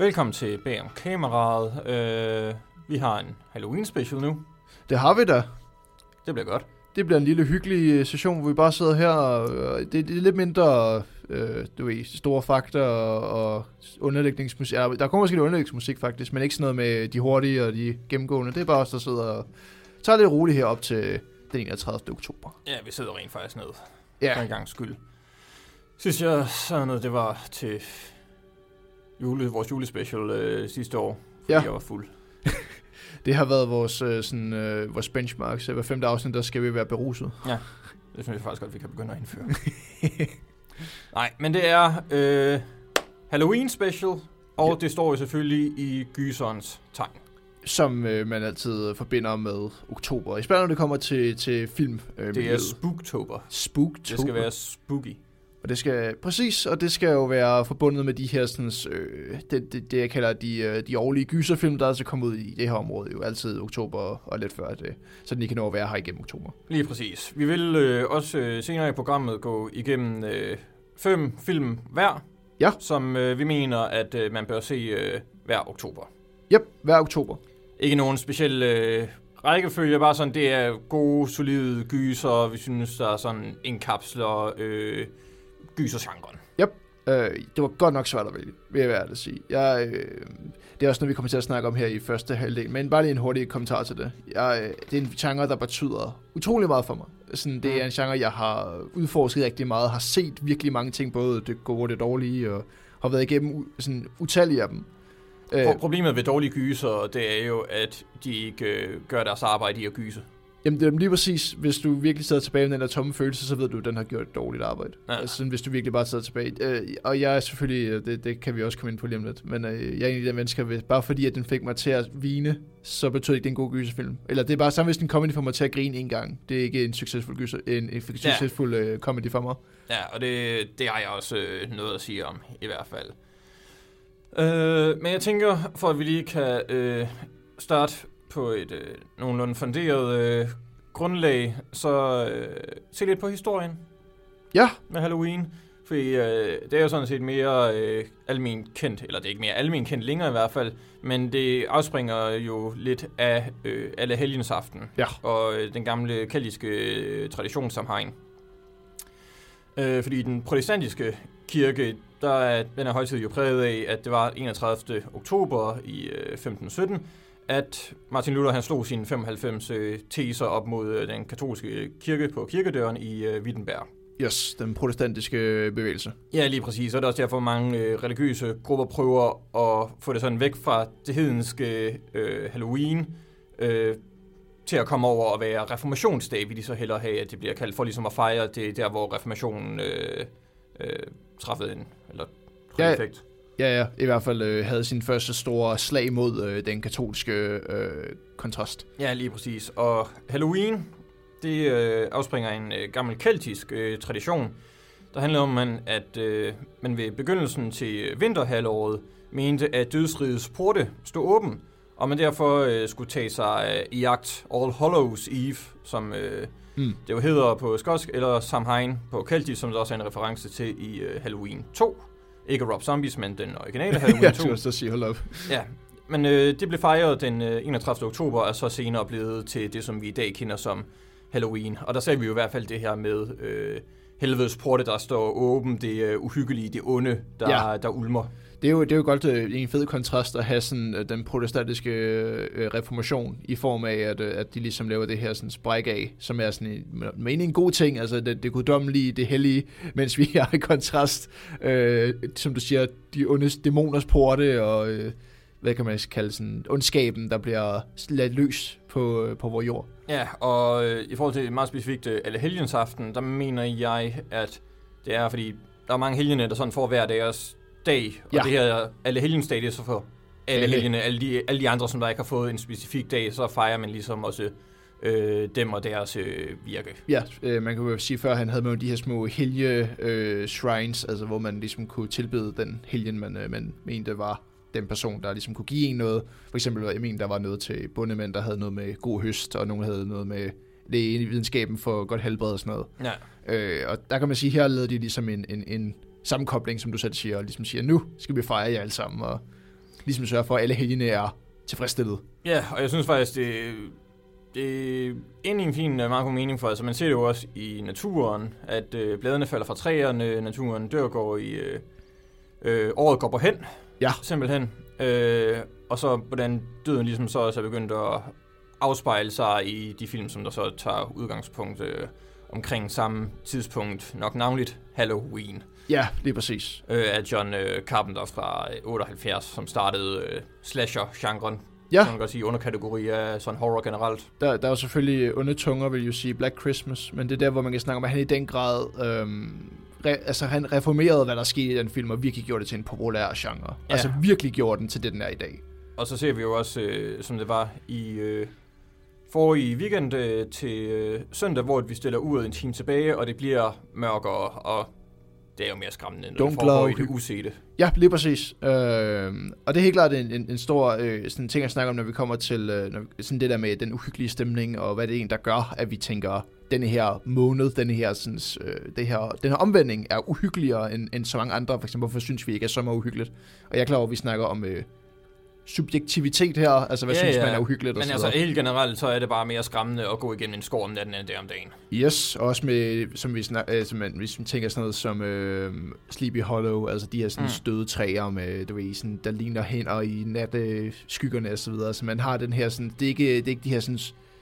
Velkommen til Bag om kameraet. Øh, vi har en Halloween special nu. Det har vi da. Det bliver godt. Det bliver en lille hyggelig øh, session, hvor vi bare sidder her, og øh, det, det er lidt mindre, øh, du ved, store fakta og, og underlægningsmusik. Ja, der kommer måske lidt underlægningsmusik faktisk, men ikke sådan noget med de hurtige og de gennemgående. Det er bare os, der sidder og tager det roligt her op til den 31. oktober. Ja, vi sidder rent faktisk ned. Ja. For en gang skyld. Synes jeg sådan noget, det var til jule, vores julespecial øh, sidste år. Fordi Ja. jeg var fuld. Det har været vores, øh, sådan, øh, vores benchmark, så hver femte afsnit, der skal vi være beruset. Det synes jeg faktisk godt, vi kan begynde at indføre. Nej, men det er øh, Halloween special, og Ja. det står jo selvfølgelig i gyserens tegn. Som øh, man altid forbinder med oktober. Især når det kommer til, til film. Øh, Det er Spooktober. Spooktober. Det skal være spooky. Og det skal, præcis, og det skal jo være forbundet med de her, sådan, øh, det, det, det, jeg kalder de, øh, de årlige gyserfilm, der er altså kommet ud i det her område, jo altid oktober og lidt før det, så den I kan nå at være her igennem oktober. Lige præcis. Vi vil øh, også øh, senere i programmet gå igennem øh, fem film hver, Ja. som øh, vi mener, at øh, man bør se øh, hver oktober. Yep, hver oktober. Ikke nogen speciel øh, rækkefølge, bare sådan, det er gode, solide gyser, vi synes, der er sådan indkapsler øh, gysergenren. Øh, det var godt nok svært at vælge, vil jeg være at sige. Jeg, øh, det er også noget, vi kommer til at snakke om her i første halvdel, men bare lige en hurtig kommentar til det. Jeg, øh, det er en genre, der betyder utrolig meget for mig. Sådan, det er en genre, jeg har udforsket rigtig meget, har set virkelig mange ting, både det gode og det dårlige, og har været igennem sådan, utallige af dem. Øh, Pro- Problemet ved dårlige gyser, det er jo, at de ikke øh, gør deres arbejde i at gyse. Jamen det er lige præcis, hvis du virkelig sidder tilbage med den der tomme følelse, så ved du, at den har gjort et dårligt arbejde. Ja. Ja. Altså sådan, hvis du virkelig bare sidder tilbage. Øh, og jeg er selvfølgelig, øh, det, det kan vi også komme ind på lige om lidt, men øh, jeg er en af de der mennesker, hvis, bare fordi at den fik mig til at vine, så betyder det ikke, det er en god gyserfilm. Eller det er bare samme, hvis en comedy får mig til at grine en gang. Det er ikke en succesfuld, gyser, en, en succesfuld øh, comedy for mig. Ja, og det, det har jeg også øh, noget at sige om, i hvert fald. Øh, men jeg tænker, for at vi lige kan øh, starte på et øh, nogenlunde funderet øh, grundlag, så øh, se lidt på historien Ja, med Halloween. Fordi øh, det er jo sådan set mere øh, almen kendt, eller det er ikke mere almen kendt længere i hvert fald, men det afspringer jo lidt af øh, alle helgens aften Ja. og øh, den gamle keltiske øh, tradition, som har en. Øh, fordi den protestantiske kirke, der er den her højtid jo præget af, at det var 31. oktober i øh, 1517, at Martin Luther han slog sine 95 øh, teser op mod øh, den katolske kirke på kirkedøren i øh, Wittenberg. yes, den protestantiske bevægelse. Ja, lige præcis. Og det er også derfor, mange øh, religiøse grupper prøver at få det sådan væk fra det hedenske øh, Halloween øh, til at komme over og være reformationsdag, vil de så hellere have, at det bliver kaldt for ligesom at fejre det der, hvor reformationen øh, øh, træffede en, eller ja. effekt. Ja, ja, i hvert fald øh, havde sin første store slag mod øh, den katolske øh, kontrast. Ja, lige præcis. Og Halloween, det øh, afspringer af en øh, gammel keltisk øh, tradition, der handler om, man, at øh, man ved begyndelsen til vinterhalvåret mente, at dødsrigets porte stod åben, og man derfor øh, skulle tage sig øh, i jagt All Hallows Eve, som øh, Mm. det jo hedder på skotsk, eller Samhain på keltisk, som der også er en reference til i øh, Halloween 2. Ikke Rob Zombies, men den originale Halloween jeg 2. skulle også sige, hold op. Ja, men øh, det blev fejret den øh, 31. oktober, og så senere blevet til det, som vi i dag kender som Halloween. Og der ser vi jo i hvert fald det her med øh, helvedes porte, der står åben, det øh, uhyggelige, det onde, der, ja. der ulmer. Det er jo, det er jo godt øh, en fed kontrast at have sådan, øh, den protestantiske øh, øh, reformation i form af, at, øh, at de ligesom laver det her sådan spræk af, som er sådan en, men en god ting, altså det, det guddommelige, det hellige, mens vi har i kontrast, øh, som du siger, de onde dæmoners porte og, øh, hvad kan man kalde sådan, ondskaben, der bliver ladt løs på, øh, på vores jord. Ja, og øh, i forhold til meget specifikt øh, alle helgensaften, der mener jeg, at det er, fordi der er mange helgene, der sådan får hver deres dag, og Ja. det her Allehelgens dag, det er så for alle Alle. helgene, alle de, alle de andre, som der ikke har fået en specifik dag, så fejrer man ligesom også øh, dem og deres øh, virke. Ja, øh, man kan jo sige, før han havde med de her små helge øh, shrines, altså hvor man ligesom kunne tilbede den helgen, man, øh, man mente var den person, der ligesom kunne give en noget. For eksempel, jeg mener, der var noget til bundemænd, der havde noget med god høst, og nogen havde noget med det i videnskaben for godt helbred og sådan noget. Ja, Øh, og der kan man sige, her lavede de ligesom en, en, en sammenkobling, som du selv siger, og ligesom siger, nu skal vi fejre jer alle sammen, og ligesom sørger for, at alle helgene er tilfredsstillet. Ja, og jeg synes faktisk, det, det er egentlig en fin, meget god mening for, altså man ser det jo også i naturen, at øh, bladene falder fra træerne, naturen dør går i, øh, øh, året går på hen, Ja. simpelthen. Øh, og så hvordan døden ligesom så også er begyndt at afspejle sig i de film, som der så tager udgangspunkt øh, omkring samme tidspunkt, nok navnligt Halloween, Ja, er præcis. øh, af John øh, Carpenter fra øh, 78, som startede øh, slasher-genren, Ja, kan man godt sige, underkategori af sådan horror generelt. der, der er jo selvfølgelig onde tunger, vil jo sige Black Christmas, men det er der, hvor man kan snakke om, at han i den grad, øhm, re, altså han reformerede, hvad der skete i den film, og virkelig gjorde det til en populær genre. Ja. Altså virkelig gjorde den til det, den er i dag. Og så ser vi jo også, øh, som det var i øh, forrige weekend øh, til øh, søndag, hvor vi stiller uret en time tilbage, og det bliver mørkere, og det er jo mere skræmmende, når det foregår i det usete. Ja, lige præcis. Øh, og det er helt klart en, en, en stor øh, sådan ting at snakke om, når vi kommer til øh, når, sådan det der med den uhyggelige stemning, og hvad det er en, der gør, at vi tænker, denne her måned, denne her, sådan, øh, det her, den her omvending er uhyggeligere end, end så mange andre. For eksempel, hvorfor synes vi ikke er så meget uhyggeligt? Og jeg er klar over, at vi snakker om øh, subjektivitet her, altså hvad Ja, synes ja. man er uhyggeligt og Men så altså helt generelt, så er det bare mere skræmmende at gå igennem en skov om natten, end det om dagen. Yes, også med, som vi snak, øh, som man, hvis man tænker sådan noget som øh, Sleepy Hollow, altså de her sådan Mm. støde træer, med, du ved, sådan, der ligner hænder i natteskyggerne og så videre. Så man har den her sådan, det er ikke, det er ikke de her sådan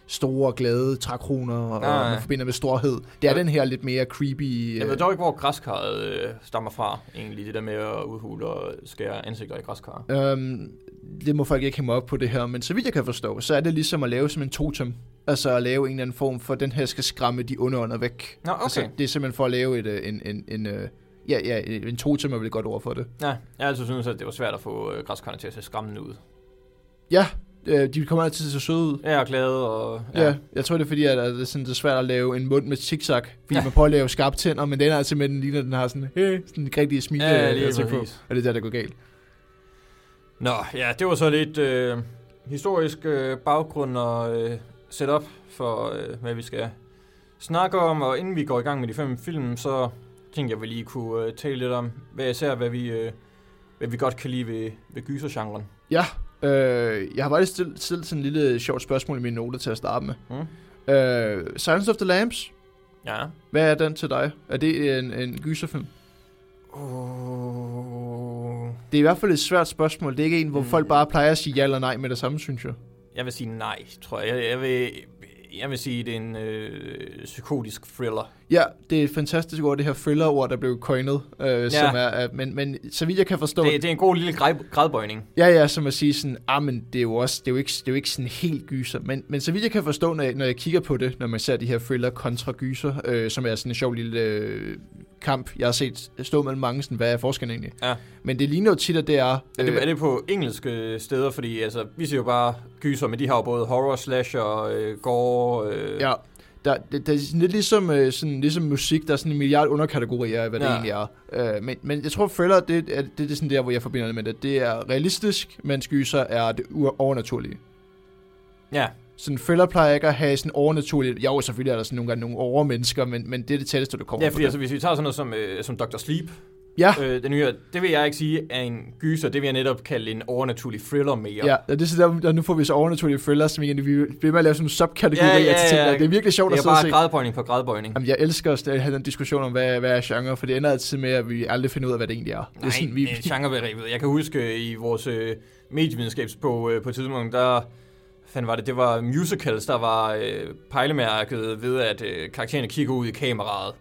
store, glade trækroner, og Nej, man forbinder med storhed. Det er Ja. den her lidt mere creepy... Jeg øh, ved dog ikke, hvor græskarret øh, stammer fra, egentlig, det der med at udhule og skære ansigter i græskar. Øhm, det må folk ikke mig op på det her, men så vidt jeg kan forstå, så er det ligesom at lave som en totem. Altså at lave en eller anden form for, den her skal skræmme de onde ånder væk. Nå, okay. Altså, det er simpelthen for at lave et, øh, en, en, en, øh, ja, ja, en totem er vel et godt ord for det. Ja, jeg har altid syntes, at det var svært at få øh, græskarne til at se skræmmende ud. Ja, øh, de kommer altid til at se søde ud. Jeg er glad og... Ja. ja, jeg tror det er fordi, at at det er, sådan, det er svært at lave en mund med zigzag. Fordi Ja. ja. man prøver at lave skarpe tænder, men den er altså med, den ligner, den har sådan, hey, sådan en rigtig smile. Ja, lige ansigt på. Og det er der, der går galt. Nå, ja, det var så lidt øh, historisk øh, baggrund og øh, setup for, øh, hvad vi skal snakke om. Og inden vi går i gang med de fem film, så tænkte jeg, at vi lige kunne øh, tale lidt om, hvad især hvad vi, øh, hvad vi godt kan lide ved, ved gysergenren. Ja, øh, jeg har faktisk stillet, stillet sådan en lille sjovt spørgsmål i mine noter til at starte med. Mm? Øh, Silence of the Lambs, Ja. hvad er den til dig? Er det en, en gyserfilm? Uh, Det er i hvert fald et svært spørgsmål. Det er ikke en, hvor Mm. folk bare plejer at sige ja eller nej med det samme, synes jeg. jeg vil sige nej, tror jeg. Jeg, jeg, vil, jeg vil sige, det er en øh, psykotisk thriller. Ja, det er et fantastisk ord, det her thriller-ord, der blev coined. Øh, ja. som er, er, men, men så vidt jeg kan forstå... Det, det er en god lille gradbøjning. Ja, ja, som at sige sådan, ah, men det er jo også, det er jo ikke, det er jo ikke sådan helt gyser. Men, men så vidt jeg kan forstå, når jeg, når jeg kigger på det, når man ser de her thriller kontra gyser, øh, som er sådan en sjov lille øh, kamp, jeg har set stå mellem mange, sådan, hvad er forskellen egentlig? Ja. Men det ligner jo tit, at det er... Er det, er det på engelske steder? Fordi altså, vi siger jo bare gyser, men de har jo både horror, slasher, øh, gore... Øh, Ja, der, det, det er sådan lidt ligesom, øh, sådan, ligesom musik, der er sådan en milliard underkategorier af, hvad ja. det egentlig er. Øh, men, men jeg tror, thriller, det, er, det, det er sådan der, hvor jeg forbinder det med det. Det er realistisk, mens gyser er det overnaturlige. ja. Sådan thriller plejer ikke at have sådan overnaturligt. Jo, selvfølgelig er der sådan nogle gange nogle overmennesker, men, men det er det tætteste, du kommer ja, på fordi det. altså, hvis vi tager sådan noget som, øh, som Dr. Sleep, Ja, øh, den nye, det vil jeg ikke sige er en gyser, det vil jeg netop kalde en overnaturlig thriller mere. ja. ja det er så der, nu får vi så overnaturlige thrillers, som igen, vi bliver med at lave sådan nogle subkategorier Ja, ja, ja. der. Det er virkelig sjovt det at er sidde og bare se. gradbøjning på gradbøjning. Jamen, jeg elsker også at have den diskussion om, hvad, hvad er genre, for det ender altid med, at vi aldrig finder ud af, hvad det egentlig er. det er Nej, sådan, vi, vi... genrebegrebet. Jeg kan huske øh, i vores øh, medievidenskabsbog øh, på et tidspunkt, der fandt var det, det var musicals, der var øh, pejlemærket ved, at øh, karaktererne kigger ud i kameraet.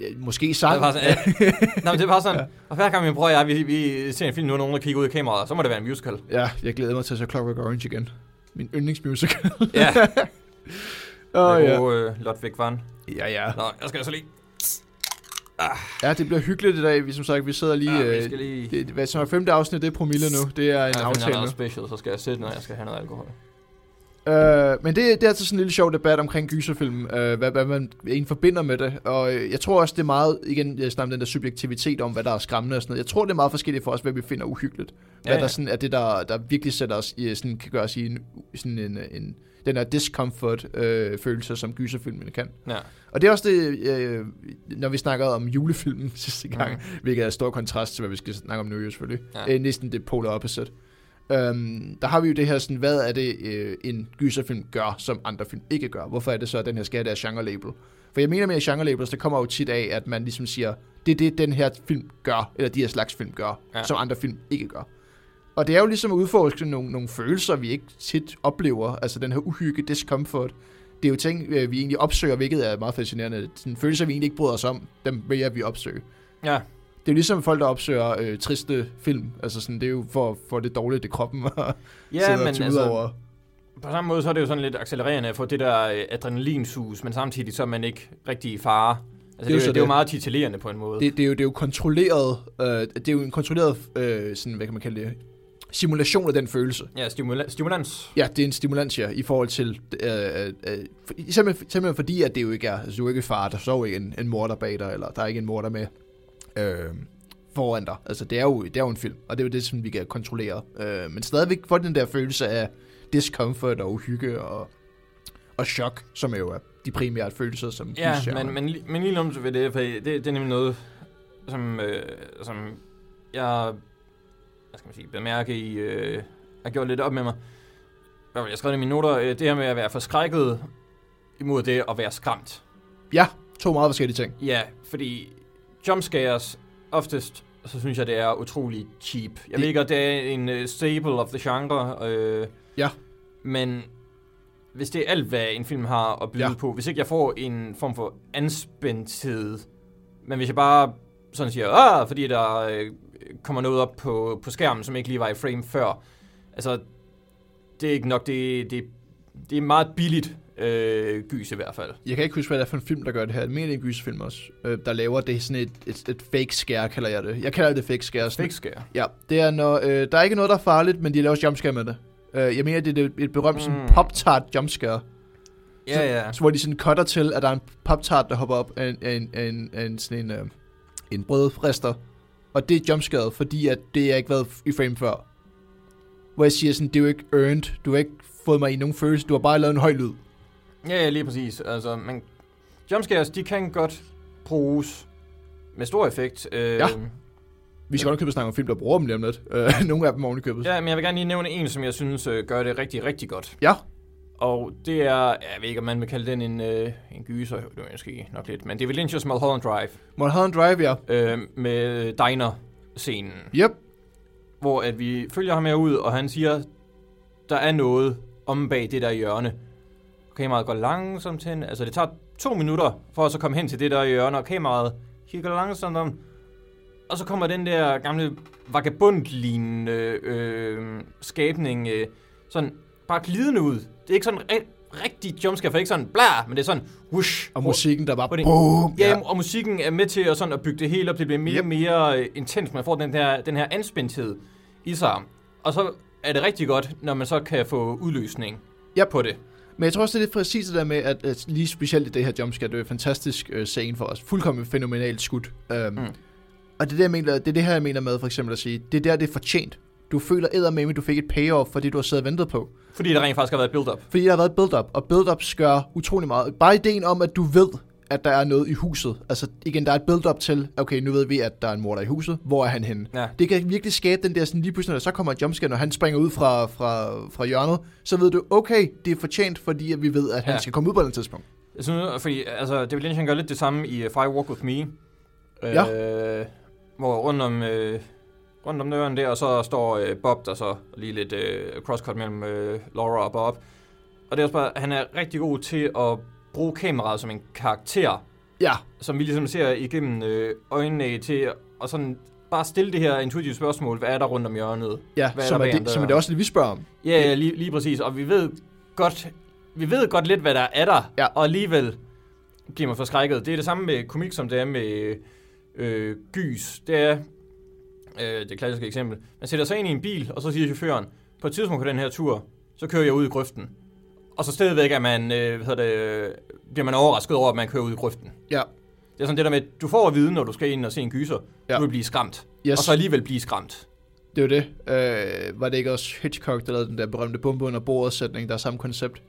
Ja, måske Det sang. var sådan, øh, Nå, men det var sådan, og hver gang min bror og jeg, vi, vi ser en film nu, og nogen der kigger ud i kameraet, så må det være en musical. Ja, jeg glæder mig til at se Clockwork Orange igen. Min yndlingsmusical. Ja, Åh, oh, ja. gode øh, Ludwig van. ja, ja. Nå, jeg skal altså lige... Ja, det bliver hyggeligt i dag. Vi, som sagt, vi sidder lige... Ja, vi øh, skal lige... det, hvad som er femte afsnit, det er promille nu. Det er en Ja, jeg finder aftale noget special, så skal jeg sætte, når jeg skal have noget alkohol. Øh, men det, det er altså sådan en lille sjov debat omkring gyserfilm, øh, hvad, hvad man en forbinder med det. Og øh, jeg tror også, det er meget, igen, jeg snakker om den der subjektivitet om, hvad der er skræmmende og sådan noget. Jeg tror, det er meget forskelligt for os, hvad vi finder uhyggeligt. Hvad Ja, ja. der sådan er det, der, der virkelig sætter os i, sådan, kan gøre os i en, sådan en, en den her discomfort-følelse, som gyserfilmene kan. Ja. Og det er også det, øh, når vi snakkede om julefilmen sidste gang, mm. hvilket er stor kontrast til, hvad vi skal snakke om nu, jo selvfølgelig. Ja. Øh, næsten det polar opposite. Øhm, der har vi jo det her sådan, hvad er det, øh, en gyserfilm gør, som andre film ikke gør? Hvorfor er det så, at den her skal have genre-label? For jeg mener med, at genre-labels, det kommer jo tit af, at man ligesom siger, det er det, den her film gør, eller de her slags film gør, ja. Som andre film ikke gør. Og det er jo ligesom at udforske nogle, nogle følelser, vi ikke tit oplever. Altså den her uhygge, discomfort. Det er jo ting, øh, vi egentlig opsøger, hvilket er meget fascinerende. Sådan følelser, vi egentlig ikke bryder os om, dem vælger vi at opsøge. Ja, Det er jo ligesom folk, der opsøger øh, triste film. Altså sådan, det er jo for, for det dårligt i kroppen ja men altså, over. på samme måde så er det jo sådan lidt accelererende at få det der øh, adrenalinsus, men samtidig så er man ikke rigtig i fare. Altså, det, jo er så jo, det er jo det. meget titulerende på en måde. Det, det, er jo, det er jo kontrolleret, øh, det er jo en kontrolleret, øh, sådan, hvad kan man kalde det, simulation af den følelse. Ja, stimula- stimulans. Ja, det er en stimulans, ja, i forhold til, øh, øh, øh, for- simpelthen, simpelthen fordi, at det jo ikke er, altså du er ikke far, der står ikke en, en morder bag dig, eller der er ikke en morder med øh, foran dig. Altså det er, jo, det er jo en film, og det er jo det, som vi kan kontrollere. Øh, men stadigvæk få den der følelse af discomfort og uhygge og, og chok, som er jo er de primære følelser, som Ja, men, men, men lige nu ved det, for det, det er nemlig noget, som, øh, som jeg hvad skal man sige, bemærke i, øh, har gjort lidt op med mig. Hvad var det, Jeg skrev i mine noter, øh, det her med at være forskrækket imod det at være skræmt. Ja, to meget forskellige ting. Ja, fordi jumpscares oftest, så synes jeg, det er utrolig cheap. Jeg Det- ved ikke, at det er en uh, staple of the genre. Øh, Ja. Men hvis det er alt, hvad en film har at byde Ja. på, hvis ikke jeg får en form for anspændthed, men hvis jeg bare sådan siger, ah, fordi der øh, kommer noget op på, på skærmen, som ikke lige var i frame før, altså, det er ikke nok, det, det, det er meget billigt øh, gys i hvert fald. Jeg kan ikke huske, hvad det er for en film, der gør det her. Jeg mener, det er en gyserfilm også, øh, der laver det sådan et, et, et fake scare, kalder jeg det. Jeg kalder det fake scare. Sådan- Fake scare. Ja, det er, når øh, der er ikke noget, der er farligt, men de laver jumpscare med det. Øh, jeg mener, det er et, berømt sådan Mm. pop-tart jumpscare. Ja, ja. Så, hvor de sådan cutter til, at der er en pop-tart, der hopper op af en, af en, af en, af en, sådan en, øh, en brødrester. Og det er jumpscaret, fordi at det har ikke været i frame før. Hvor jeg siger sådan, det er jo ikke earned. Du har ikke fået mig i nogen følelse. Du har bare lavet en høj lyd. Ja, ja, lige præcis. Altså, men jumpscares, de kan godt bruges med stor effekt. Øh, Ja. Vi skal godt købe snakke om film, der bruger dem lige om lidt. Øh, nogle af dem i købet. ja, men jeg vil gerne lige nævne en, som jeg synes øh, gør det rigtig, rigtig godt. Ja. Og det er, jeg ved ikke, om man vil kalde den en, øh, en gyser, det er måske nok lidt, men det er vel Lynch's Mulholland Drive Mulholland Drive, ja. øh, med diner-scenen, Yep. hvor at vi følger ham herud, og han siger, der er noget om bag det der hjørne. Kameraet går langsomt hen, altså det tager to minutter for at så komme hen til det der hjørne, og kameraet kigger langsomt om, og så kommer den der gamle vagabundlignende øh, skabning øh, sådan bare glidende ud. Det er ikke sådan ri- rigtig jumpscare, for det er ikke sådan bla, men det er sådan whoosh. Og musikken, der bare boom. Ja, ja, og musikken er med til at, sådan at bygge det hele op. Det bliver mere Yep. og mere øh, intens. Man får den her, den her anspændthed i sig. Og så er det rigtig godt, når man så kan få udløsning Yep. på det. Men jeg tror også, det er lidt præcis det der med, at, at lige specielt i det her jumpscare, det er en fantastisk øh, scene for os. Fuldkommen fænomenalt skud. Um, mm. Og det er det, jeg mener, det er det her, jeg mener med for eksempel at sige, det er der, det er fortjent. Du føler eddermame, du fik et payoff for det, du har siddet og ventet på. Fordi der rent faktisk har været build-up. Fordi der har været build-up, og build-up gør utrolig meget. Bare ideen om, at du ved, at der er noget i huset. Altså igen, der er et build-up til, okay, nu ved vi, at der er en morder i huset. Hvor er han henne? Ja. Det kan virkelig skabe den der sådan lige pludselig, når der så kommer et jumpscare, når han springer ud fra, fra, fra hjørnet, så ved du, okay, det er fortjent, fordi at vi ved, at han Ja. skal komme ud på et tidspunkt. Jeg synes, fordi altså, David Lynch han gør lidt det samme i uh, Fire Walk With Me. Ja. Øh, hvor rundt om, øh, rundt om døren der, og så står øh, Bob der så lige lidt øh, crosscut mellem øh, Laura og Bob. Og det er også bare, han er rigtig god til at bruge kameraet som en karakter. Ja, som vi ligesom ser igennem øh, øjnene til at sådan bare stille det her intuitive spørgsmål, hvad er der rundt om hjørnet? ja Hvad er som, er bag det, som er det også det, vi spørger om. Ja, ja lige, lige præcis, og vi ved godt, vi ved godt lidt, hvad der er der, Ja. og alligevel bliver man forskrækket. Det er det samme med komik, som det er med øh, gys. Det er øh, det klassiske eksempel. Man sætter sig ind i en bil, og så siger chaufføren, på et tidspunkt på den her tur, så kører jeg ud i grøften. Og så stadigvæk er man, øh, hvad hedder det, øh, bliver man overrasket over, at man kører ud i grøften. Ja. Det er sådan det der med, du får at vide, når du skal ind og se en gyser, Ja. du vil blive skræmt. Yes. Og så alligevel blive skræmt. Det er jo det. Øh, var det ikke også Hitchcock, der lavede den der berømte bombe under bordet sætning, der er samme koncept?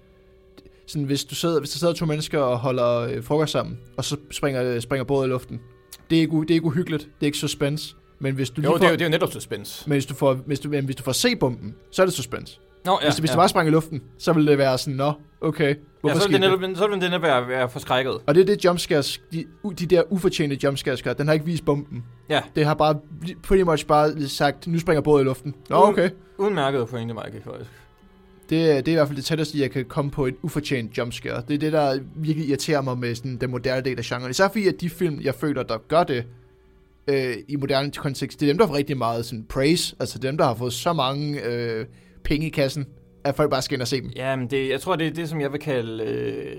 Sådan, hvis, du sidder, hvis der sidder to mennesker og holder øh, frokost sammen, og så springer, øh, springer bordet i luften. Det er, ikke, det er ikke uhyggeligt, det er ikke suspense. Men hvis du, Jo, lige det får, er, jo, det er jo netop suspense. men hvis du får, hvis du, men hvis du får se bomben, så er det suspense. Nå, Ja, hvis, hvis det bare sprang i luften, så ville det være sådan, nå, okay, ja, hvorfor så ja, vil det det? netop, så vil det netop være, være forskrækket. Og det er det jumpscares, de, de der ufortjente jumpscares gør. Den har ikke vist bomben. Ja. Det har bare pretty much bare sagt, nu springer båden i luften. Nå, okay. Udmærket pointe, Mike, faktisk. Det, er- det er i hvert fald det tætteste, jeg kan komme på et ufortjent jumpscare. Det er det, der virkelig irriterer mig med sådan, den moderne del af genren. Især fordi, at de film, jeg føler, der gør det øh, i moderne kontekst, det er dem, der får rigtig meget sådan, praise. Altså dem, der har fået så mange øh, penge i kassen, at folk bare skal ind og se dem. Jamen, det, jeg tror, det er det, som jeg vil kalde øh,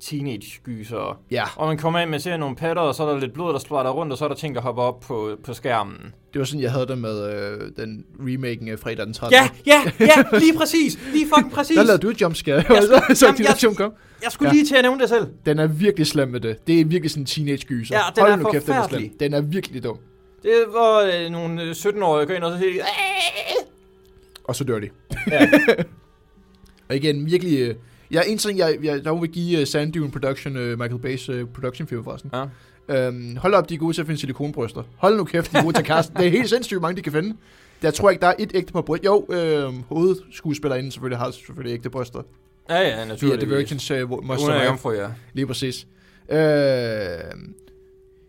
teenage-gyser. Ja, Og man kommer ind, man ser nogle patter, og så er der lidt blod, der splatter rundt, og så er der ting, der hopper op på, på skærmen. det var sådan, jeg havde det med øh, den remaken af fredag den 13. Ja, ja, ja, lige præcis. Lige fucking præcis. Der lavede du et jumpscare, Jeg så, skulle- så jamen, jeg- kom. Jeg skulle Ja. lige til at nævne det selv. Den er virkelig slem med det. Det er virkelig sådan en teenage-gyser. Ja, den Hold er nu kæft, den er slem. Den er virkelig dum. Det var øh, nogle øh, 17-årige, der går ind og så siger, Og så dør de. ja. Og igen, virkelig... Øh, ja, en ting, jeg, jeg dog vil give uh, Sand Dune Production, uh, Michael Bay's uh, production film forresten. ja. Øhm, hold op, de er gode til at finde silikonbryster. Hold nu kæft, de er gode til at kaste. Det er helt sindssygt, mange de kan finde. Jeg tror ikke, der er et ægte på bryst. Jo, øh, hovedskuespillerinden selvfølgelig har selvfølgelig ægte bryster. Ja, ja, Via naturligvis. Divergence uh, Hun Monster er Life. jomfru, ja. Lige præcis. Øh,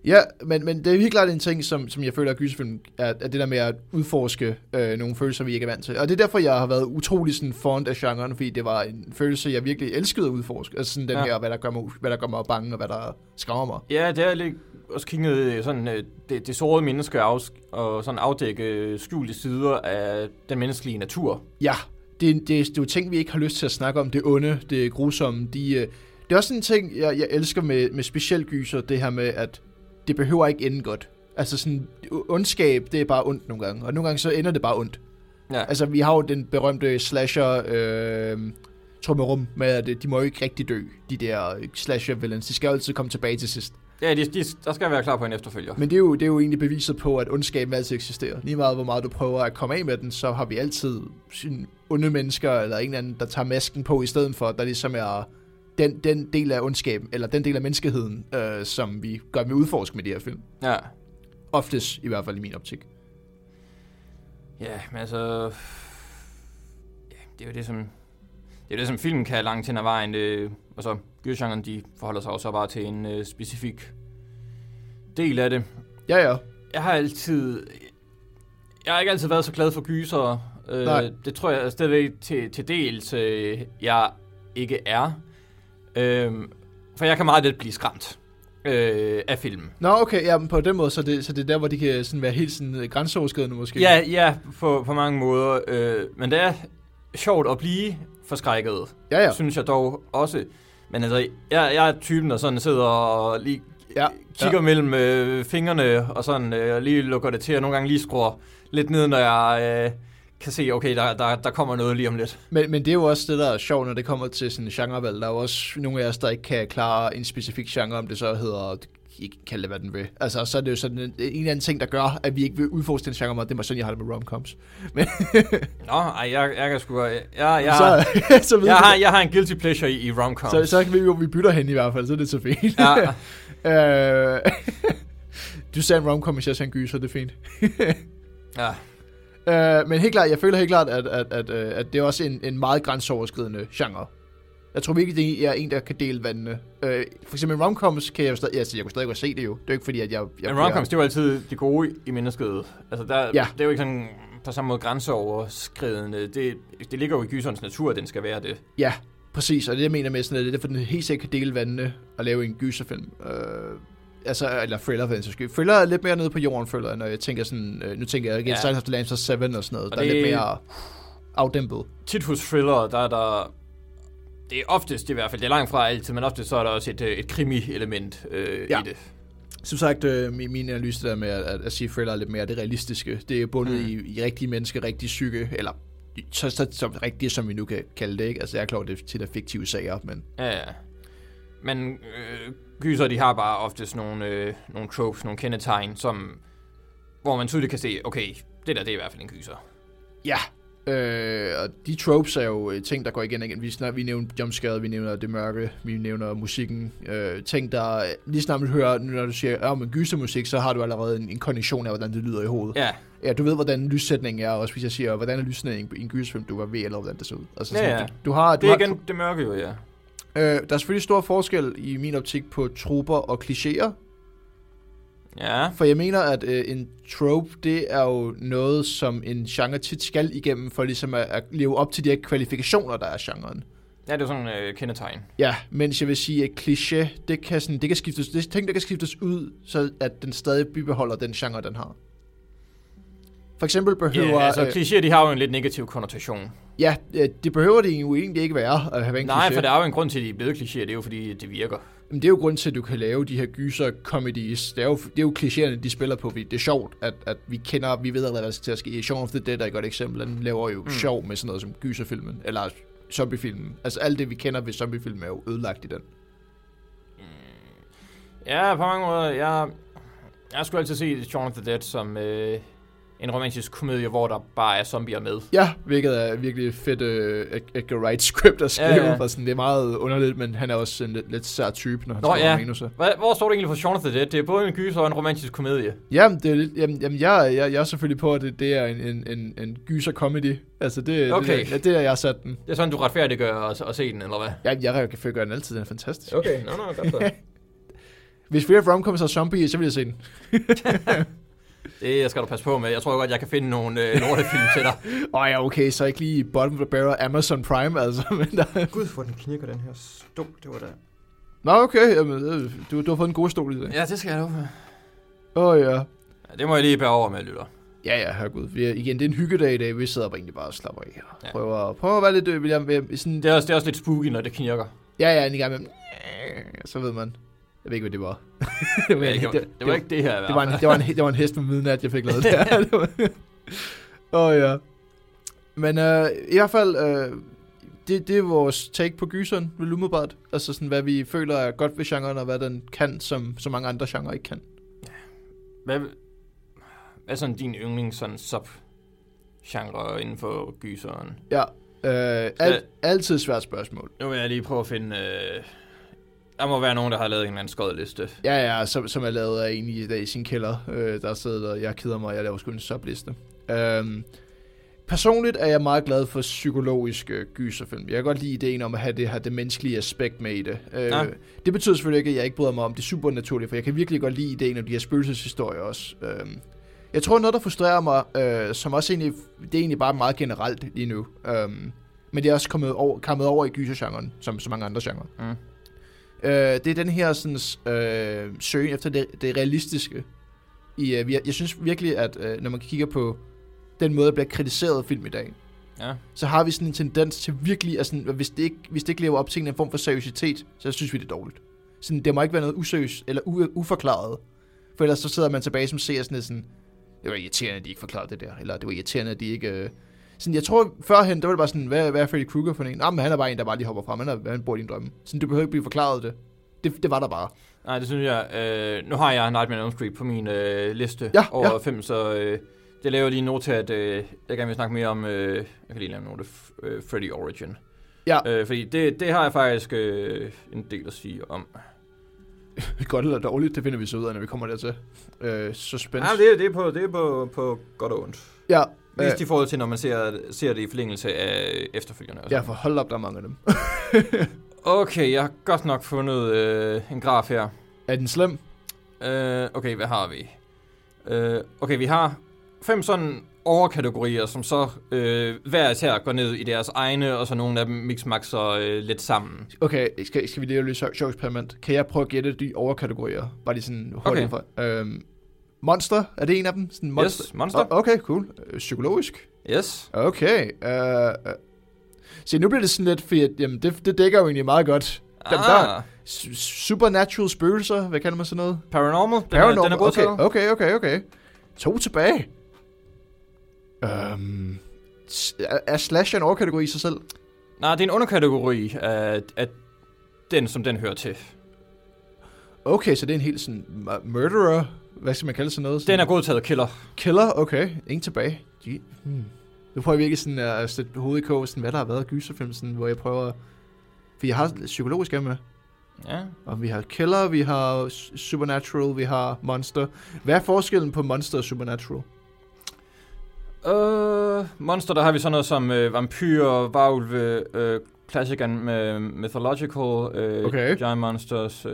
ja, men, men det er helt klart en ting, som, som jeg føler, at gyserfilm er, er det der med at udforske øh, nogle følelser, vi ikke er vant til. Og det er derfor, jeg har været utrolig sådan fond af genren, fordi det var en følelse, jeg virkelig elskede at udforske. Altså sådan den Ja. her, hvad der, gør mig, hvad der gør mig bange, og hvad der skræmmer mig. Ja, det er lidt også kigget sådan øh, det, det sårede menneske af, og sådan afdække skjulte sider af den menneskelige natur. Ja, det, det, det er jo ting, vi ikke har lyst til at snakke om. Det onde, det grusomme. De, øh, det er også sådan en ting, jeg, jeg elsker med, med specielt gyser, det her med, at det behøver ikke ende godt. Altså sådan, ondskab, det er bare ondt nogle gange. Og nogle gange så ender det bare ondt. Ja, Altså, vi har jo den berømte slasher øh, trummerum med, at de må jo ikke rigtig dø, de der slasher villains. De skal jo altid komme tilbage til sidst. ja de, de, der skal være klar på en efterfølger. Men det er, jo, det er jo egentlig beviset på, at ondskaben altid eksisterer. Lige meget hvor meget du prøver at komme af med den, så har vi altid sådan onde mennesker, eller en eller anden, der tager masken på i stedet for, der ligesom er den, den del af ondskaben, eller den del af menneskeheden, øh, som vi gør med udforsk med de her film. Ja. Oftest, i hvert fald i min optik. Ja, men altså... Ja, det er jo det, som... Det er det, som filmen kan langt hen ad vejen. Det, og så gysergenren, de forholder sig jo så bare til en øh, specifik del af det. Ja, ja. Jeg har altid... Jeg har ikke altid været så glad for gyser. Øh, Nej. det tror jeg stadigvæk til, til dels, øh, jeg ikke er. Øh, for jeg kan meget let blive skræmt øh, af filmen. Nå, okay, ja, men på den måde, så det, så det er der, hvor de kan sådan være helt sådan øh, grænseoverskridende måske. Ja, ja, på, på mange måder. Øh, men det er sjovt at blive forskrækket, ja, ja. synes jeg dog også. Men altså, jeg, jeg er typen, der sådan sidder og lige ja. kigger ja. mellem øh, fingrene, og sådan øh, lige lukker det til, og nogle gange lige skruer lidt ned, når jeg øh, kan se, okay, der, der, der kommer noget lige om lidt. Men, men det er jo også det, der er sjovt, når det kommer til sådan genrevalg. Der er jo også nogle af os, der ikke kan klare en specifik genre, om det så hedder ikke kalde det, hvad den vil. Altså, så er det jo sådan en, en eller anden ting, der gør, at vi ikke vil udforske den genre, det var sådan, jeg har det med romcoms. Men, Nå, ej, jeg, jeg kan sgu... Jeg, jeg, så, så, jeg, har, jeg har en guilty pleasure i, i romcoms. så, så kan vi jo, vi bytter hen i hvert fald, så er det så fint. Ja, Øh, du sagde en romcom, hvis jeg sagde en gyser, det er fint. ja. Øh, men helt klart, jeg føler helt klart, at, at, at, øh, at det er også en, en meget grænseoverskridende genre. Jeg tror virkelig, det er en, der kan dele vandene. Øh, for eksempel romcoms kan jeg jo stadig, altså, jeg kunne stadig godt se det jo. Det er jo ikke fordi, at jeg... jeg Men romcoms, det er jo altid det gode i mennesket. Altså, der, Ja. det er jo ikke sådan på samme måde grænseoverskridende. Det, det ligger jo i gyserens natur, at den skal være det. Ja, præcis. Og det, jeg mener med sådan, at det er derfor, den helt sikkert kan dele vandene og lave en gyserfilm. Øh, altså, eller thriller for den sags skyld. Thriller er lidt mere nede på jorden, føler jeg, når jeg tænker sådan... Øh, nu tænker jeg igen, ja. Silence of the Lambs og Seven og sådan noget. Og der er det- lidt mere afdæmpet. Tit hos thriller, der er der... Det er oftest i hvert fald, det er langt fra altid, men oftest så er der også et, øh, et krimi-element øh, Ja. i det. Som sagt, øh, min, min analyse der med at, at, at sige thriller er lidt mere det realistiske. Det er bundet mm. I, i rigtige mennesker, rigtig psyke, eller så, så, så rigtigt, som vi nu kan kalde det, ikke? Altså, jeg er klar, over, det er fiktive sager, men Ja, ja. Men øh, gyser, de har bare oftest nogle, øh, nogle tropes, nogle kendetegn, som, hvor man tydeligt kan se, okay, det der, det er i hvert fald en gyser. ja, Øh, og de tropes er jo øh, ting, der går igen og igen. Vi, snart, vi nævner jumpscare, vi nævner det mørke, vi nævner musikken. Øh, ting, der lige snart man hører, når du siger, ja, men gysermusik, så har du allerede en, en kondition af, hvordan det lyder i hovedet. Ja, Ja, du ved, hvordan lyssætningen er, også hvis jeg siger, hvordan er lyssætningen i en gyserfilm, du var ved, eller hvordan det ser ud. Altså, Ja, sådan, ja. Du, du har, du det er har, igen det mørke jo, ja. Øh, der er selvfølgelig stor forskel i min optik på troper og klichéer. Ja, For jeg mener, at øh, en trope, det er jo noget, som en genre tit skal igennem, for ligesom at, at leve op til de her kvalifikationer, der er i genren. ja det er sådan øh, kendetegn. Ja, mens jeg vil sige, at kliché, det kan, sådan, det kan skiftes, det er ting, der kan skiftes ud, så at den stadig bibeholder den genre, den har. For eksempel behøver... Ja, altså øh, klichéer, de har jo en lidt negativ konnotation. Ja, øh, det behøver det jo egentlig ikke være at have en Nej, kliché. for der er jo en grund til, at de er blevet klichéer. Det er jo fordi, det virker. Men det er jo grund til, at du kan lave de her gyser comedies. Det er jo, det er jo klichéerne, de spiller på. Det er sjovt, at, at vi kender, vi ved hvad der skal til at ske. Shaun of the Dead er et godt eksempel. Den laver jo mm. sjov med sådan noget som gyserfilmen, eller zombiefilmen. Altså alt det, vi kender ved zombiefilmen, er jo ødelagt i den. Ja, på mange måder. Jeg, jeg skulle altid se Shaun of the Dead som øh, en romantisk komedie, hvor der bare er zombier med. Ja, hvilket er virkelig fedt uh, Edgar Wright script at skrive. Ja, Ja, ja. Sådan, det er meget underligt, men han er også en lidt, lidt sær type, når han Nå, skriver ja. manuser. Hvor står det egentlig for Shaun the Dead? Det er både en gyser og en romantisk komedie. Jamen, det er jamen, jamen jeg, jeg, jeg er selvfølgelig på, at det, det er en, en, en, en gyser comedy. Altså, det, Okay. det, det, det er jeg sat den. Det er sådan, du retfærdiggør at, at se den, eller hvad? Ja, jeg kan følge den altid, den er fantastisk. Okay, nå, nå, godt så. Hvis flere romcoms er zombie, så vil jeg se den. Det skal du passe på med. Jeg tror godt, jeg kan finde nogle øh, lortefilm til dig. Åh oh, ja, okay, så ikke lige bottom of the barrel Amazon Prime, altså. Men der... Gud, hvor den knirker, den her stol. Det var da... Nå, okay, jamen, øh, du, du har fået en god stol i dag. Ja, det skal jeg love. Åh oh, ja. Ja, det må jeg lige bære over med, lytter. Ja, ja, herregud. Vi er, igen, det er en hyggedag i dag. Vi sidder bare egentlig bare og slapper af. Og Ja. prøver, prøver at være lidt... Øh, jeg, sådan, Det er, også, det er også lidt spooky, når det knirker. ja, ja, en gang med... Så ved man. Jeg ved ikke, hvad det var. det, var, Ja, det, var, det, det var ikke det her. det, var en, det, var en, det var en hest med midnat, jeg fik lavet der. Det Åh oh, ja. Men øh, i hvert fald, øh, det, det er vores take på gyseren, vel umiddelbart. Altså sådan, hvad vi føler er godt ved genren, og hvad den kan, som så mange andre genrer ikke kan. Hvad, hvad er sådan din yndlings sådan sub genre inden for gyseren? Ja, øh, alt, altid svært spørgsmål. Nu vil jeg lige prøve at finde... Øh, der må være nogen, der har lavet en eller anden skød liste. Ja, ja, som, som er lavet af en i, i sin kælder, øh, der sidder der, jeg keder mig, jeg laver sgu en subliste. Øhm, personligt er jeg meget glad for psykologiske gyserfilm. Jeg kan godt lide ideen om at have det her det menneskelige aspekt med i det. Øh, Ja. Det betyder selvfølgelig ikke, at jeg ikke bryder mig om det supernaturlige, for jeg kan virkelig godt lide ideen om de her spøgelseshistorier også. Øhm, jeg tror, noget, der frustrerer mig, øh, som også egentlig, det er egentlig bare meget generelt lige nu, øhm, men det er også kommet over, kommet over i gysergenren, som så mange andre genrer. Mm. Øh, det er den her sådan, øh, søgen efter det, det realistiske. I, øh, jeg, jeg synes virkelig, at øh, når man kigger på den måde, der bliver kritiseret film i dag, Ja. så har vi sådan en tendens til virkelig, at sådan, at hvis, det ikke, hvis det ikke lever op til en form for seriøsitet, så synes vi, det er dårligt. Sådan, det må ikke være noget useriøst eller u- uforklaret. For ellers så sidder man tilbage som ser sådan lidt sådan, det var irriterende, at de ikke forklarede det der, eller det var irriterende, at de ikke... Øh... Sådan, jeg tror, førhen, der var det bare sådan, hvad, hvad er Freddy Krueger for en? Nej, men han er bare en, der bare lige hopper frem, han, er, han bor i din drømme. Sådan, du behøver ikke blive forklaret det. Det, det var der bare. Nej, det synes jeg. Øh, nu har jeg Nightmare on Elm Street på min øh, liste Ja, over ja. fem, så øh, det laver lige en note til, at øh, jeg gerne vil snakke mere om... Øh, jeg kan lige lave en note. Øh, Freddy Origin. Ja. Øh, fordi det, det har jeg faktisk øh, en del at sige om. Godt eller dårligt, det finder vi så ud af, når vi kommer dertil. Øh, suspense. Ja, det, er- det er, på, det er på, på godt og ondt. ja, Mest øh, i forhold til, når man ser, ser det i forlængelse af efterfølgende. ja, for hold op, der er mange af dem. Okay, jeg har godt nok fundet øh, en graf her. er den slem? Øh, okay, hvad har vi? Øh, okay, vi har fem sådan overkategorier, som så øh, hver især går ned i deres egne, og så nogle af dem mixmaxer øh, lidt sammen. Okay, skal, skal vi lige lidt sjov eksperiment? Kan jeg prøve at gætte de overkategorier? Bare lige sådan hurtigt. Okay. Okay. Øhm, monster, er det en af dem? Sådan monster? Yes, monster. O- okay, cool. Øh, psykologisk? Yes. Okay. Øh. Se, nu bliver det sådan lidt, fordi jamen, det, det dækker jo egentlig meget godt. Dem der- Ah, S- supernatural spøgelser, hvad kalder man sådan noget? paranormal. Den er, den er okay, okay, okay, okay. To tilbage. S- er, er slasher en overkategori i sig selv? Nej, det er en underkategori af, af den, som den hører til. Okay, så det er en helt sådan mu- murderer, hvad skal man kalde sådan noget? Sådan Den er godtaget killer. Killer, okay. Ingen tilbage. De, hmm. Nu prøver jeg virkelig sådan at sætte hovedet i kog, sådan, hvad der har været af gyserfilm, sådan, hvor jeg prøver... For jeg har psykologisk med, Ja. og vi har Killer, vi har Supernatural, vi har Monster. Hvad er forskellen på Monster og Supernatural? Uh, monster, der har vi sådan noget som uh, vampyr, varulve, uh, classic and uh, mythological, uh, Okay. giant monsters, uh,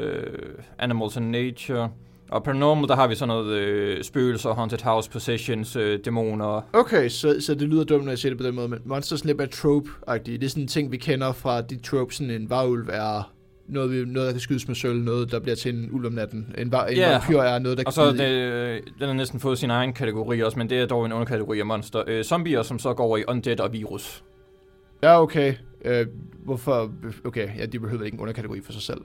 animals and nature. Og paranormal, der har vi sådan noget uh, spøgelser, haunted house, possessions, uh, dæmoner. Okay, så, så det lyder dumt, når jeg siger det på den måde, men Monster er lidt mere trope-agtigt. Det er sådan en ting, vi kender fra de tropes, sådan en varulv er noget, vi, noget, der kan skydes med sølv, noget, der bliver til en ulv om natten. En, var, en Ja. vampyr er noget, der Og kan så bide i- det, øh, den har næsten fået sin egen kategori også, men det er dog en underkategori af monster. Uh, zombier, som så går over i undead og virus. Ja, okay. Øh, hvorfor? Okay, ja, de behøver ikke en underkategori for sig selv.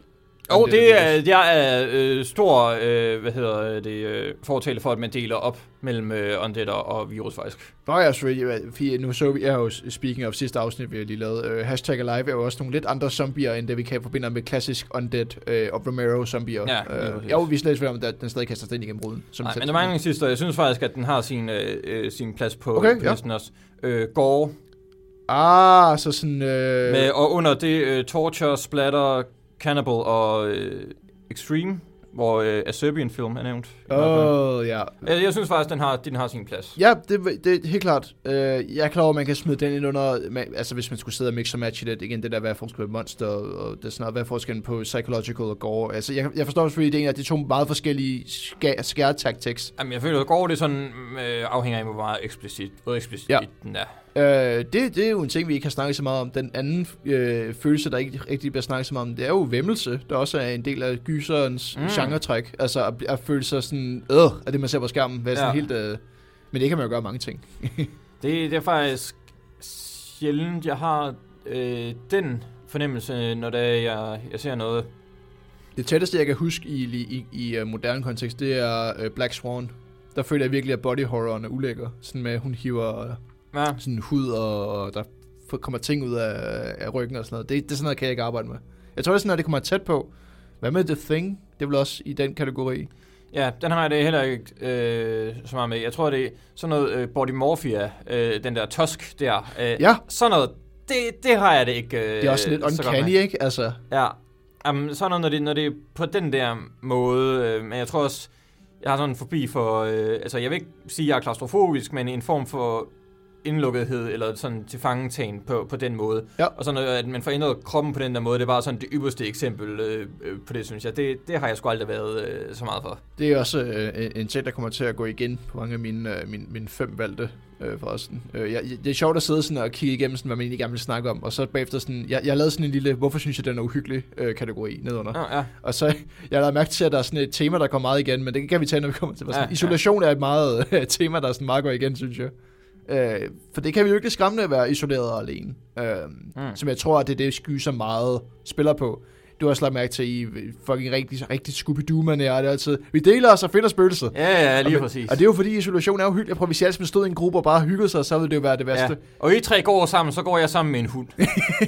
Og Undead det og er, virus. jeg er øh, stor, øh, hvad hedder det, øh, fortale for, at man deler op mellem øh, undead og, virus faktisk. Nå ja. Fordi nu så vi, jeg jo speaking of sidste afsnit, vi har lige lavet, øh, hashtag alive er jo også nogle lidt andre zombier, end det vi kan forbinde med klassisk undead øh, og Romero zombier. Ja, øh, jeg er overbevist lidt om, at den stadig kaster sig ind igennem ruden. Som Nej, men der mangler en sidste, jeg synes faktisk, at den har sin, øh, øh, sin plads på, Okay, på ja. listen også. Øh, gore, Ah, så sådan... Øh, med, og under det øh, torture, splatter, cannibal og øh, extreme, hvor øh, A Serbian film er nævnt. Åh, oh, ja. Jeg, jeg synes faktisk, den har, den har sin plads. Ja, det, det er helt klart. Øh, jeg er klar over, at man kan smide den ind under... Altså, hvis man skulle sidde og mix og matche det. Igen, det der, hvad er forskellen på monster, og, det er sådan noget, hvad er forskellen på psychological og gore. Altså, jeg, jeg forstår selvfølgelig ideen, at det er to meget forskellige scare tactics. Jamen, jeg føler, at gore det er sådan, øh, afhænger af, hvor meget eksplicit, hvor eksplicit Ja. den er. Øh, det, det er jo en ting, vi ikke har snakket så meget om. Den anden øh, følelse, der ikke rigtig bliver snakket så meget om, det er jo vemmelse, der også er en del af gyserens Mm. genretræk. Altså at, at føle sig sådan, øh, af det man ser på skærmen. Være sådan Ja. helt, øh, men det kan man jo gøre mange ting. Det, det er faktisk sjældent, jeg har øh, den fornemmelse, når det er, jeg, jeg ser noget. Det tætteste, jeg kan huske i, i, i uh, moderne kontekst, det er uh, Black Swan. Der føler jeg virkelig, at body horroren er ulækker. Sådan med, at hun hiver øh, Ja. sådan hud, og, og der kommer ting ud af, af ryggen og sådan noget. Det, det er sådan noget, kan jeg ikke arbejde med. Jeg tror, det er sådan noget, det kommer tæt på. Hvad med The Thing? Det er vel også i den kategori. Ja, den har jeg det heller ikke øh, så meget med. Jeg tror, det er sådan noget øh, body morphia, øh, den der tusk der. Øh, Ja, Sådan noget, det, det har jeg det ikke øh, det er også lidt uncanny, ikke? Altså, Ja, um, sådan noget, når det, når det er på den der måde. Øh, men jeg tror også, jeg har sådan en forbi for... Øh, altså, jeg vil ikke sige, at jeg er klaustrofobisk, men en form for indlukkethed, eller sådan til fangetagen på, på den måde. Ja. Og sådan, at man får ændret kroppen på den der måde, det er bare sådan det ypperste eksempel øh, øh, på det, synes jeg. Det, det har jeg sgu aldrig været øh, så meget for. det er også øh, en- ting, der kommer til at gå igen på mange af mine, øh, mine, mine fem valgte øh, forresten. Øh, jeg, det er sjovt at sidde sådan og kigge igennem, sådan, hvad man egentlig gerne vil snakke om, og så bagefter sådan, jeg, jeg lavede sådan en lille, hvorfor synes jeg, den er uhyggelig øh, kategori nedunder. Ja, ja. Og så, jeg har mærke til, at der er sådan et tema, der kommer meget igen, men det kan vi tage, når vi kommer til. Sådan, Ja, ja, isolation er et meget øh, tema, der sådan meget går igen, synes jeg. Øh, for det kan vi jo ikke skræmmende at være isoleret og alene. Øh, Mm. Som jeg tror, at det er det, Sky så meget spiller på. Du har også lagt mærke til i fucking rigtig, rigtig Scooby-Doo, man er det altid. Vi deler os og finder spøgelset. Ja, ja, lige og, præcis. Og det er jo fordi isolation er jo hyggeligt. Jeg prøver, hvis jeg altid stod i en gruppe og bare hyggede sig, så ville det jo være det værste. ja. Og I tre går sammen, så går jeg sammen med en hund.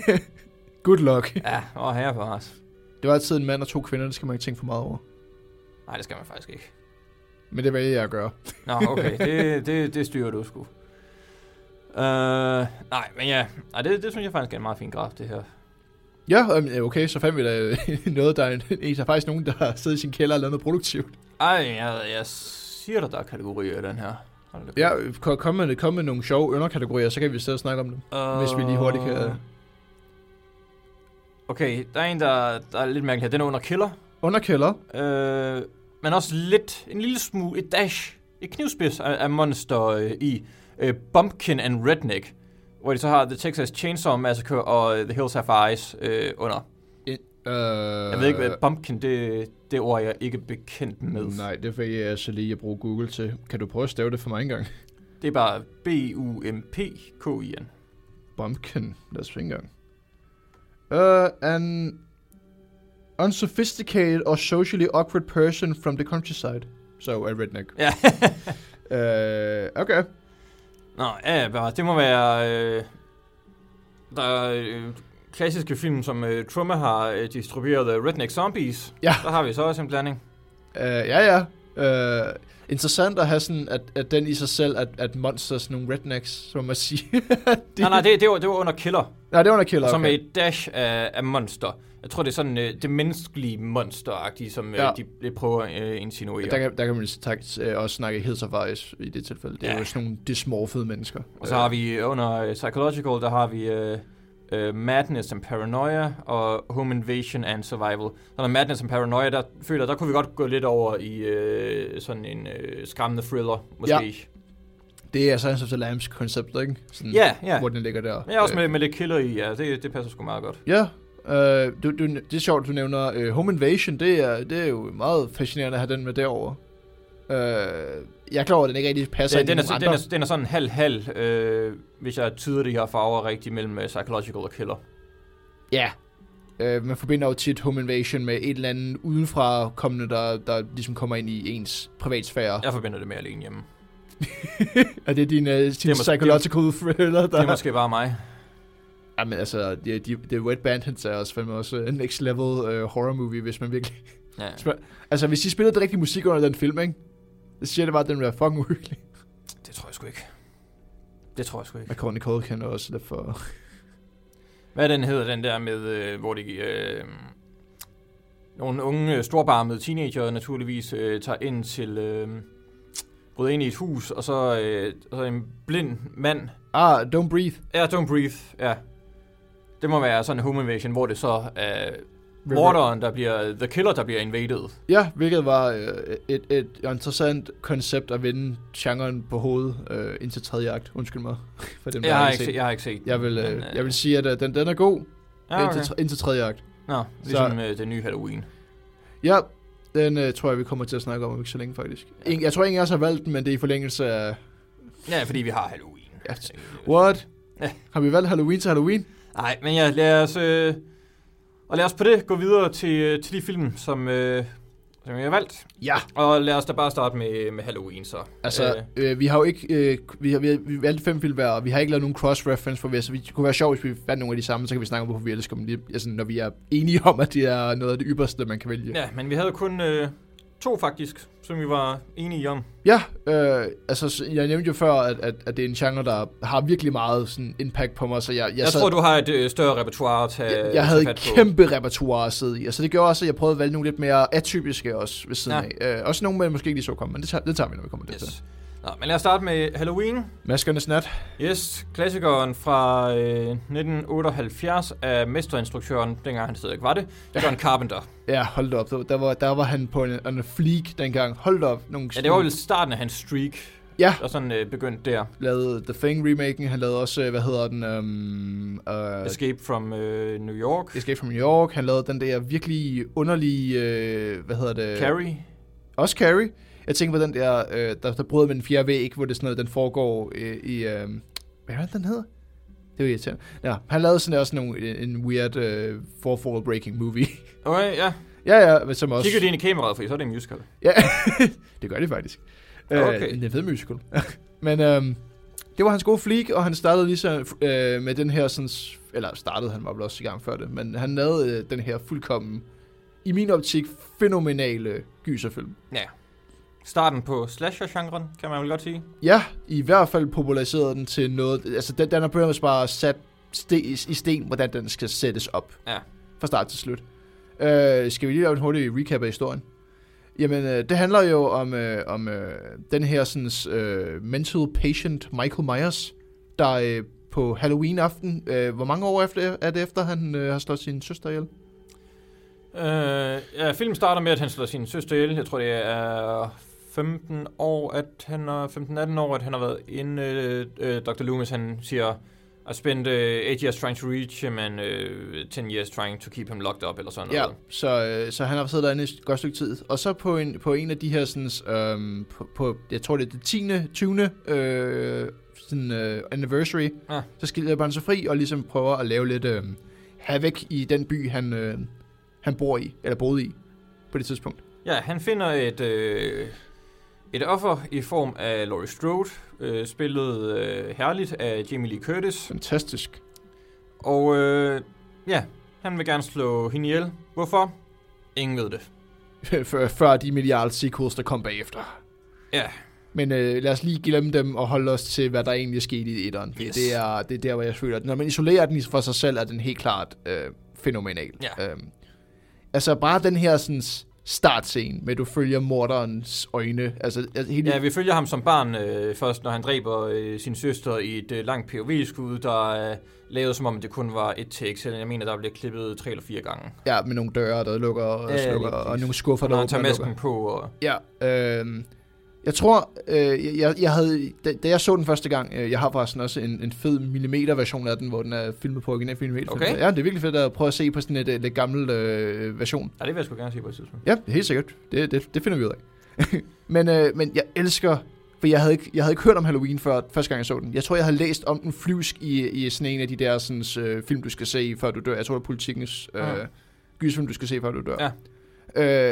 Good luck. ja, og her for os. Det var altid en mand og to kvinder, det skal man ikke tænke for meget over. Nej, det skal man faktisk ikke. Men det vælger jeg at gøre. Nå, okay. det, det, det styrer du sgu. Uh, nej, men ja. Nej, det, det synes jeg faktisk er en meget fin graf, det her. Ja, øhm, okay, så fandt vi da noget, der er, en, der er faktisk nogen, der har siddet i sin kælder og lavet noget produktivt. Ej, jeg, jeg siger dig, der er kategorier i den her. Ja, kom med, kom med nogle sjove underkategorier, så kan vi sidde og snakke om dem. Uh, hvis vi lige hurtigt kan- Okay, der er en, der, der er lidt mærkelig her. Den er under killer. Underkælder. Uh, men også lidt, en lille smule, et dash, et knivspids af, af monster uh, i uh, Bumpkin and Redneck. Hvor de så har The Texas Chainsaw Massacre og uh, The Hills Have Eyes uh, under. Uh, Jeg ved ikke, hvad Bumpkin, det, det ord er jeg ikke bekendt med. Nej, det vil jeg så lige at bruge Google til. Kan du prøve at stave det for mig engang? Det er bare B-U-M-P-K-I-N. Bumpkin. Lad os finde engang. Uh, an unsophisticated or socially awkward person from the countryside. So, a redneck. Ja. Uh, okay. Nå, ja, bare, det må være... Øh, der er øh, klassiske film, som øh, Truman har øh, distribueret, The Redneck Zombies. Ja. Der har vi så også en blanding. Uh, ja, ja. Uh, interessant at have sådan, at, at den i sig selv, at, at monsters nogle rednecks, som man siger. de... Nej, nej, det, det, var, det var under Killer. Nej, det var under Killer, Som okay. et dash af, af monster. Jeg tror, det er sådan øh, det menneskelige monster som Ja. øh, de, de prøver at øh, insinuere. Der kan, der kan man tak, øh, også snakke Hills of Ice i det tilfælde. Det er Ja. jo sådan nogle dysmorphede mennesker. Og så har vi under øh, Psychological, der har vi øh, øh, Madness and Paranoia og Home Invasion and Survival. Under Madness and Paranoia, der føler der kunne vi godt gå lidt over i øh, sådan en øh, skræmmende thriller, måske. Ja. Det er Silence of the Lambs koncept, ikke? Sådan, Ja, ja. Hvor den ligger der. Er også Øh, med, med lidt killer i, ja, det, det passer sgu meget godt. Ja, øh, du, du, det er sjovt, du nævner øh, Home Invasion. Det er, det er jo meget fascinerende at have den med derovre. Øh, jeg er klar over, at den ikke rigtig passer i den, er, den, andre. er, den er sådan halv-halv, øh, hvis jeg tyder de her farver rigtigt mellem øh, Psychological og Killer. Ja. Øh, man forbinder jo tit Home Invasion med et eller andet udenfra kommende, der, der ligesom kommer ind i ens privatsfære. Jeg forbinder det med alene hjemme. Er det din, uh, din måske- psychological thriller, der... Det er måske bare mig. Jamen altså, de, de, The Wet Bandits er også fandme også en next level uh, horror movie, hvis man virkelig... Ja. Altså, hvis de spillede det rigtige musik under den film, ikke? Så siger det bare, at den bliver fucking uhyggelig. Det tror jeg sgu ikke. Det tror jeg sgu ikke. Macaulay Culkin er også lidt for... Hvad den hedder, den der med, øh, hvor de... Øh, nogle unge, øh, storbarmede teenager naturligvis øh, tager ind til... Øh, bryder ind i et hus, og så, øh, og så en blind mand. Ah, Don't Breathe. Ja, Don't Breathe, ja. Det må være sådan en home invasion, hvor det så er morderen, der bliver... The killer, der bliver invaded. Ja, hvilket var øh, et, et interessant koncept at vende genren på hovedet øh, indtil tredje akt. Undskyld mig. For der Jeg har, ikke set. se, jeg har ikke set Jeg vil, den, øh, men, jeg vil sige, at øh, den, den er god Ja, okay. indtil, indtil tredje akt. Nå, ligesom øh, det nye Halloween. Ja, den øh, tror jeg, vi kommer til at snakke om ikke så længe, faktisk. Jeg tror ikke, jeg har valgt den, men det er i forlængelse af... Ja, fordi vi har Halloween. Ja, What? Ja. Har vi valgt Halloween til Halloween? Nej, men ja, lad os, øh, og lad os på det gå videre til, øh, til de film, som, øh, som jeg har valgt. Ja. Og lad os da bare starte med, med Halloween så. Altså, øh. Øh, vi har jo ikke... Øh, vi, har, vi, har, vi valgte fem film hver, og vi har ikke lavet nogen cross-reference for så det kunne være sjovt, hvis vi fandt nogle af de samme, så kan vi snakke om, hvorfor vi elsker dem, lige, altså, når vi er enige om, at det er noget af det ypperste, man kan vælge. ja, men vi havde kun øh, to faktisk, som vi var enige om. Ja, øh, altså jeg nævnte jo før, at, at, at det er en genre, der har virkelig meget sådan, impact på mig, så jeg, jeg, Jeg, sad, tror, du har et øh, større repertoire at tage, jeg, jeg havde på. kæmpe repertoire at sidde i, altså det gjorde også, at jeg prøvede at vælge nogle lidt mere atypiske også ved siden Ja. af. Øh, også nogle, man måske ikke lige så komme, men det tager, det tager vi, når vi kommer til. Yes. Nå, men lad os starte med Halloween. Maskernes nat. Yes, klassikeren fra øh, 1978 af mesterinstruktøren, dengang han stadig var det, John Carpenter. Ja, hold da op. Der, var, der var han på en, en fleek dengang. Hold da op. Nogle Ja, det var vel starten af hans streak, Ja, der sådan øh, begyndte der. lavede The Thing remaken. Han lavede også, øh, hvad hedder den? Um, uh, Escape from øh, New York. Escape from New York. Han lavede den der virkelig underlige, øh, hvad hedder det? Carrie. Også Carrie. Jeg tænker på den der, øh, der, der bryder med den fjerde væg, hvor det sådan noget, den foregår øh, i... Øh, hvad er det, den hedder? Det jo irriterende. Ja, han lavede sådan også nogle, en weird øh, fourth wall breaking movie. Okay, ja. ja, ja, men som også... Kigger de ind i kameraet, for så er det en musical. Ja, det gør det faktisk. Okay. Øh, det er en fed musical. Men øhm, det var hans gode fleek, og han startede lige så øh, med den her sådan, eller startede han var vel også i gang før det, men han lavede øh, den her fuldkommen, i min optik, fænomenale gyserfilm. Ja. Starten på slasher-genren, kan man vel godt sige. Ja, i hvert fald populariserede den til noget, altså den, den har Burns bare sat ste, i sten, hvordan den skal sættes op. Ja. Fra start til slut. Øh, skal vi lige lave en hurtig recap af historien? Jamen, øh, det handler jo om, øh, om øh, den her sådan, øh, mental patient Michael Myers, der øh, på Halloween-aften, øh, hvor mange år efter er det efter, han øh, har slået sin søster ihjel? Øh, ja, filmen starter med, at han slår sin søster ihjel. Jeg tror, det er 15 år, at han er 15-18 år, at han har været inde. Øh, øh, Dr. Loomis, han siger, I spent uh, 8 years trying to reach him, and uh, 10 years trying to keep him locked up, eller sådan Ja, noget. så, øh, så han har siddet derinde et godt stykke tid. Og så på en, på en af de her, sådan, øhm, på, på, jeg tror det er det 10. 20. Øh, sådan, øh, anniversary, Ja. så skiller han sig fri og ligesom prøver at lave lidt øh, havoc i den by, han, øh, han bor i, eller boede i på det tidspunkt. Ja, han finder et, øh, et offer i form af Laurie Strode, øh, spillet øh, herligt af Jamie Lee Curtis. Fantastisk. Og øh, ja, han vil gerne slå hende ihjel. Hvorfor? Ingen ved det. før, før de milliarder sequels, der kom bagefter. Ja, Men øh, lad os lige glemme dem og holde os til, hvad der egentlig er sket i etteren. Yes. Det, er, det er der, hvor jeg føler, at når man isolerer den for sig selv, er den helt klart øh, fænomenal. Ja. Øhm, altså bare den her sådan, startscene med, at du følger morderens øjne. Altså, altså hele, ja vi følger ham som barn øh, først, når han dræber øh, sin søster i et øh, langt POV-skud, der er lavet som om det kun var et take, selvom jeg mener, der blev klippet tre eller fire gange. ja, med nogle døre, der lukker og Ja, slukker, og nogle skuffer, der tager åbner og lukker. masken på, og Ja, øh, jeg tror, øh, jeg, jeg havde, da, da jeg så den første gang, øh, jeg har forresten også en, en fed millimeter-version af den, hvor den er filmet på original millimeter. Okay. Ja, det er virkelig fedt at prøve at se på sådan et, et lidt gammel øh, version. ja, det vil jeg sgu gerne se på et tidspunkt. Ja, helt sikkert. Det, det, det finder vi ud af. men, øh, men jeg elsker, for jeg havde, ikke, jeg havde ikke hørt om Halloween før første gang jeg så den. Jeg tror, jeg havde læst om den flyvsk i, i sådan en af de der sådan, øh, film, du skal se, før du dør. Jeg tror, det er politikens øh, Mhm. gyserfilm, du skal se, før du dør. Ja.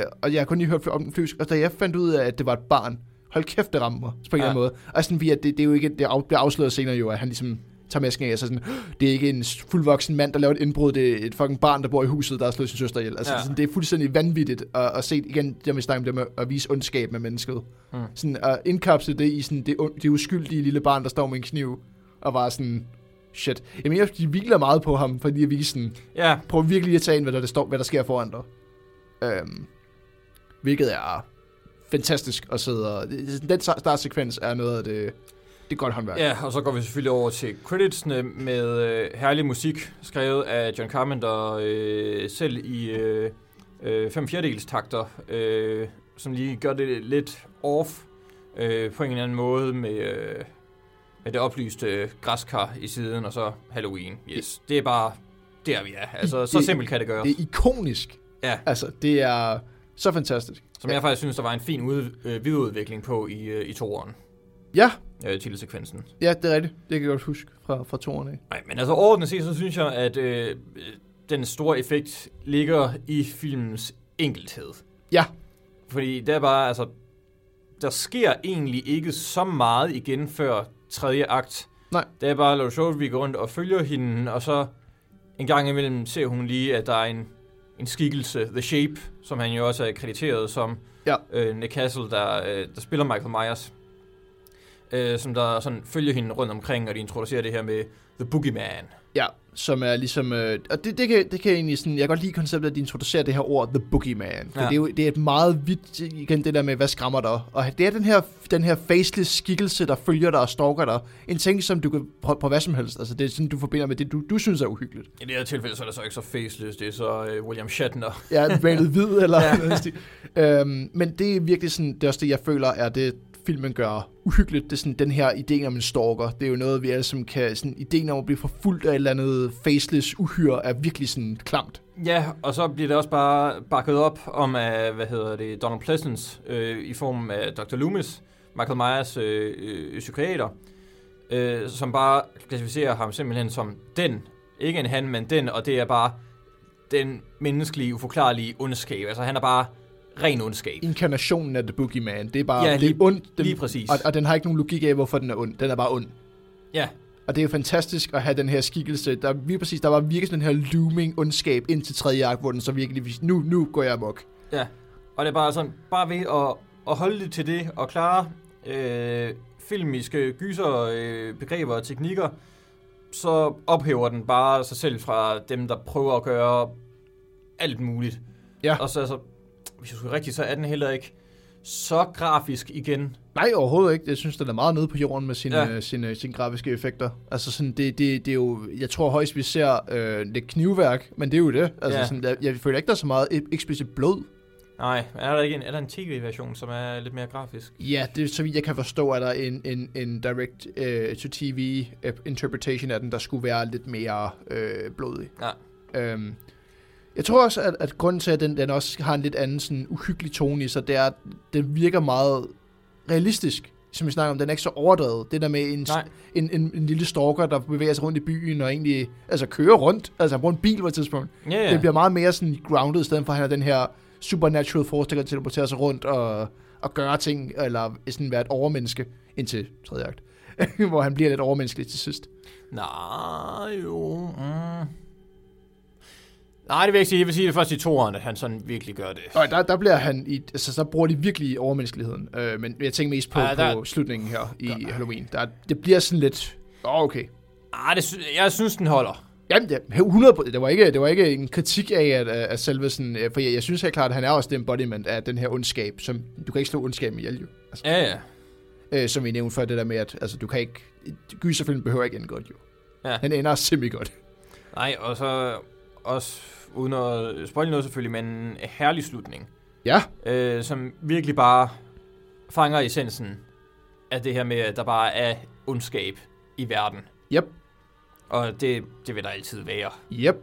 Øh, og jeg har kun lige hørt om den flyvsk, og da jeg fandt ud af, at det var et barn, hold kæft, det ramte mig på en Ja. eller anden måde. Og sådan, at det, det, er jo ikke, det bliver afsløret senere jo, at han ligesom tager masken af, så sådan, det er ikke en fuldvoksen mand, der laver et indbrud, det er et fucking barn, der bor i huset, der har slået sin søster ihjel. Altså, Ja. sådan, det er fuldstændig vanvittigt at, at se igen, det vi snakker om det med at vise ondskab med mennesket. Mm. Sådan at indkapsle det i sådan det, det uskyldige lille barn, der står med en kniv, og var sådan, shit. Jeg mener, de hviler meget på ham, fordi at vise sådan, Ja, prøv virkelig at tage ind, hvad der, står, hvad der sker foran dig. Øhm, hvilket er fantastisk at sidde og... Den startsekvens er noget af det, det er godt håndværk. Ja, og så går vi selvfølgelig over til creditsene med øh, herlig musik, skrevet af John Carpenter øh, selv i øh, øh, fem fjerdedels takter, øh, som lige gør det lidt off øh, på en eller anden måde med, øh, med det oplyste græskar i siden, og så Halloween. Yes, det er bare der, vi er. Altså, så Det- simpelt kan det gøres. Det er ikonisk. Ja. Altså, det er så fantastisk. Som jeg faktisk synes, der var en fin ud, øh, videreudvikling på i, øh, i toeren, Ja, øh, titelsekvensen. ja, det er rigtigt. Det kan jeg godt huske fra, fra toerne af. Nej, men altså overordnet set, så synes jeg, at øh, den store effekt ligger i filmens enkelthed. Ja. Fordi det er bare, altså, der sker egentlig ikke så meget igen før tredje akt. Nej. Det er bare Laura Show, vi går rundt og følger hende, og så en gang imellem ser hun lige, at der er en, en skikkelse, The Shape, som han jo også er krediteret som, Ja. øh, Nick Castle, der, øh, der spiller Michael Myers, øh, som der sådan følger hende rundt omkring, og de introducerer det her med The Boogeyman. Ja, som er ligesom... Øh, og det, det, kan, det kan egentlig sådan... Jeg kan godt lide konceptet, at de introducerer det her ord, The Boogeyman. For Ja. det, er jo, det er et meget vidt... Igen det der med, hvad skræmmer dig? Og det er den her, den her faceless skikkelse, der følger dig og stalker dig. En ting, som du kan på, på hvad som helst. Altså, det er sådan, du forbinder med det, du, du synes er uhyggeligt. I det her tilfælde, så er det så ikke så faceless, det er så øh, William Shatner. Ja, malet hvid eller Ja. øhm, Men det er virkelig sådan... Det er også det, jeg føler, er det filmen gør uhyggeligt. Det er sådan den her idé om en stalker. Det er jo noget, vi alle som kan... Sådan, ideen om at blive forfulgt af et eller andet faceless uhyre er virkelig sådan klamt. Ja, og så bliver det også bare bakket op om af, hvad hedder det, Donald Pleasence øh, i form af Dr. Loomis, Michael Myers øh, øh, psykiater, øh, som bare klassificerer ham simpelthen som den, ikke en han, men den, og det er bare den menneskelige, uforklarlige ondskab. Altså han er bare ren ondskab. inkarnationen af The Boogeyman. Det er bare, Ja, lige- det er ondt, den, Lige præcis. og, og den har ikke nogen logik af, hvorfor den er ond. Den er bare ond. Ja, Og det er jo fantastisk at have den her skikkelse. Der, er lige præcis, der var virkelig den her looming ondskab ind til tredje akt, hvor den så virkelig viste, nu, nu går jeg amok. Ja, og det er bare sådan, bare ved at, at holde det til det og klare øh, filmiske gyser, øh, begreber og teknikker, så ophæver den bare sig selv fra dem, der prøver at gøre alt muligt. Ja. Og så altså, hvis jeg skulle rigtigt, så er den heller ikke så grafisk igen. Nej, overhovedet ikke. Jeg synes, den er meget nede på jorden med sine, Ja. sine, sine grafiske effekter. Altså sådan, det, det, det er jo, jeg tror højst, vi ser øh, lidt knivværk, men det er jo det. Altså Ja. sådan, jeg, jeg føler ikke, der er så meget eksplicit blod. Nej, men er der ikke en, er der en tv-version, som er lidt mere grafisk? Ja, det så vidt jeg kan forstå, at der er en, en, en direct-to-tv interpretation af den, der skulle være lidt mere øh, blodig. Ja. Øhm, jeg tror også, at, at grunden til, at den, den også har en lidt anden sådan, uhyggelig tone i sig, det er, at den virker meget realistisk. Som vi snakker om, den er ikke så overdrevet. Det der med en, Nej. en, en, en lille stalker, der bevæger sig rundt i byen og egentlig altså, kører rundt. Altså han bruger en bil på et tidspunkt. Ja. Det bliver meget mere sådan grounded, i stedet for at han er den her supernatural force, der kan teleportere sig rundt og, og gøre ting, eller sådan være et overmenneske indtil tredje akt. hvor han bliver lidt overmenneskelig til sidst. Nej, jo. Mm. Nej, det vil jeg ikke sige. Jeg vil sige, det er først i toeren, at han sådan virkelig gør det. Og der, der bliver han i, altså så bruger de virkelig overmenneskeligheden. Øh, men jeg tænker mest på, Ja, der- på slutningen her i Halloween. Der, det bliver sådan lidt, åh, okay. Ah, det, jeg synes, den holder. Jamen, det, 100, det var ikke, det var ikke en kritik af, at, at selve sådan, øh, for jeg, jeg synes helt klart, at han er også det embodiment af den her ondskab, som, du kan ikke slå ondskab ihjel, jo. Altså, Ja, ja. øh, som vi nævnte før, det der med, at altså, du kan ikke, gyserfilm behøver ikke ende godt, jo. Ja. Han ender simpelthen godt. Nej, og så også, uden at spoil noget selvfølgelig, men en herlig slutning. Ja, øh, som virkelig bare fanger essensen af det her med, at der bare er ondskab i verden. Yep. Og det, det vil der altid være. yep,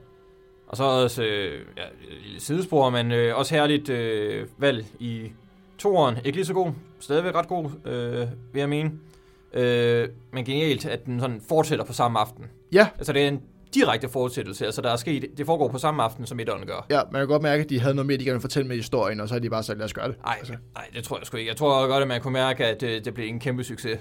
Og så også øh, ja, lille sidespor, men øh, også herligt øh, valg i toeren. Ikke lige så god, stadigvæk ret god, øh, vil jeg mene. Øh, men genialt, at den sådan fortsætter på samme aften. ja, Altså det er en direkte fortsættelse, altså der er sket, det foregår på samme aften, som etteren gør. ja, man kan godt mærke, at de havde noget mere, de gerne fortælle med historien, og så har de bare sagt, lad os gøre det. Nej, altså. det tror jeg sgu ikke. Jeg tror godt, at man kunne mærke, at det, det blev en kæmpe succes.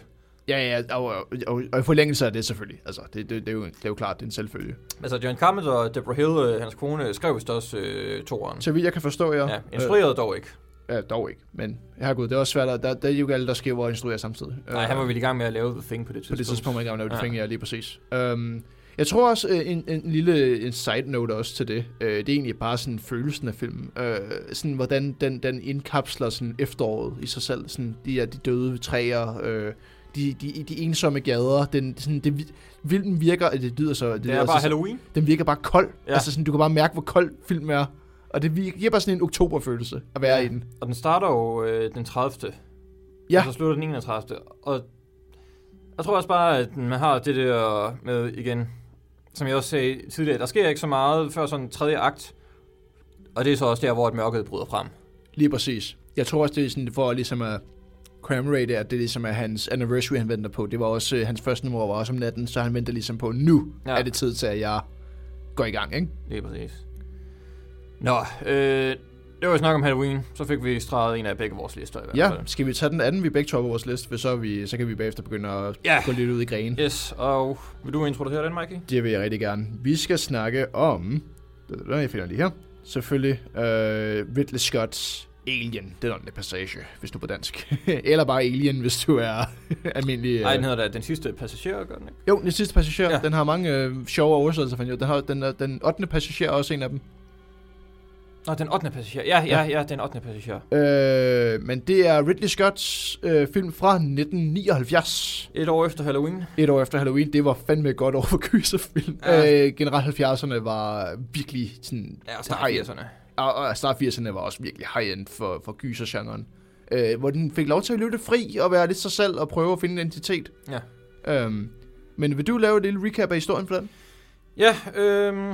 Ja, ja, og, og, og, og i forlængelse af det selvfølgelig. Altså, det, det, det, er jo, det er jo klart, det er en selvfølge. Altså, John Carpenter og Deborah Hill, øh, hans kone, skrev vist også øh, toeren. Så vidt jeg kan forstå, ja. Ja, instruerede dog ikke. Øh, ja, dog ikke. Men herregud, det er også svært. at- Der, der er jo ikke alle, der skriver og instruerer samtidig. Nej, han var vel i gang med at lave The Thing på det På tidspunkt. det tidspunkt, man gerne lave det Ja. fing, ja, lige præcis. Um, jeg tror også, øh, en, en lille en side note også til det, uh, det er egentlig bare sådan følelsen af filmen. Uh, sådan hvordan den, den indkapsler sådan efteråret i sig selv. Sådan de, de døde træer, uh, de, de, de ensomme gader. Den, sådan, det, filmen virker, det lyder så... Det, Det lyder er bare så- Halloween. Den virker bare kold. Ja. Altså sådan, du kan bare mærke, hvor kold film er. Og det giver bare sådan en oktoberfølelse at være ja. i den. Og den starter jo øh, den 30. Ja. Og så slutter den 31. Og jeg tror også bare, at man har det der med igen, som jeg også sagde tidligere, der sker ikke så meget før sådan tredje akt. Og det er så også der, hvor et mørket bryder frem. Lige præcis. Jeg tror også, det er sådan, for ligesom at commemorate, at det ligesom er hans anniversary, han venter på. Det var også, øh, hans første nummer var også om natten, så han venter ligesom på, nu ja. er det tid til, at jeg går i gang, ikke? Lige præcis. Nå, øh, det var jo snak om Halloween. Så fik vi streget en af begge vores lister i hvert Ja, fald. skal vi tage den anden, vi begge to har på vores liste, for så, vi, så kan vi bagefter begynde at Ja. gå lidt ud i grenen. Yes, og vil du introducere den, Mikey? Det vil jeg rigtig gerne. Vi skal snakke om, jeg finder lige her, selvfølgelig, øh, Ridley Scott's Alien, den åndende passage, hvis du er på dansk. Eller bare Alien, hvis du er almindelig... Nej, øh, den hedder da Den Sidste Passager, gør den ikke? Jo, den sidste passager, Ja. ja. den har mange øh, sjove oversættelser, fandt jeg. Den, har, den, den 8. passager er også en af dem. Nå, Den 8. Passager. Ja, ja, ja, den 8. Passager. Øh, men det er Ridley Scotts øh, film fra 1979. Et år efter Halloween. Et år efter Halloween. Det var fandme godt over for gyserfilm. Ja. Ja. Øh, generelt 70'erne var virkelig sådan... Ja, og start high- 80'erne. Og, og start 80'erne var også virkelig high-end for, for gysergenren. Øh, hvor den fik lov til at løbe fri og være lidt sig selv og prøve at finde en identitet. Ja. Øhm, men vil du lave et lille recap af historien for den? Ja, øhm,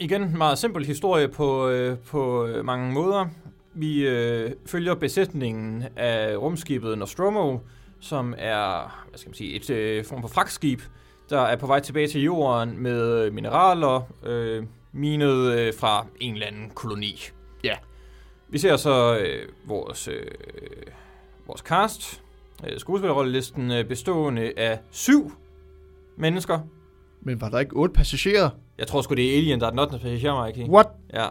igen en meget simpel historie på, øh, på øh, mange måder. Vi øh, følger besætningen af rumskibet Nostromo, som er hvad skal man sige, et øh, form for fragtskib, der er på vej tilbage til jorden med øh, mineraler, øh, minet øh, fra en eller anden koloni. Ja. Vi ser så øh, vores, øh, vores cast, øh, skuespillerrollelisten øh, bestående af syv mennesker, Men var der ikke otte passagerer? Jeg tror sgu, det er Alien, der er den 8. passager, Mikey. What? Ja.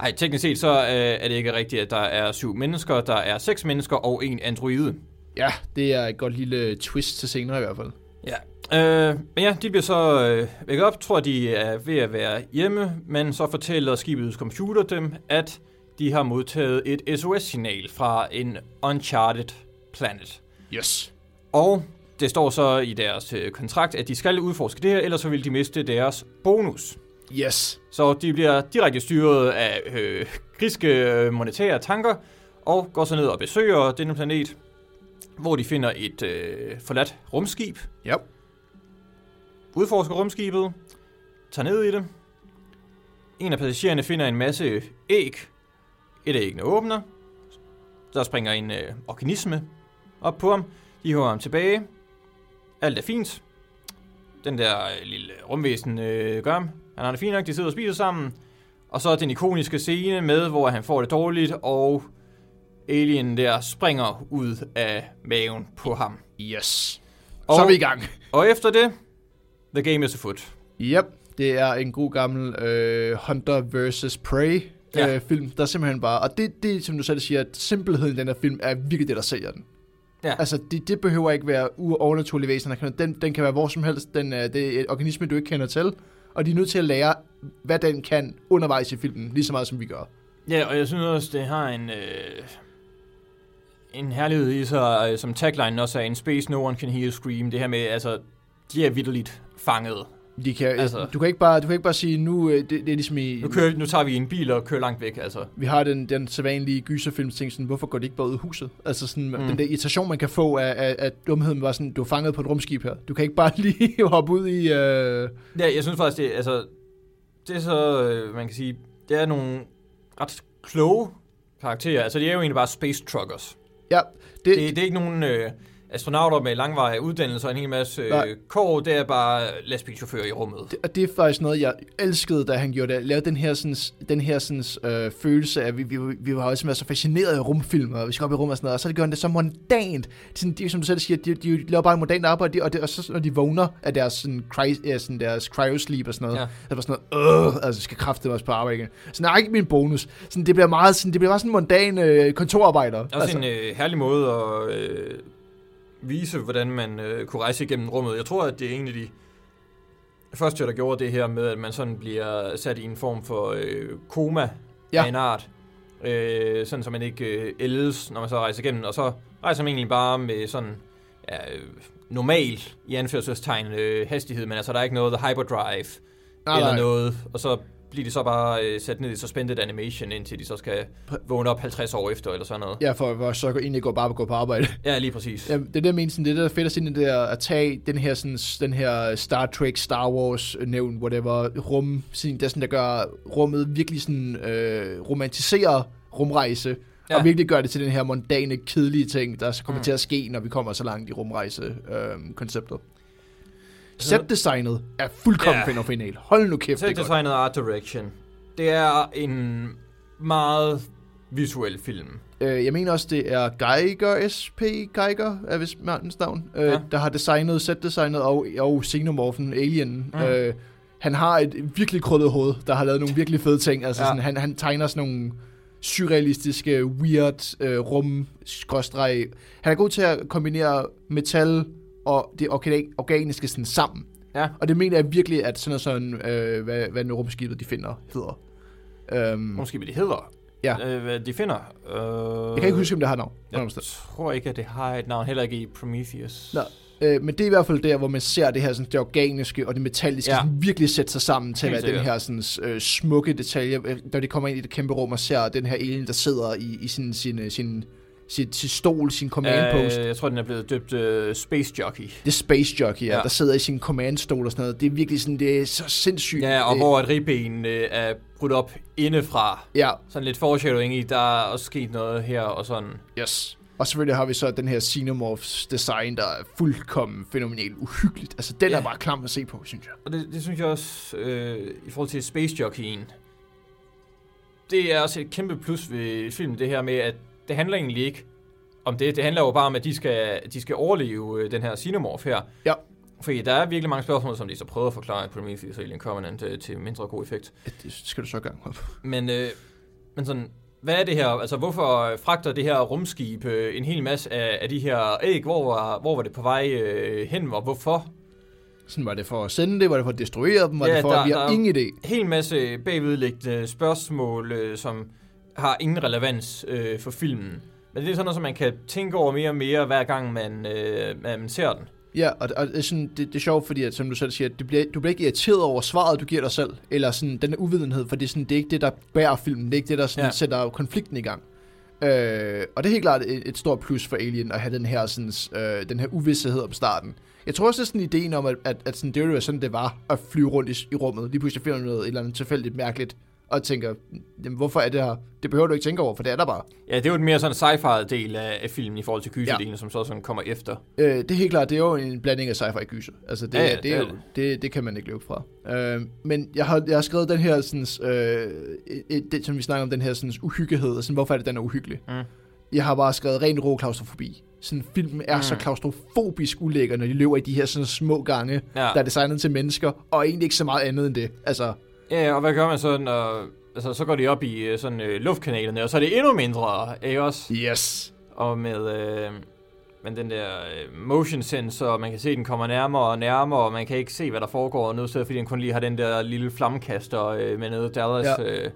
Ej, teknisk set så øh, er det ikke rigtigt, at der er syv mennesker. Der er seks mennesker og en androide. Ja, det er et godt lille twist til senere i hvert fald. Ja. Øh, men ja, de bliver så øh, vækket op. Tror, de er ved at være hjemme. Men så fortæller skibets computer dem, at de har modtaget et SOS-signal fra en uncharted planet. Yes. Og det står så i deres øh, kontrakt, at de skal udforske det her, ellers så vil de miste deres bonus. Yes. Så de bliver direkte styret af øh, griske øh, monetære tanker, og går så ned og besøger denne planet, hvor de finder et øh, forladt rumskib, Ja. udforsker rumskibet, tager ned i det. En af passagererne finder en masse æg. Et af æggene åbner. Der springer en øh, organisme op på ham. De hiver ham tilbage. Alt er fint. Den der øh, lille rumvæsen øh, gør ham. Han har det fint nok, de sidder og spiser sammen. Og så den ikoniske scene med, hvor han får det dårligt, og alien der springer ud af maven på ham. Yes. Og- Så er vi i gang. Og efter det, the game is afoot. Yep. Det er en god gammel øh, Hunter vs. Prey Ja. øh, film, der er simpelthen bare, og det, det som du selv siger, at simpelheden i den her film er virkelig det, der sælger den. Ja. Altså, det, det behøver ikke være overnaturlige væsener. Den, den kan være hvor som helst. Den, er, det er et organisme, du ikke kender til. Og de er nødt til at lære, hvad den kan undervejs i filmen, lige så meget som vi gør. Ja, og jeg synes også, det har en, øh, en herlighed i sig, øh, som tagline også er, in space no one can hear scream. Det her med, altså, de er vidderligt fanget. De kan, Altså- altså, du, kan ikke bare, du kan ikke bare sige, nu øh, det, det er ligesom i... Nu, kører, nu tager vi en bil og kører langt væk, altså. Vi har den, den sædvanlige gyserfilm ting, sådan, hvorfor går de ikke bare ud af huset? Altså sådan, Mm. mm. den der irritation, man kan få af, af, af dumheden, var sådan, du er fanget på et rumskib her. Du kan ikke bare lige hoppe ud i... Øh... Ja, jeg synes faktisk, det, altså, det er så, øh, man kan sige, det er nogle ret kloge karakterer. Altså, de er jo egentlig bare space truckers. Ja, det, Det, det er ikke nogen øh, astronauter med langvarige uddannelser og en hel masse øh, kår. Det er bare lastbilchauffører i rummet. det, og det er faktisk noget, jeg elskede, da han gjorde det. Lavede den her, sådan, den her sådan, øh, følelse af, at vi, vi, vi var også så fascineret af rumfilm, og vi skal op i rummet og sådan noget, og så gjorde han det så mondant. Sådan, de, som du selv siger, de, de laver bare en mondant arbejde, og, det, og så når de vågner af deres, sådan, cry, ja, sådan, deres cryosleep og sådan noget, Ja. så var sådan noget, øh, altså, skal kræfte også på arbejde igen. Så nej, ikke min bonus. Sådan, det bliver meget sådan, det bliver bare sådan en mondan øh, kontorarbejder. Også altså. en øh, herlig måde at øh, vise, hvordan man øh, kunne rejse igennem rummet. Jeg tror, at det er en af de første, der gjorde det her med, at man sådan bliver sat i en form for øh, koma ja. Af en art. Øh, sådan, så man ikke øh, ældes, når man så rejser igennem. Og så rejser man egentlig bare med sådan ja, normal, i anførselstegn, øh, hastighed. Men altså, der er ikke noget hyperdrive Nej, eller nej. noget. Og så bliver de så bare øh, sat ned i suspended animation, indtil de så skal vågne op 50 år efter, eller sådan noget. Ja, for, for så egentlig går bare gå på arbejde. Ja, lige præcis. Ja, det er jeg mener, sådan, det er der er fedt at se, det der, at tage den her, sådan, den her Star Trek, Star Wars, øh, nævn, whatever, rum, sådan, der, sådan, der gør rummet virkelig sådan, øh, romantiserer rumrejse, Ja. og virkelig gør det til den her mondane, kedelige ting, der så kommer Mm. til at ske, når vi kommer så langt i rumrejse-konceptet. Så- Set-designet er fuldkommen Ja. fænomenal. Hold nu kæft, det er godt. Og art direction. Det er en meget visuel film. Øh, jeg mener også, det er Geiger, SP Geiger, er vist mandens navn, øh, Ja. der har designet, set-designet og, og Xenomorphen Alien. Mm. Øh, han har et virkelig krøllet hoved, der har lavet nogle virkelig fede ting. Altså, ja. sådan, han, han tegner sådan nogle surrealistiske, weird øh, rum skråstreg. Han er god til at kombinere metal og det orga- organiske sådan sammen. Ja. Og det mener jeg virkelig, at sådan noget sådan, øh, hvad, hvad rumskibet de finder, hedder. Måske hvad det hedder. Ja. Øh, hvad de finder. Øh, jeg kan ikke huske, om det har navn. Jeg tror ikke, at det har et navn. Heller ikke i Prometheus. Nå. Øh, men det er i hvert fald der, hvor man ser det her sådan, det organiske og det metalliske Ja. sådan, virkelig sætte sig sammen til at være den her sådan, øh, smukke detalje, øh, når de kommer ind i det kæmpe rum og ser den her alien, der sidder i, i sin, sin, øh, sin, sin, sin stol, sin command post. Øh, jeg tror, den er blevet døbt uh, Space Jockey. Det er Space Jockey, ja. Ja. der sidder i sin command-stol og sådan noget. Det er virkelig sådan, det er så sindssygt. Ja, og øh, hvor et ribben øh, er brudt op indefra. Ja, Sådan lidt foreshadowing i, der er også sket noget her og sådan. yes. Og selvfølgelig har vi så den her Xenomorphs design, der er fuldkommen fænomenalt uhyggeligt. Altså, den Ja. er bare klam at se på, synes jeg. Og det, det synes jeg også, øh, i forhold til Space Jockeyen, det er også et kæmpe plus ved filmen, det her med, at det handler egentlig ikke om det. Det handler jo bare om, at de skal, de skal overleve øh, den her Xenomorph her. Ja. Fordi der er virkelig mange spørgsmål, som de så prøver at forklare i Prometheus og Alien Covenant øh, til mindre god effekt. Ja, Det skal du så gang op. Men, øh, men sådan, hvad er det her? Altså, hvorfor fragter det her rumskib øh, en hel masse af, af de her æg? Hvor var, hvor var det på vej øh, hen, og hvorfor? Sådan var det for at sende det, var det for at destruere dem, var Ja, det for, der- at vi har ingen idé. hel masse bagvedliggende spørgsmål, øh, som har ingen relevans øh, for filmen. Men det er sådan noget, som man kan tænke over mere og mere, hver gang man, øh, man ser den. Ja, og, og det, er sådan, det, det er sjovt, fordi at, som du selv siger, du bliver, du bliver ikke irriteret over svaret, du giver dig selv, eller sådan den uvidenhed, for det er, sådan, det er ikke det, der bærer filmen, det er ikke det, der sådan, Ja. sætter konflikten i gang. Øh, og det er helt klart et, et stort plus for Alien at have den her, sådan, øh, den her uvidshed om starten. Jeg tror også, det er sådan ideen om, at, at, at sådan, det være sådan, det var at flyve rundt i, i rummet. Lige pludselig finder noget et eller andet tilfældigt mærkeligt, og tænker, jamen, hvorfor er det her? Det behøver du ikke tænke over, for det er der bare. Ja, det er jo en mere sådan sci-fi del af, af filmen i forhold til gyserdelen, ja. som så sådan kommer efter. Øh, det er helt klart, det er jo en blanding af sci-fi og gyser. Altså, det, Ja, ja, det, det er jo, det. det, det kan man ikke løbe fra. Øh, men jeg har, jeg har skrevet den her, sådan, øh, et- det, som vi snakker om, den her sådan, uhyggighed, og sådan, hvorfor er det, den er uhyggelig. Mm. Jeg har bare skrevet ren rå klaustrofobi. sådan filmen er mm. så klaustrofobisk ulækker, når de løber i de her sådan små gange. Ja. der er designet til mennesker, og egentlig ikke så meget andet end det. Altså, Ja, og hvad gør man så, når... Altså, så går de op i øh, sådan øh, luftkanalerne, og så er det endnu mindre, ikke også? yes. Og med, øh, med den der øh, motion sensor, man kan se, at den kommer nærmere og nærmere, og man kan ikke se, hvad der foregår noget sted, fordi den kun lige har den der lille flammekaster øh, med noget Dallas. Ja. Øh,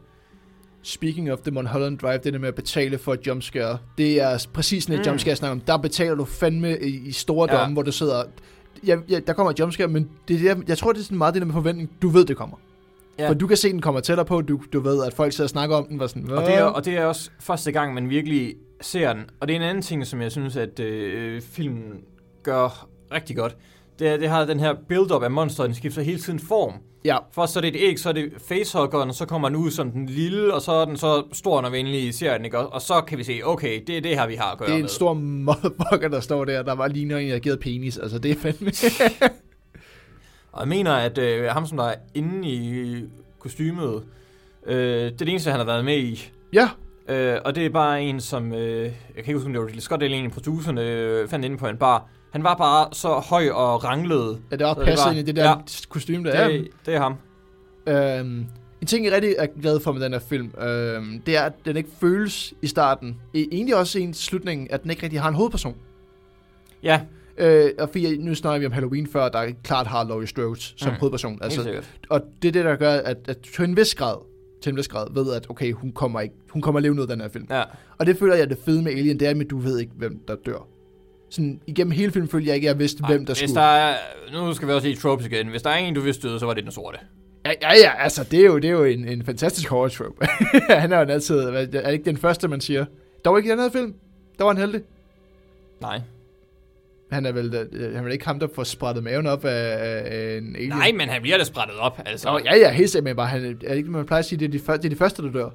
Speaking of the Mulholland Drive, det der med at betale for et jumpscare, det er præcis sådan et mm. Jumpscare, jeg snakker om. Der betaler du fandme i, i store Ja. domme, hvor du sidder... Ja, ja, der kommer et jumpscare, men det er, jeg tror, det er sådan meget det der med forventning. Du ved, det kommer. Ja. For du kan se, den kommer tættere på. Du, du ved, at folk sidder og snakker om den. Var sådan, og, det er, og det er også første gang, man virkelig ser den. Og det er en anden ting, som jeg synes, at øh, filmen gør rigtig godt. Det er, det har den her build-up af monsteret, den skifter hele tiden form. Ja, Først så er det et æg, så er det facehuggeren, og så kommer den ud som den lille, og så er den så stor, når vi endelig ser den, ikke? Og- Og så kan vi se, okay, det er det her, vi har at gøre det er en med. stor motherfucker, der står der, der ligner en, der har givet penis. Altså, det er fandme... Og jeg mener, at øh, ham, som der er inde i kostymet, øh, det er det eneste, han har været med i. ja, Øh, og det er bare en, som... Øh, jeg kan ikke huske, om det var Ridley Scott eller en af producerne, øh, fandt inde på en bar. Han var bare så høj og ranglede. ja det er det passet var- ind i det der ja. kostume, der er. Det, det er ham. Øhm, en ting, jeg rigtig er glad for med den her film, øhm, det er, at den ikke føles i starten. E- egentlig også i slutningen, at den ikke rigtig har en hovedperson. Ja, Øh, og fordi nu snakker vi om Halloween før, der klart har Laurie Strode som Mm. hovedperson. Altså, og det er det, der gør, at, at til en vis grad, til en vis grad ved, at okay, hun kommer ikke, hun kommer at leve ud af den her film. Ja. Og det føler jeg, er det fede med Alien, det er, at du ved ikke, hvem der dør. Sådan, igennem hele filmen følte jeg ikke, at jeg vidste, hvem der Hvis skulle. der er, nu skal vi også sige tropes igen. Hvis der er en, du vidste døde, så var det den sorte. Ja, ja, ja, altså, det er jo, det er jo en, en fantastisk horror trope. han er jo altid, er det ikke den første, man siger? Der var ikke i den her film. Der var han heldig. Nej. Han er vel, øh, han er vel ikke ham, der får sprættet maven op af, af en alien. Nej, men han bliver da sprættet op, altså. Nå, ja, ja, helt sikkert, men bare, han, er ikke, man plejer at sige, det er de, første, det er de første, der dør.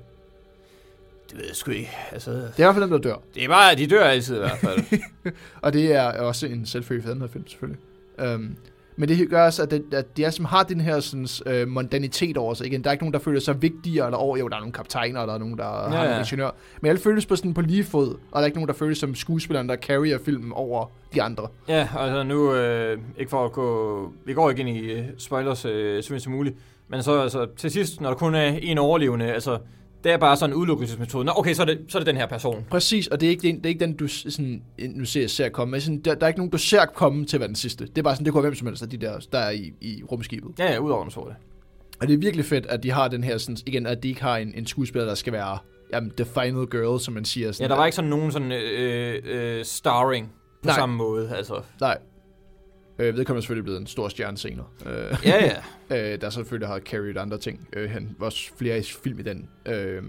Det ved jeg sgu ikke. Altså, Det er i hvert fald dem, der dør. det er bare, de dør altid i hvert fald. Og det er også en selvfølge for den her film, selvfølgelig. Um, men det gør også, at, det, at de er, som har den her sådan, uh, mondanitet over sig. Igen, der er ikke nogen, der føler sig vigtigere eller over. Jo, der er nogle kaptajner, og der er nogen, der ja, har ja. nogle ingeniører. Men alle føles på, sådan, på lige fod, og der er ikke nogen, der føles som skuespilleren, der carrier filmen over de andre. ja, altså nu, øh, ikke for at gå... Vi går ikke ind i øh, spoilers øh, så som muligt. Men så altså, til sidst, når der kun er en overlevende, altså, det er bare sådan en udelukkelsesmetode. Nå, okay, så er, det, så er det den her person. Præcis, og det er ikke det er ikke den du sådan, nu ser, ser komme. Men sådan, der, der, er ikke nogen, du ser komme til at være den sidste. Det er bare sådan, det kunne være hvem som helst af de der, der er i, i rumskibet. Ja, ja, udover den sorte. Og det er virkelig fedt, at de har den her, sådan, igen, at de ikke har en, en skuespiller, der skal være jamen, the final girl, som man siger. Sådan, Ja, der var ikke sådan nogen sådan øh, øh, starring på Nej. samme måde, altså. Nej. Øh, vedkommende er selvfølgelig blevet en stor stjerne senere. Øh, Ja, ja. øh, der selvfølgelig har carried andre ting. Øh, han var også flere film i den, øh,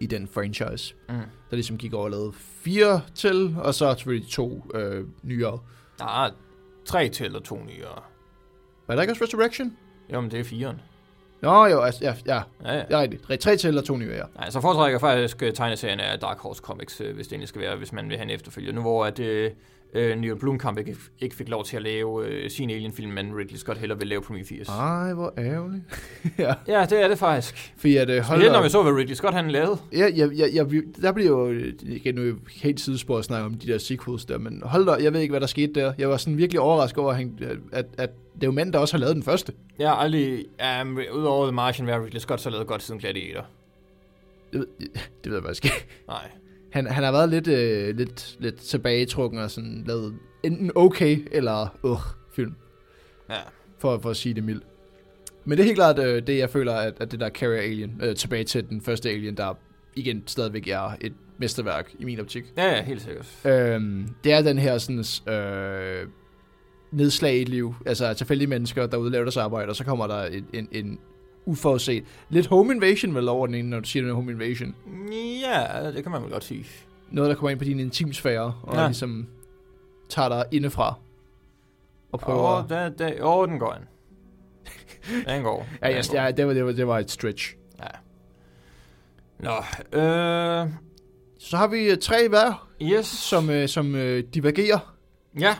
i den franchise. Mm. Der ligesom gik over og lavede fire til, og så selvfølgelig to øh, nyere. Er tre til og to nyere. Var der ikke også Resurrection? Jo, men det er firen. Nå jo, altså, ja, ja, Ja, ja. ja, rigtigt. Re- Tre til og to nye, ja. Nej, så foretrækker jeg faktisk øh, tegneserien af Dark Horse Comics, øh, hvis det egentlig skal være, hvis man vil have en efterfølger. Nu hvor at, øh, øh, Neil Blomkamp ikke, ikke fik lov til at lave øh, sin Alien-film, men Ridley Scott hellere vil lave Prometheus. Ej, hvor ærgerligt. ja, Ja, det er det faktisk. fordi at øh, hold da når vi så, hvad Ridley Scott han lavede. Ja, ja, ja, ja, der bliver jo, øh, igen nu helt sidespor at snakke om de der sequels der, men hold da, jeg ved ikke, hvad der skete der. Jeg var sådan virkelig overrasket over, at, at, at det er jo mænd, der også har lavet den første. Jeg har aldrig, um, udover The Martian, hvad Ridley Scott så lavet godt siden Gladiator. Det, ved- det ved jeg faktisk ikke. Nej. Han, han har været lidt, øh, lidt, lidt tilbagetrukken og sådan lavet enten okay eller øh, film, Ja. for, for at sige det mildt. Men det er helt klart øh, det, jeg føler, at, at det der Carrier Alien, øh, tilbage til den første Alien, der igen stadigvæk er et mesterværk i min optik. Ja, ja, helt sikkert. Øhm, det er den her sådan, øh, nedslag i et liv. Altså tilfældige mennesker, der udlaver deres arbejde, og så kommer der en, en, en uforudset... Lidt home invasion vel over den ene, når du siger er home invasion. Ja, det kan man vel godt sige. Noget, der kommer ind på din intimsfære, og Ja. ligesom tager dig indefra. Og prøver... Åh, oh, det, det, oh, den går ind. Den går. ja, Den yes, går. ja det, var, det, var, det var et stretch. Ja. Nå, øh, Så har vi øh, tre hver, yes. som, øh, som øh, divergerer. Ja,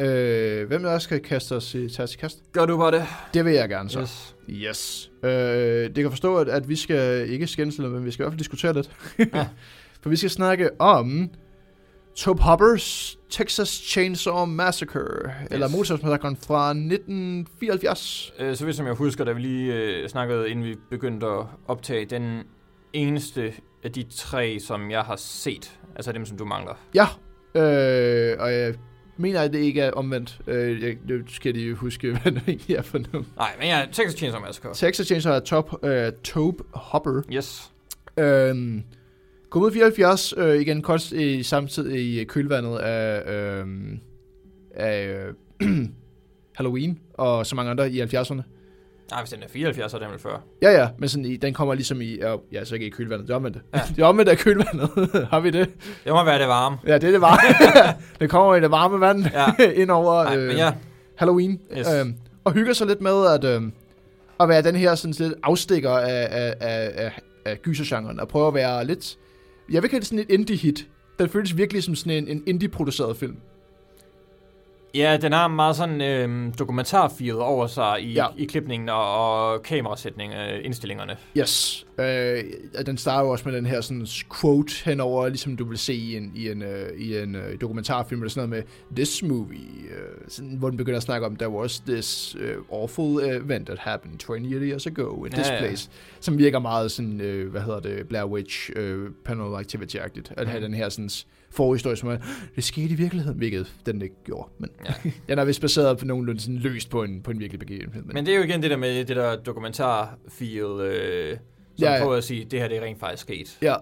Øh, hvem der også skal kaste os i tage til kast? gør du bare det. Det vil jeg gerne så. Yes. Yes. Øh, det kan forstå, at, at vi skal ikke skændes, men vi skal i hvert fald diskutere lidt. Ja. For vi skal snakke om Tobe Hopper's Texas Chainsaw Massacre, yes. eller Motorsmassacren fra 1974. Øh, så vidt som jeg husker, da vi lige øh, snakkede, inden vi begyndte at optage, den eneste af de tre, som jeg har set, altså dem, som du mangler. Ja, øh, og jeg mener, at det ikke er omvendt. Øh, jeg, nu skal de huske, hvad det egentlig er for noget. Nej, men ja, Texas Chainsaw Massacre. Texas Chainsaw er top, øh, Tobe Hopper. Yes. Øh, kom ud i 74, øh, igen kort i samtidig i kølvandet af, øh, af Halloween og så mange andre i 70'erne. Nej, hvis den er 74, så er den vel før. Ja, ja, men sådan i, den kommer ligesom i, ja, ja så ikke i kølvandet, det er omvendt. Ja. det er omvendt af kølvandet, har vi det? Det må være det varme. Ja, det er det varme. det kommer i det varme vand ja. ind over Nej, øh, ja. Halloween. Yes. Øh, og hygger sig lidt med at, øh, at være den her sådan lidt afstikker af, af, af, af, af gysergenren, og prøve at være lidt, jeg vil kalde det sådan et indie-hit. Den føles virkelig som sådan en, en indie-produceret film. Ja, den har meget sådan øh, dokumentarfeel over sig i, ja. i klipningen og, og kamerasætning af indstillingerne. Yes. Øh, den starter jo også med den her sådan quote henover, ligesom du vil se i en, i en, uh, i en uh, dokumentarfilm, eller sådan noget med this movie, uh, sådan, hvor den begynder at snakke om, there was this uh, awful event that happened 20 years ago in this ja, place, ja. som virker meget sådan, uh, hvad hedder det, Blair Witch uh, Panel Activity-agtigt, at mm. have den her sådan forhistorie, som er, det skete i virkeligheden, hvilket den ikke gjorde. Men ja. den er vist baseret på nogenlunde sådan løst på en, på en virkelig begivenhed. Men. men det er jo igen det der med det der dokumentar-feel, øh, som ja, ja. prøver at sige, det her det er rent faktisk sket. Ja,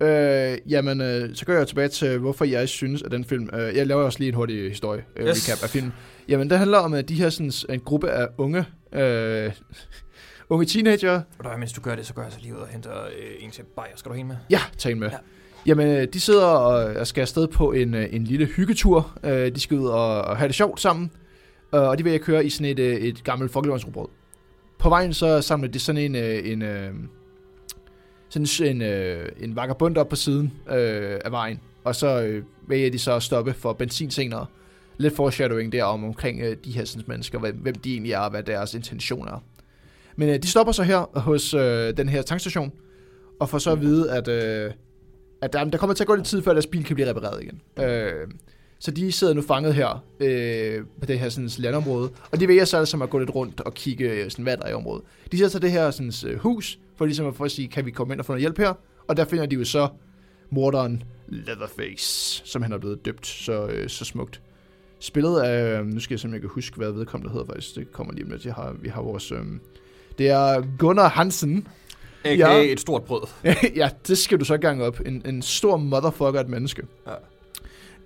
Øh, jamen, øh, så går jeg tilbage til, hvorfor jeg synes, at den film... Øh, jeg laver også lige en hurtig historie øh, yes. recap af filmen. Jamen, det handler om, at de her sådan, en gruppe af unge... Øh, unge teenager... Og mens du gør det, så går jeg så lige ud og henter øh, en til bajer. Skal du have en med? Ja, tag en med. Ja. Jamen, øh, de sidder øh, og skal afsted på en, øh, en lille hyggetur. De skal ud og, og have det sjovt sammen. Og de vil jeg køre i sådan et, et gammelt folkevognsrugbrød. På vejen så samler de sådan en, en, en sådan en, en vagabund op på siden af vejen. Og så vælger de så at stoppe for benzin senere. Lidt foreshadowing der om omkring de her sådan, mennesker, hvem, hvem de egentlig er og hvad deres intentioner er. Men øh, de stopper så her hos øh, den her tankstation, og får så at vide, at øh, at der, der kommer til at gå lidt tid, før deres bil kan blive repareret igen. Øh, så de sidder nu fanget her øh, på det her sådan, landområde, og de vælger så altså at gå lidt rundt og kigge, øh, sådan, hvad der er i området. De sidder til det her sådan, øh, hus, for ligesom at, for at sige, kan vi komme ind og få noget hjælp her? Og der finder de jo så morderen Leatherface, som han er blevet døbt så, øh, så smukt. Spillet af, nu skal jeg simpelthen ikke huske, hvad vedkommende hedder faktisk, det kommer lige om lidt. Har, vi har vores, øh, det er Gunnar Hansen, A.k.a. Ja. et stort brød. ja, det skal du så gange op. En, en stor motherfucker et menneske. Ja.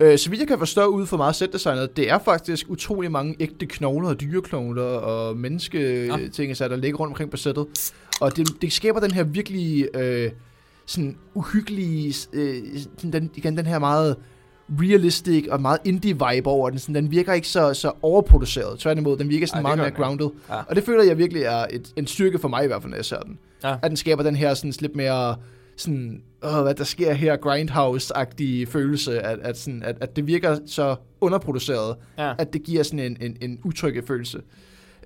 Øh, så vidt jeg kan forstå ud for meget sætdesignet, det er faktisk utrolig mange ægte knogler og dyreknogler og mennesketing, ja. så der ligger rundt omkring på sættet. Og det, det skaber den her virkelig øh, sådan uhyggelige, øh, den, igen den her meget realistic og meget indie-vibe over den. Sådan, den virker ikke så, så overproduceret. Tværtimod, den virker sådan Ej, meget mere grounded. Ja. Og det føler jeg virkelig er et, en styrke for mig i hvert fald, når jeg ser den. Ja. At den skaber den her sådan lidt mere sådan, åh, hvad der sker her, grindhouse-agtige følelse, at, at, sådan, at, at det virker så underproduceret, ja. at det giver sådan en, en, en utrygge følelse.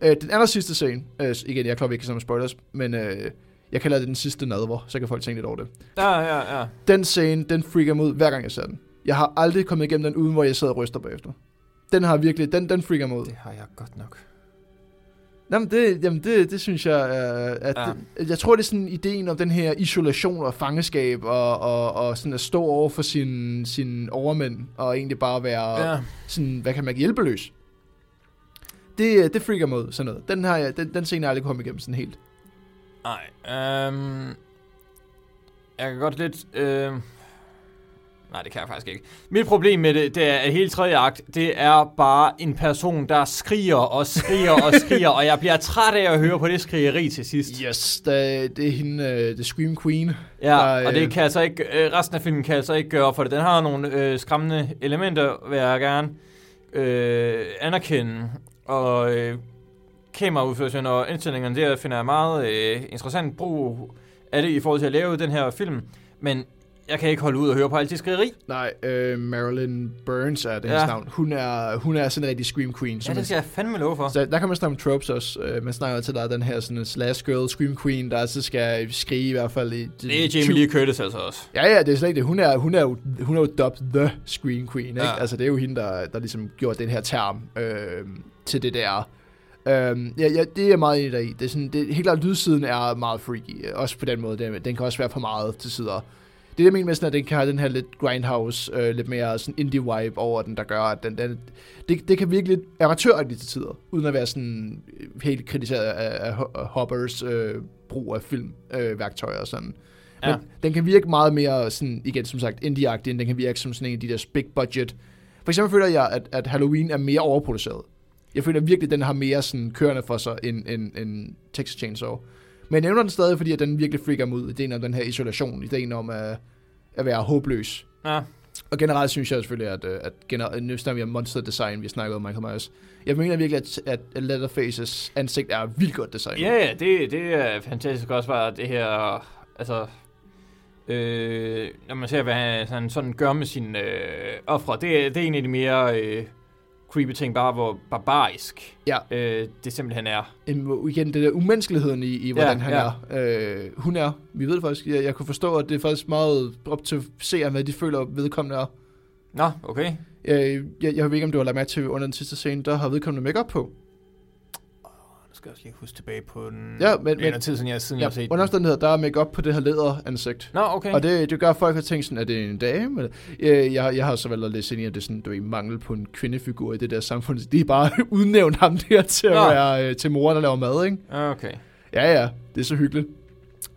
Øh, den aller sidste scene, øh, igen, jeg er vi ikke kan spoilers, men øh, jeg kalder det den sidste nadver, så kan folk tænke lidt over det. Ja, ja, ja. Den scene, den freaker mig ud, hver gang jeg ser den. Jeg har aldrig kommet igennem den, uden hvor jeg sidder og ryster bagefter. Den har virkelig, den, den freaker mig ud. Det har jeg godt nok. Jamen, det, jamen det, det synes jeg, at ja. det, jeg tror, det er sådan ideen om den her isolation og fangeskab, og, og, og sådan at stå over for sin, sin overmænd, og egentlig bare være ja. sådan, hvad kan man hjælpeløs. Det, det freaker mig ud, sådan noget. Den, har jeg, den, den scene har jeg aldrig kommet igennem sådan helt. Nej, um, jeg kan godt lidt... Uh Nej, det kan jeg faktisk ikke. Mit problem med det, det er, at hele tredje akt, det er bare en person, der skriger og skriger og skriger, og jeg bliver træt af at høre på det skrigeri til sidst. Yes, det, det er hende, uh, The Scream Queen. Ja, der, og det kan altså ikke, uh, resten af filmen kan altså ikke gøre for det. Den har nogle uh, skræmmende elementer, vil jeg gerne uh, anerkende, og uh, kameraudførelsen og indstillingerne der finder jeg meget uh, interessant brug af det i forhold til at lave den her film. Men jeg kan ikke holde ud og høre på alt det skrigeri. Nej, øh, Marilyn Burns er det Ja. ja. navn. Hun er, hun er sådan en rigtig scream queen. Ja, det skal jeg fandme love for. Så der kan man snakke om tropes også. Øh, man snakker til, er den her sådan slash girl, scream queen, der altid skal skrige i hvert fald i... Det er Jamie Lee Curtis altså også. Ja, ja, det er slet ikke det. Hun er, hun er, jo, hun er jo dubbed the scream queen, ikke? Ja. Altså, det er jo hende, der, der ligesom gjorde den her term øh, til det der. Øhm, ja, ja, det er jeg meget enig i dig i. Det er sådan, det, helt klart, lydsiden er meget freaky. Også på den måde. Den, den kan også være for meget til sider. Det jeg mener med sådan, at den kan have den her lidt grindhouse, øh, lidt mere sådan indie vibe over den, der gør, at den, den det, det kan virke lidt amatøragtigt til tider, uden at være sådan øh, helt kritiseret af, af Ho- af Hoppers øh, brug af filmværktøjer øh, værktøjer og sådan. Men Ja. den kan virke meget mere sådan, igen som sagt, indie-agtig, end den kan virke som sådan en af de der big budget. For eksempel føler jeg, at, at Halloween er mere overproduceret. Jeg føler virkelig, at den har mere sådan kørende for sig end, end, end Texas Chainsaw. Men jeg nævner den stadig, fordi at den virkelig freaker mig ud. Ideen om den her isolation, ideen om at, at være håbløs. Ja. Og generelt synes jeg selvfølgelig, at, øh, at generelt, nu snakker vi om monster design, vi snakker om Michael Myers. Jeg mener virkelig, at, at Leatherfaces ansigt er vildt godt designet. Ja, ja, det, det er fantastisk også bare det her, altså, øh, når man ser, hvad han sådan, sådan gør med sine øh, ofre, det, det er en af de mere øh, creepy ting, bare hvor barbarisk Ja. øh, det simpelthen er. En, igen, det der umenneskeligheden i, i hvordan Ja, han ja. er. Øh, hun er, vi ved det faktisk, jeg, jeg kunne forstå, at det er faktisk meget op til seeren, hvad de føler, vedkommende er. Nå, okay. Øh, jeg, jeg ved ikke, om du har lagt mærke til under den sidste scene, der har vedkommende makeup på. Skal også lige huske tilbage på den. Ja, men- det er men- tid, siden jeg, siden Ja, jeg har set under den. omstændigheder, der er makeup på det her læderansigt. Nå, okay. Og det, det gør at folk har tænkt sådan, at det er en dame. eller- Øh, Jeg, jeg har så valgt at læse ind i, at det er sådan, du er mangel på en kvindefigur i det der samfund. De er bare udnævnt ham der til at Nå. være øh, til mor, der laver mad, ikke? Okay. Ja, ja, det er så hyggeligt.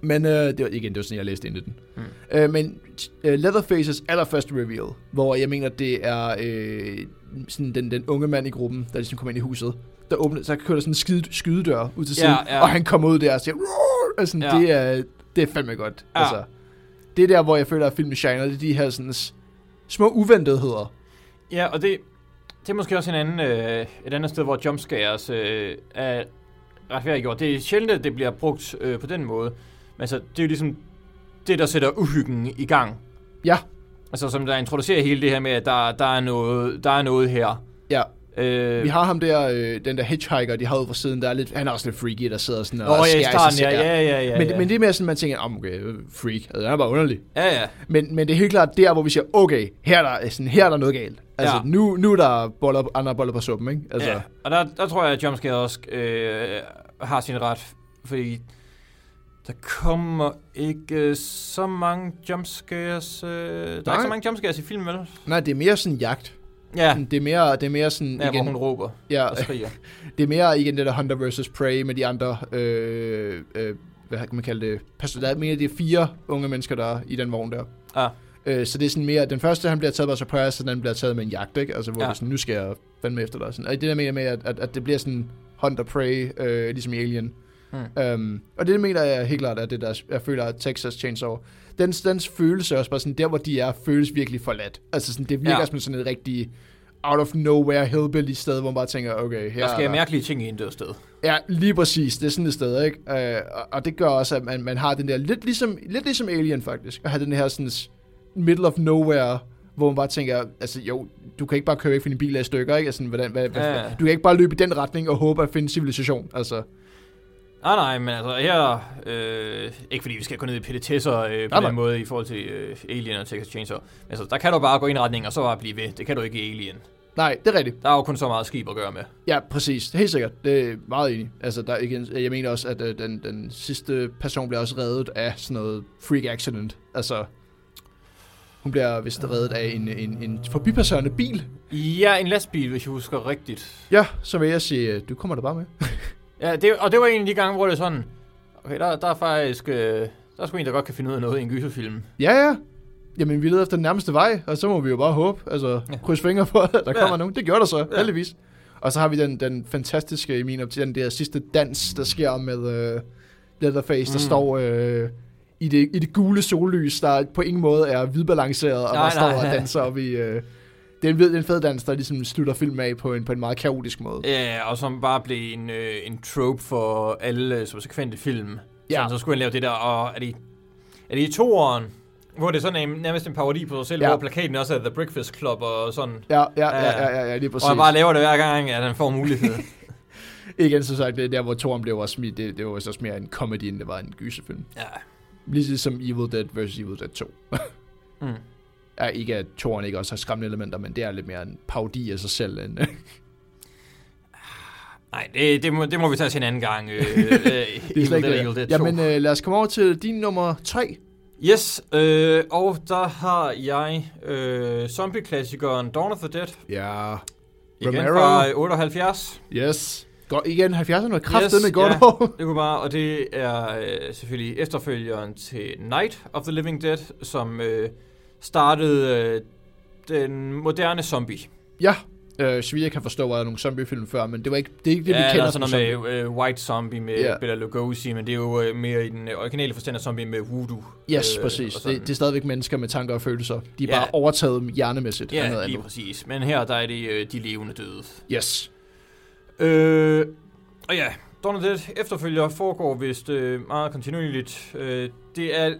Men øh, det var, igen, det var sådan, jeg læste ind i den. Mm. Øh, men øh, Leatherfaces allerførste reveal, hvor jeg mener, det er øh, sådan den, den unge mand i gruppen, der ligesom kommer ind i huset, der åbner, så kører der sådan en skide, skydedør ud til Ja, siden, ja. og han kommer ud der og siger, Roar! altså, Ja. det, er, det er fandme godt. Ja. Altså, det er der, hvor jeg føler, at filmen shiner, det er de her sådan, små uventedheder. Ja, og det, det er måske også en anden, øh, et andet sted, hvor jumpscares øh, er ret værd Det er sjældent, at det bliver brugt øh, på den måde. Men altså, det er jo ligesom det, der sætter uhyggen i gang. Ja. Altså, som der introducerer hele det her med, at der, der, er, noget, der er noget her. Ja, Øh, vi har ham der, øh, den der hitchhiker, de har ude fra siden, der er lidt, han er også lidt freaky, der sidder sådan og ja, i skærer sig starten, ja, ja, ja, ja, men, ja. men det er mere sådan, man tænker, oh, okay, øh, freak, altså, han er bare underlig. Ja, ja. Men, men det er helt klart der, hvor vi siger, okay, her er der, sådan, her er der noget galt. Altså, Ja. nu, nu er der boller, andre boller på suppen, ikke? Altså, ja. Og der, der tror jeg, at jumpscare også øh, har sin ret. Fordi der kommer ikke så mange jumpscares. Øh, der er ikke så mange jumpscares i filmen, vel? Nej, det er mere sådan jagt. Ja, Det er mere, det er mere sådan, ja hvor igen, hun råber ja, og skriger. det er mere igen det der Hunter vs. Prey med de andre, øh, øh, hvad kan man kalde det, Pas- der er mere de fire unge mennesker, der er i den vogn der. Ah. Øh, så det er sådan mere, den første han bliver taget by surprise, og den bliver taget med en jagt, ikke? Altså hvor Ja. det sådan, nu skal jeg fandme efter dig. Sådan. Og det der mener med, at, at, at det bliver sådan Hunter Prey, øh, ligesom i Alien. Hmm. Um, og det mener jeg helt klart, at det der, jeg føler, at Texas Chainsaw, dens, dens følelse er også bare sådan, der hvor de er, føles virkelig forladt. Altså sådan, det virker Ja. som sådan et rigtig out of nowhere hillbilly sted, hvor man bare tænker, okay, her Der sker er mærkelige ting i intet sted. Ja, lige præcis. Det er sådan et sted, ikke? Uh, og, og det gør også, at man, man har den der, lidt ligesom, lidt ligesom Alien faktisk, at have den her sådan middle of nowhere, hvor man bare tænker, altså jo, du kan ikke bare køre væk fra din bil af stykker, ikke? Altså, hvordan, hvad, hvad, Ja. Du kan ikke bare løbe i den retning og håbe at finde civilisation, altså. Nej, nej, men altså her... Øh, ikke fordi vi skal gå ned i petitesser øh, på Nej, den måde i forhold til øh, Alien og Texas Chainsaw. Altså, der kan du bare gå i en retning, og så bare blive ved. Det kan du ikke i Alien. Nej, det er rigtigt. Der er jo kun så meget skib at gøre med. Ja, præcis. Helt sikkert. Det er meget enig. Altså, der er igen, jeg mener også, at øh, den, den sidste person bliver også reddet af sådan noget freak accident. Altså, hun bliver vist reddet af en, en, en forbipasserende bil. Ja, en lastbil, hvis jeg husker rigtigt. Ja, så vil jeg sige, øh, du kommer der bare med. Ja, det, og det var en af de gange, hvor det er sådan... Okay, der, der er faktisk... Øh, der er sgu en, der godt kan finde ud af noget i en gyserfilm. Ja, ja. Jamen, vi leder efter den nærmeste vej, og så må vi jo bare håbe. Altså, Ja. ja. kryds fingre for, at der Ja. kommer nogen. Det gjorde der så, Ja. heldigvis. Og så har vi den, den fantastiske, i min optik, den der sidste dans, der sker med øh, Leatherface, der Mm. står øh, i, det, i det gule sollys, der på ingen måde er hvidbalanceret, og Nej, der står nej, og danser op i... Øh, det er en, det er en fed dans, der ligesom slutter filmen af på en, på en meget kaotisk måde. Ja, og som bare blev en, øh, en trope for alle øh, subsekvente film. Ja. Så, så skulle han lave det der, og er det, er det i toeren, Hvor det er sådan en, nærmest en parodi på sig selv, Ja. hvor plakaten også er The Breakfast Club og sådan. Ja, ja, ja, ja, ja, ja lige Og præcis. han bare laver det hver gang, at han får mulighed. Igen, så sagt, det er der, hvor toren blev også smidt, det, det var også mere en comedy, end det var en gyserfilm. ja. Ligesom som Evil Dead vs. Evil Dead 2. Mm. Ja, ikke at toren ikke også har skræmmende elementer, men det er lidt mere en parodi af sig selv. End, Nej, det, det, må, det må vi tage til en anden gang. Øh, øh, det er Evil Dead det. 2. Jamen, øh, lad os komme over til din nummer 3. Yes, øh, og der har jeg øh, zombie-klassikeren Dawn of the Dead. Ja. Igen Romero. fra øh, 78. Yes. Godt igen, 70'erne kraftedeme Yes, godt ja. år. Det kunne bare, og det er øh, selvfølgelig efterfølgeren til Night of the Living Dead, som øh, startede øh, den moderne zombie. Ja, øh, jeg kan forstå, var der nogle zombiefilm før, men det var ikke det, er ikke det ja, vi der kender er sådan noget med øh, White Zombie med Ja. Bela Lugosi, men det er jo øh, mere i den øh, originale forstand af zombie med voodoo. Yes, øh, præcis. Det, det er stadigvæk mennesker med tanker og følelser. De er Ja. bare overtaget hjernemæssigt Ja, noget lige andet. præcis. Men her der er det øh, de levende døde. Yes. Øh, og ja, Dawn of Dead efterfølger foregår vist øh, meget kontinuerligt. Øh, det er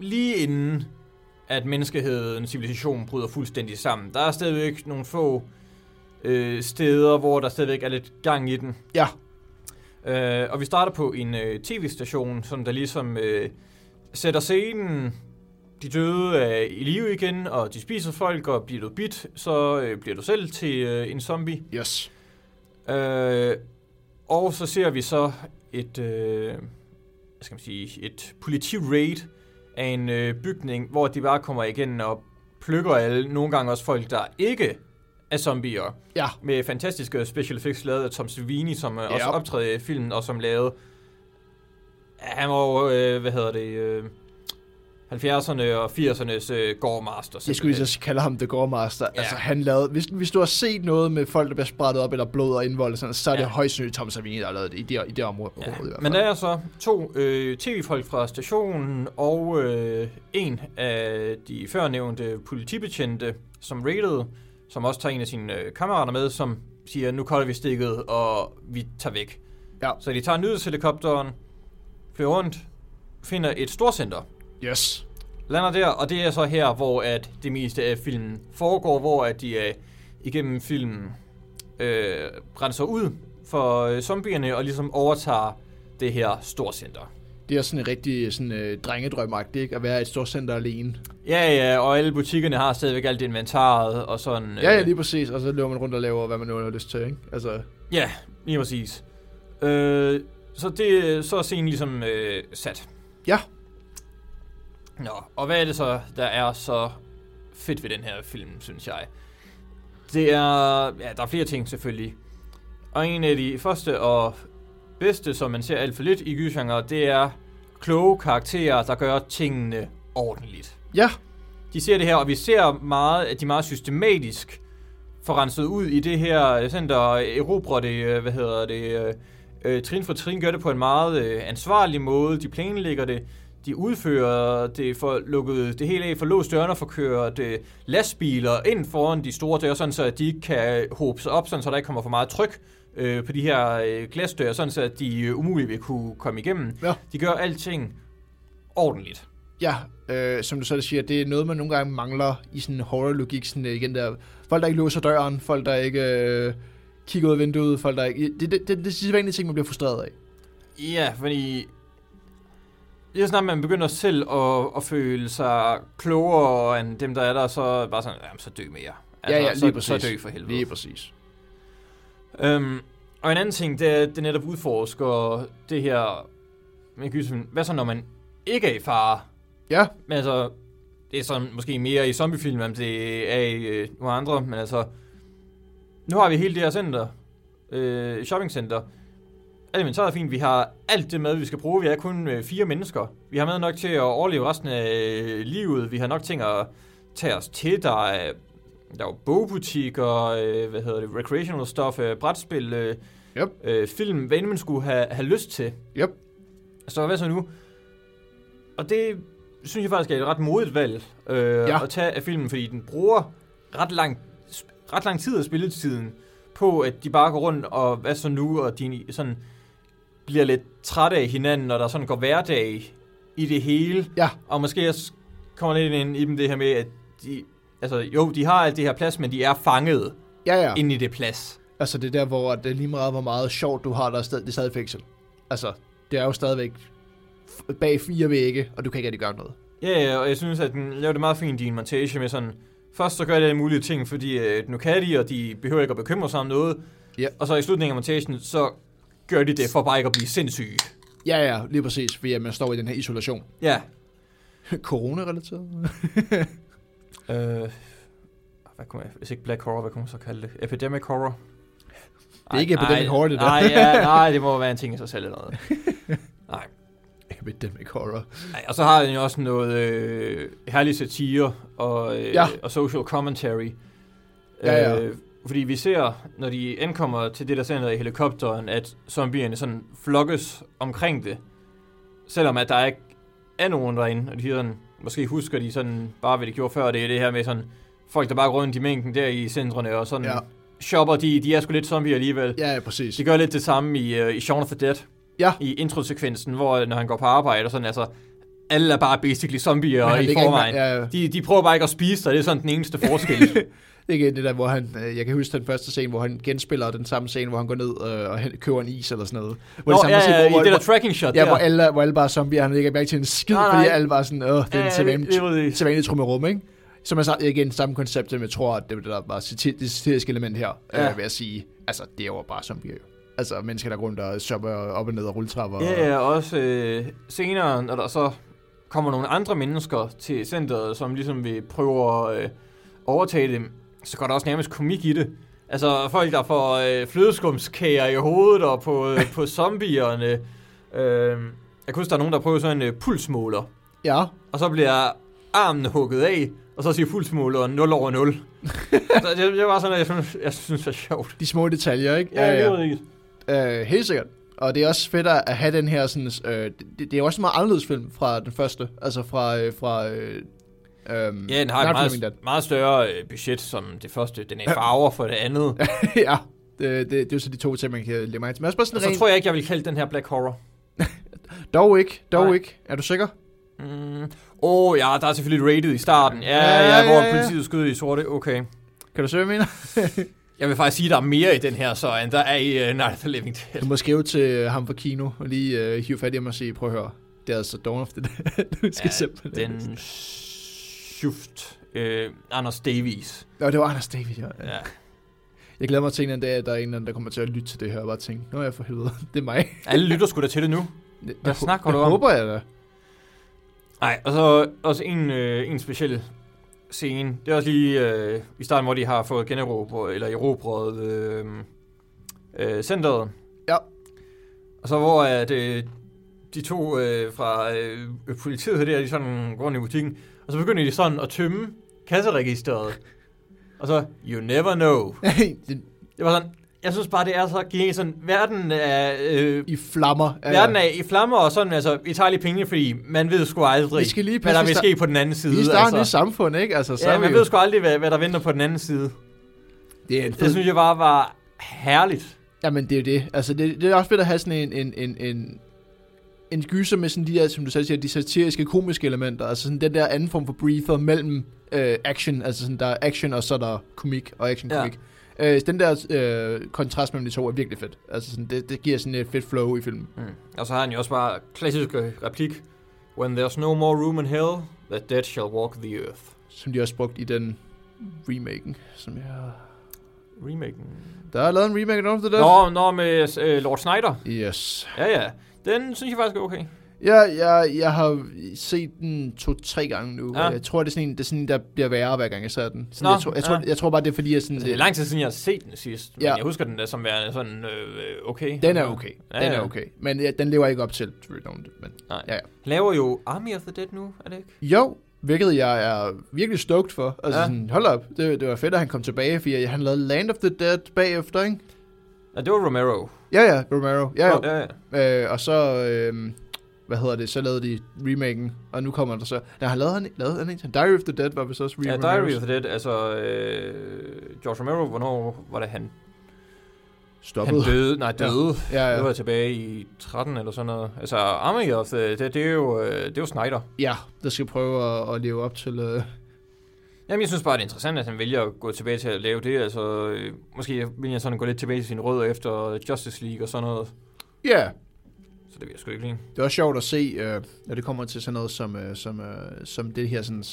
lige inden, at menneskeheden, civilisation bryder fuldstændig sammen. Der er stadigvæk nogle få øh, steder, hvor der stadigvæk er lidt gang i den. Ja. Øh, og vi starter på en øh, tv-station, som der ligesom øh, sætter scenen. De døde er i live igen, og de spiser folk, og bliver du bit, så øh, bliver du selv til øh, en zombie. Yes. Øh, og så ser vi så et, øh, hvad skal man sige, et politi-raid af en øh, bygning, hvor de bare kommer igen og plukker alle, nogle gange også folk, der ikke er zombier, Ja. med fantastiske special effects lavet af Tom Savini, som øh, også Ja. optræder i filmen, og som lavede, han var jo, øh, hvad hedder det, øh, 70'erne og 80'ernes øh, Gore Master. Jeg skulle lige så kalde ham The Gore Master. Ja. Altså, han lavede... Hvis, hvis du har set noget med folk, der bliver sprættet op, eller blod og indvold, og sådan, så er det Ja. højst sandsynligt Tom Savini, der har lavet det i det, i det område. Ja, i men der er så to øh, tv-folk fra stationen og øh, en af de førnævnte politibetjente, som raidede, som også tager en af sine øh, kammerater med, som siger, nu kolder vi stikket, og vi tager væk. Ja. Så de tager nyhedshelikopteren, flyver rundt, finder et storcenter, Yes. lander der, og det er så her, hvor at det meste af filmen foregår, hvor at de er igennem filmen øh, renser ud for øh, zombierne og ligesom overtager det her storcenter. Det er sådan en rigtig sådan, øh, drengedrømagtigt, ikke? At være et stort center alene. Ja, ja, og alle butikkerne har stadigvæk alt inventaret og sådan. Ja, ja, øh, lige præcis. Og så løber man rundt og laver, hvad man nu har lyst til, ikke? Altså, Ja, lige præcis. Øh, så det så er scenen ligesom øh, sat. Ja. Nå, og hvad er det så, der er så fedt ved den her film, synes jeg? Det er, ja, der er flere ting selvfølgelig. Og en af de første og bedste, som man ser alt for lidt i gysergenre, det er kloge karakterer, der gør tingene ordentligt. ja, De ser det her, og vi ser meget, at de meget systematisk får renset ud i det her center, og erobrer det, øh, hvad hedder det, øh, øh, trin for trin, gør det på en meget øh, ansvarlig måde, de planlægger det, de udfører det, for lukket det hele af, for låst dørene, for kørt øh, lastbiler ind foran de store døre, sådan så at de ikke kan håbe sig op, sådan så der ikke kommer for meget tryk øh, på de her øh, glasdøre, sådan så at de øh, umuligt vil kunne komme igennem. Ja. De gør alting ordentligt. ja. Øh, som du så siger, det er noget, man nogle gange mangler i sådan horror-logik. Sådan, øh, igen der, folk, der ikke låser døren, folk, der ikke øh, kigger ud af vinduet, folk, der ikke... Det, det, det, det er de ting, man bliver frustreret af. Ja, fordi lige snart man begynder selv at, at føle sig klogere end dem, der er der, så bare sådan, jamen, så dø mere. ja, ja, lige så, præcis. så dø for helvede. Lige præcis. Øhm, og en anden ting, det er, det netop udforsker det her med gysen. Hvad så, når man ikke er i fare? Ja, Men altså, det er sådan måske mere i zombiefilm, end det er i øh, nogle andre, men altså, nu har vi hele det her center, øh, shoppingcenter. Alt inventaret er fint, vi har alt det med, vi skal bruge. Vi er kun øh, fire mennesker. Vi har med nok til at overleve resten af øh, livet. Vi har nok ting at tage os til. Der er, der er jo bogbutikker, øh, hvad hedder det, recreational stuff, øh, brætspil, øh, Yep. øh, film, hvad end man skulle have, have lyst til. Yep. Så hvad så nu? Og det synes jeg faktisk er et ret modigt valg øh, Ja. ja. at tage af filmen, fordi den bruger ret lang, ret lang tid af spilletiden på, at de bare går rundt og hvad så nu, og de sådan bliver lidt trætte af hinanden, og der sådan går hverdag i det hele, ja, og måske også kommer lidt ind i dem det her med, at de, altså, jo, de har alt det her plads, men de er fanget Ja, ja. ind i det plads. Altså det er der, hvor det er lige meget, hvor meget sjovt du har, der er stadig, det er stadig fængsel. Altså, det er jo stadigvæk bag fire vægge, og du kan ikke rigtig gøre noget. Ja, ja, og jeg synes, at den laver det meget fint i en montage med sådan, først så gør de alle mulige ting, fordi øh, nu kan de, og de behøver ikke at bekymre sig om noget. Ja. Og så i slutningen af montagen, så gør de det for bare ikke at blive sindssyge. Ja, ja, lige præcis, fordi at man står i den her isolation. Ja. Corona-relateret? Øh, hvad kunne man, hvis ikke Black Horror, hvad kunne man så kalde det? Epidemic Horror? Det er ikke Epidemic Horror, det der. Nej, ja, nej, det må være en ting i sig selv eller noget. Nej. Epidemic horror. nej. Og så har den jo også noget øh, herlig satire og, øh, Ja. og social commentary. Ja, ja. Øh, fordi vi ser, når de ankommer til det der center i helikopteren, at zombierne sådan flokkes omkring det. Selvom at der ikke er nogen derinde, og de sådan, måske husker de sådan bare, hvad de gjorde før, det er det her med sådan, folk der bare går rundt i mængden der i centrene, og sådan Ja. shopper, de, de er sgu lidt zombier alligevel. Ja, ja, præcis. De gør lidt det samme i, uh, i Shaun of the Dead, Ja. i introsekvensen, hvor når han går på arbejde og sådan, altså, alle er bare basically zombier i ikke forvejen. engang- Ja, ja. De, de prøver bare ikke at spise dig, det er sådan den eneste forskel. Igen det der, hvor han, øh, jeg kan huske den første scene, hvor han genspiller den samme scene, hvor han går ned øh, og køber en is eller sådan noget. Hvor Nå, det samme ja, scene, ja, hvor, i det der hvor, tracking shot ja, der. hvor alle, hvor alle bare er zombier, han lægger mærke til en skid, Nej, fordi nej. alle bare sådan, åh, det er Ja, en ja, sædvanlig, sædvanlig trummerum, ikke? Som er så, igen samme koncept, som jeg tror, at det, der var det satiriske element her, ja. Ja. øh, vil jeg sige. Altså, det jo bare zombier jo. Altså, mennesker, der går rundt og shopper op og ned og rulletrapper. Ja, ja, og også øh, senere, når der så kommer nogle andre mennesker til centret, som ligesom vil prøve at øh, overtage dem, så går der også nærmest komik i det. Altså folk, der får øh, flødeskumskager i hovedet og på, øh, på zombierne. Øh, jeg kan huske, der er nogen, der prøver sådan en øh, pulsmåler, ja. og så bliver armen hugget af, og så siger pulsmåleren 0 over 0. så det, det var sådan, jeg synes, jeg synes var sjovt. De små detaljer, ikke? Ja, ja. Det Øh, helt sikkert. Og det er også fedt at have den her sådan, øh, det, det er også en meget anderledes film fra den første. Altså fra, øh, fra øh, øhm, Ja, den har et meget, meget større øh, budget som det første. Den er farver for det andet. Ja, det, det, det, er jo så de to ting, man kan lægge mig til. Men også bare sådan så rent, tror jeg ikke, jeg vil kalde den her Black Horror. dog ikke, dog Nej. ikke. Er du sikker? Mm. Åh oh, ja, der er selvfølgelig rated i starten. Ja, Ja, ja, ja, ja, hvor ja. politiet skyder i sorte. Okay. Kan du se, hvad jeg mener? Jeg vil faktisk sige, at der er mere i den her, så end der er i uh, Night of the Living Dead. Du må skrive til øh, ham fra kino, og lige uh, hive fat i ham og sige, prøv at høre, det er altså Dawn of the Dead. du skal Ja, simpelthen... Den shift. Øh, Anders Davies. Nå, det var Anders David, ja. Ja. Jeg glæder mig til en eller anden dag, at der er en eller anden, der kommer til at lytte til det her, og bare tænke, nå ja, for helvede, det er mig. Alle lytter sgu da til det nu. Det, Hvad det, snakker det du om? håber jeg da. Nej, og så også en, øh, en speciel scene. Det er også lige øh, i starten, hvor de har fået generobret, eller erobret øh, øh, centret. Ja. Og så hvor at, øh, de to øh, fra øh, politiet der, de sådan går rundt i butikken, og så begynder de sådan at tømme kasseregisteret. Og så, you never know. Det- var sådan, jeg synes bare, det er så genialt. Sådan, verden er, øh, I flammer. Verden er i flammer, og sådan, altså, vi tager lige penge, fordi man ved sgu aldrig, Vi skal lige hvad der vi vil ske på den anden side. Vi starter altså. et samfund, ikke? Altså, så Ja, man jo- ved sgu aldrig, hvad, hvad der venter på den anden side. det er en Det synes jeg bare var herligt. Jamen, det er jo det. Altså, det, det er også fedt at have sådan en, en, en, en, en gyser med sådan de der, som du selv siger, de satiriske, komiske elementer. Altså sådan den der anden form for briefer mellem øh, action. Altså sådan, der er action, og så er der komik og action-komik. Ja. Øh, den der øh, kontrast mellem de to er virkelig fedt. Altså sådan, det, det giver sådan et fedt flow i filmen. Mm. Og så har han jo også bare klassiske replik. When there's no more room in hell, the dead shall walk the earth. Som de også brugt i den remaken, som jeg... Remaken. Der er lavet en remake af Dawn of the Dead. Nå, nå med øh, Lord Snyder. Yes. Ja, ja. Den synes jeg faktisk er okay. Ja, jeg, jeg har set den to-tre gange nu. Ja. Jeg tror, det er, sådan en, det er sådan en, der bliver værre, hver gang jeg ser den. Sådan, Nå, jeg, tror, jeg, tror, ja. jeg tror bare, det er fordi, jeg sådan... Altså, det er lang tid siden, jeg har set den sidst. Men Ja. jeg husker den der som værende sådan øh, okay. Den er okay. Ja, Den ja. er okay. Men ja, den lever ikke op til Dawn, men Nej. ja, ja. Laver jo Army of the Dead nu, er det ikke? Jo, hvilket jeg er virkelig stoked for. Altså ja. sådan, hold op, det, det var fedt, at han kom tilbage, fordi han lavede Land of the Dead bagefter, ikke? Ja, det var Romero. Ja, ja, Romero. Ja, jo. ja, ja. Øh, og så, øh, hvad hedder det, så lavede de remaken, og nu kommer der så... Nej, han lavede han, lavede han ikke? Diary of the Dead var vist også Ja. Diary of the Dead, altså øh, George Romero, hvornår var det han stoppet. Han døde, nej, døde. Ja, ja. Det var tilbage i 13 eller sådan noget. Altså, Army of the, det, det, er jo, øh, det er jo Snyder. Ja, der skal prøve at, at leve op til... Uh... Jamen, jeg synes bare, det er interessant, at han vælger at gå tilbage til at lave det. Altså, øh, måske vil jeg sådan gå lidt tilbage til sine rødder efter Justice League og sådan noget. Ja, Så det vil jeg sgu ikke lide. det er også sjovt at se, uh, når det kommer til sådan noget som, uh, som, uh, som det her sådan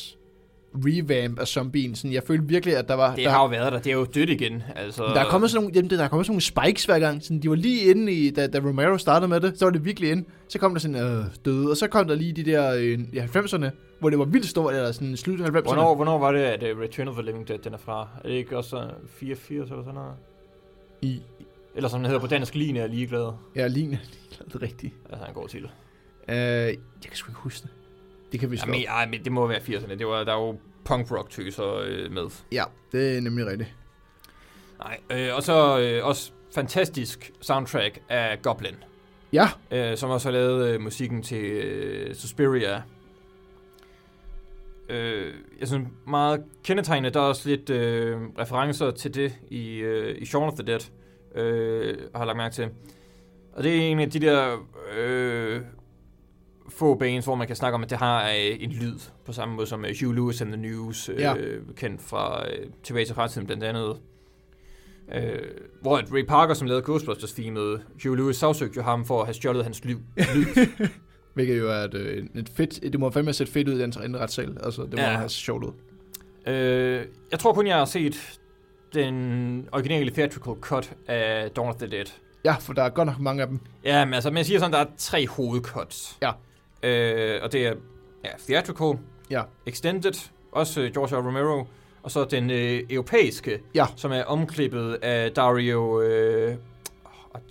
revamp af zombien. Sådan, jeg følte virkelig, at der var... Det der, har jo været der. Det er jo dødt igen. Altså, der er kommet sådan nogle, jamen, der er kommet sådan nogle spikes hver gang. Sådan, de var lige inde i, da, da Romero startede med det, så var det virkelig inde. Så kom der sådan øh, døde, og så kom der lige de der øh, i 90'erne, hvor det var vildt stort, eller sådan slut 90'erne. Hvornår, hvornår var det, at uh, Return of the Living Dead den er fra? Er det ikke også uh, 84 eller sådan noget? I, Eller som den hedder på dansk, Line er ligeglad. ja, lignende. Det er rigtigt. Altså en god titel. Uh, jeg kan sgu ikke huske det. Det kan vi. Jamen, ej, men det må være 80'erne. Det var, der er jo punk rock tøser øh, med. Ja, det er nemlig rigtigt. Nej, øh, og så øh, også fantastisk soundtrack af Goblin, Ja, øh, som også har lavet øh, musikken til øh, Suspiria. Øh, jeg synes meget kendetegnende, der er også lidt øh, referencer til det i, øh, i Shaun of the Dead, øh, har jeg lagt mærke til. Og det er en af de der øh, få bands, hvor man kan snakke om, at det har øh, en lyd, på samme måde som øh, Hugh Lewis and the News, øh, Ja. kendt fra øh, Tilbage til fremtiden blandt andet. Øh, hvor at Ray Parker, som lavede Ghostbusters-themet, Hugh Lewis sagsøgte jo ham for at have stjålet hans liv. lyd. hvilket jo er et, øh, et fedt, det må fandme se fedt ud i den retssal. Altså, det må ja. have sjovt ud. øh, jeg tror kun, jeg har set den originale theatrical cut af Dawn of the Dead. Ja, for der er godt nok mange af dem. Ja, men altså, man siger sådan, der er tre hovedcuts. Ja. Øh, og det er ja, theatrical, Ja. extended, også øh, George R. Romero, og så den øh, europæiske, Ja. som er omklippet af Dario øh,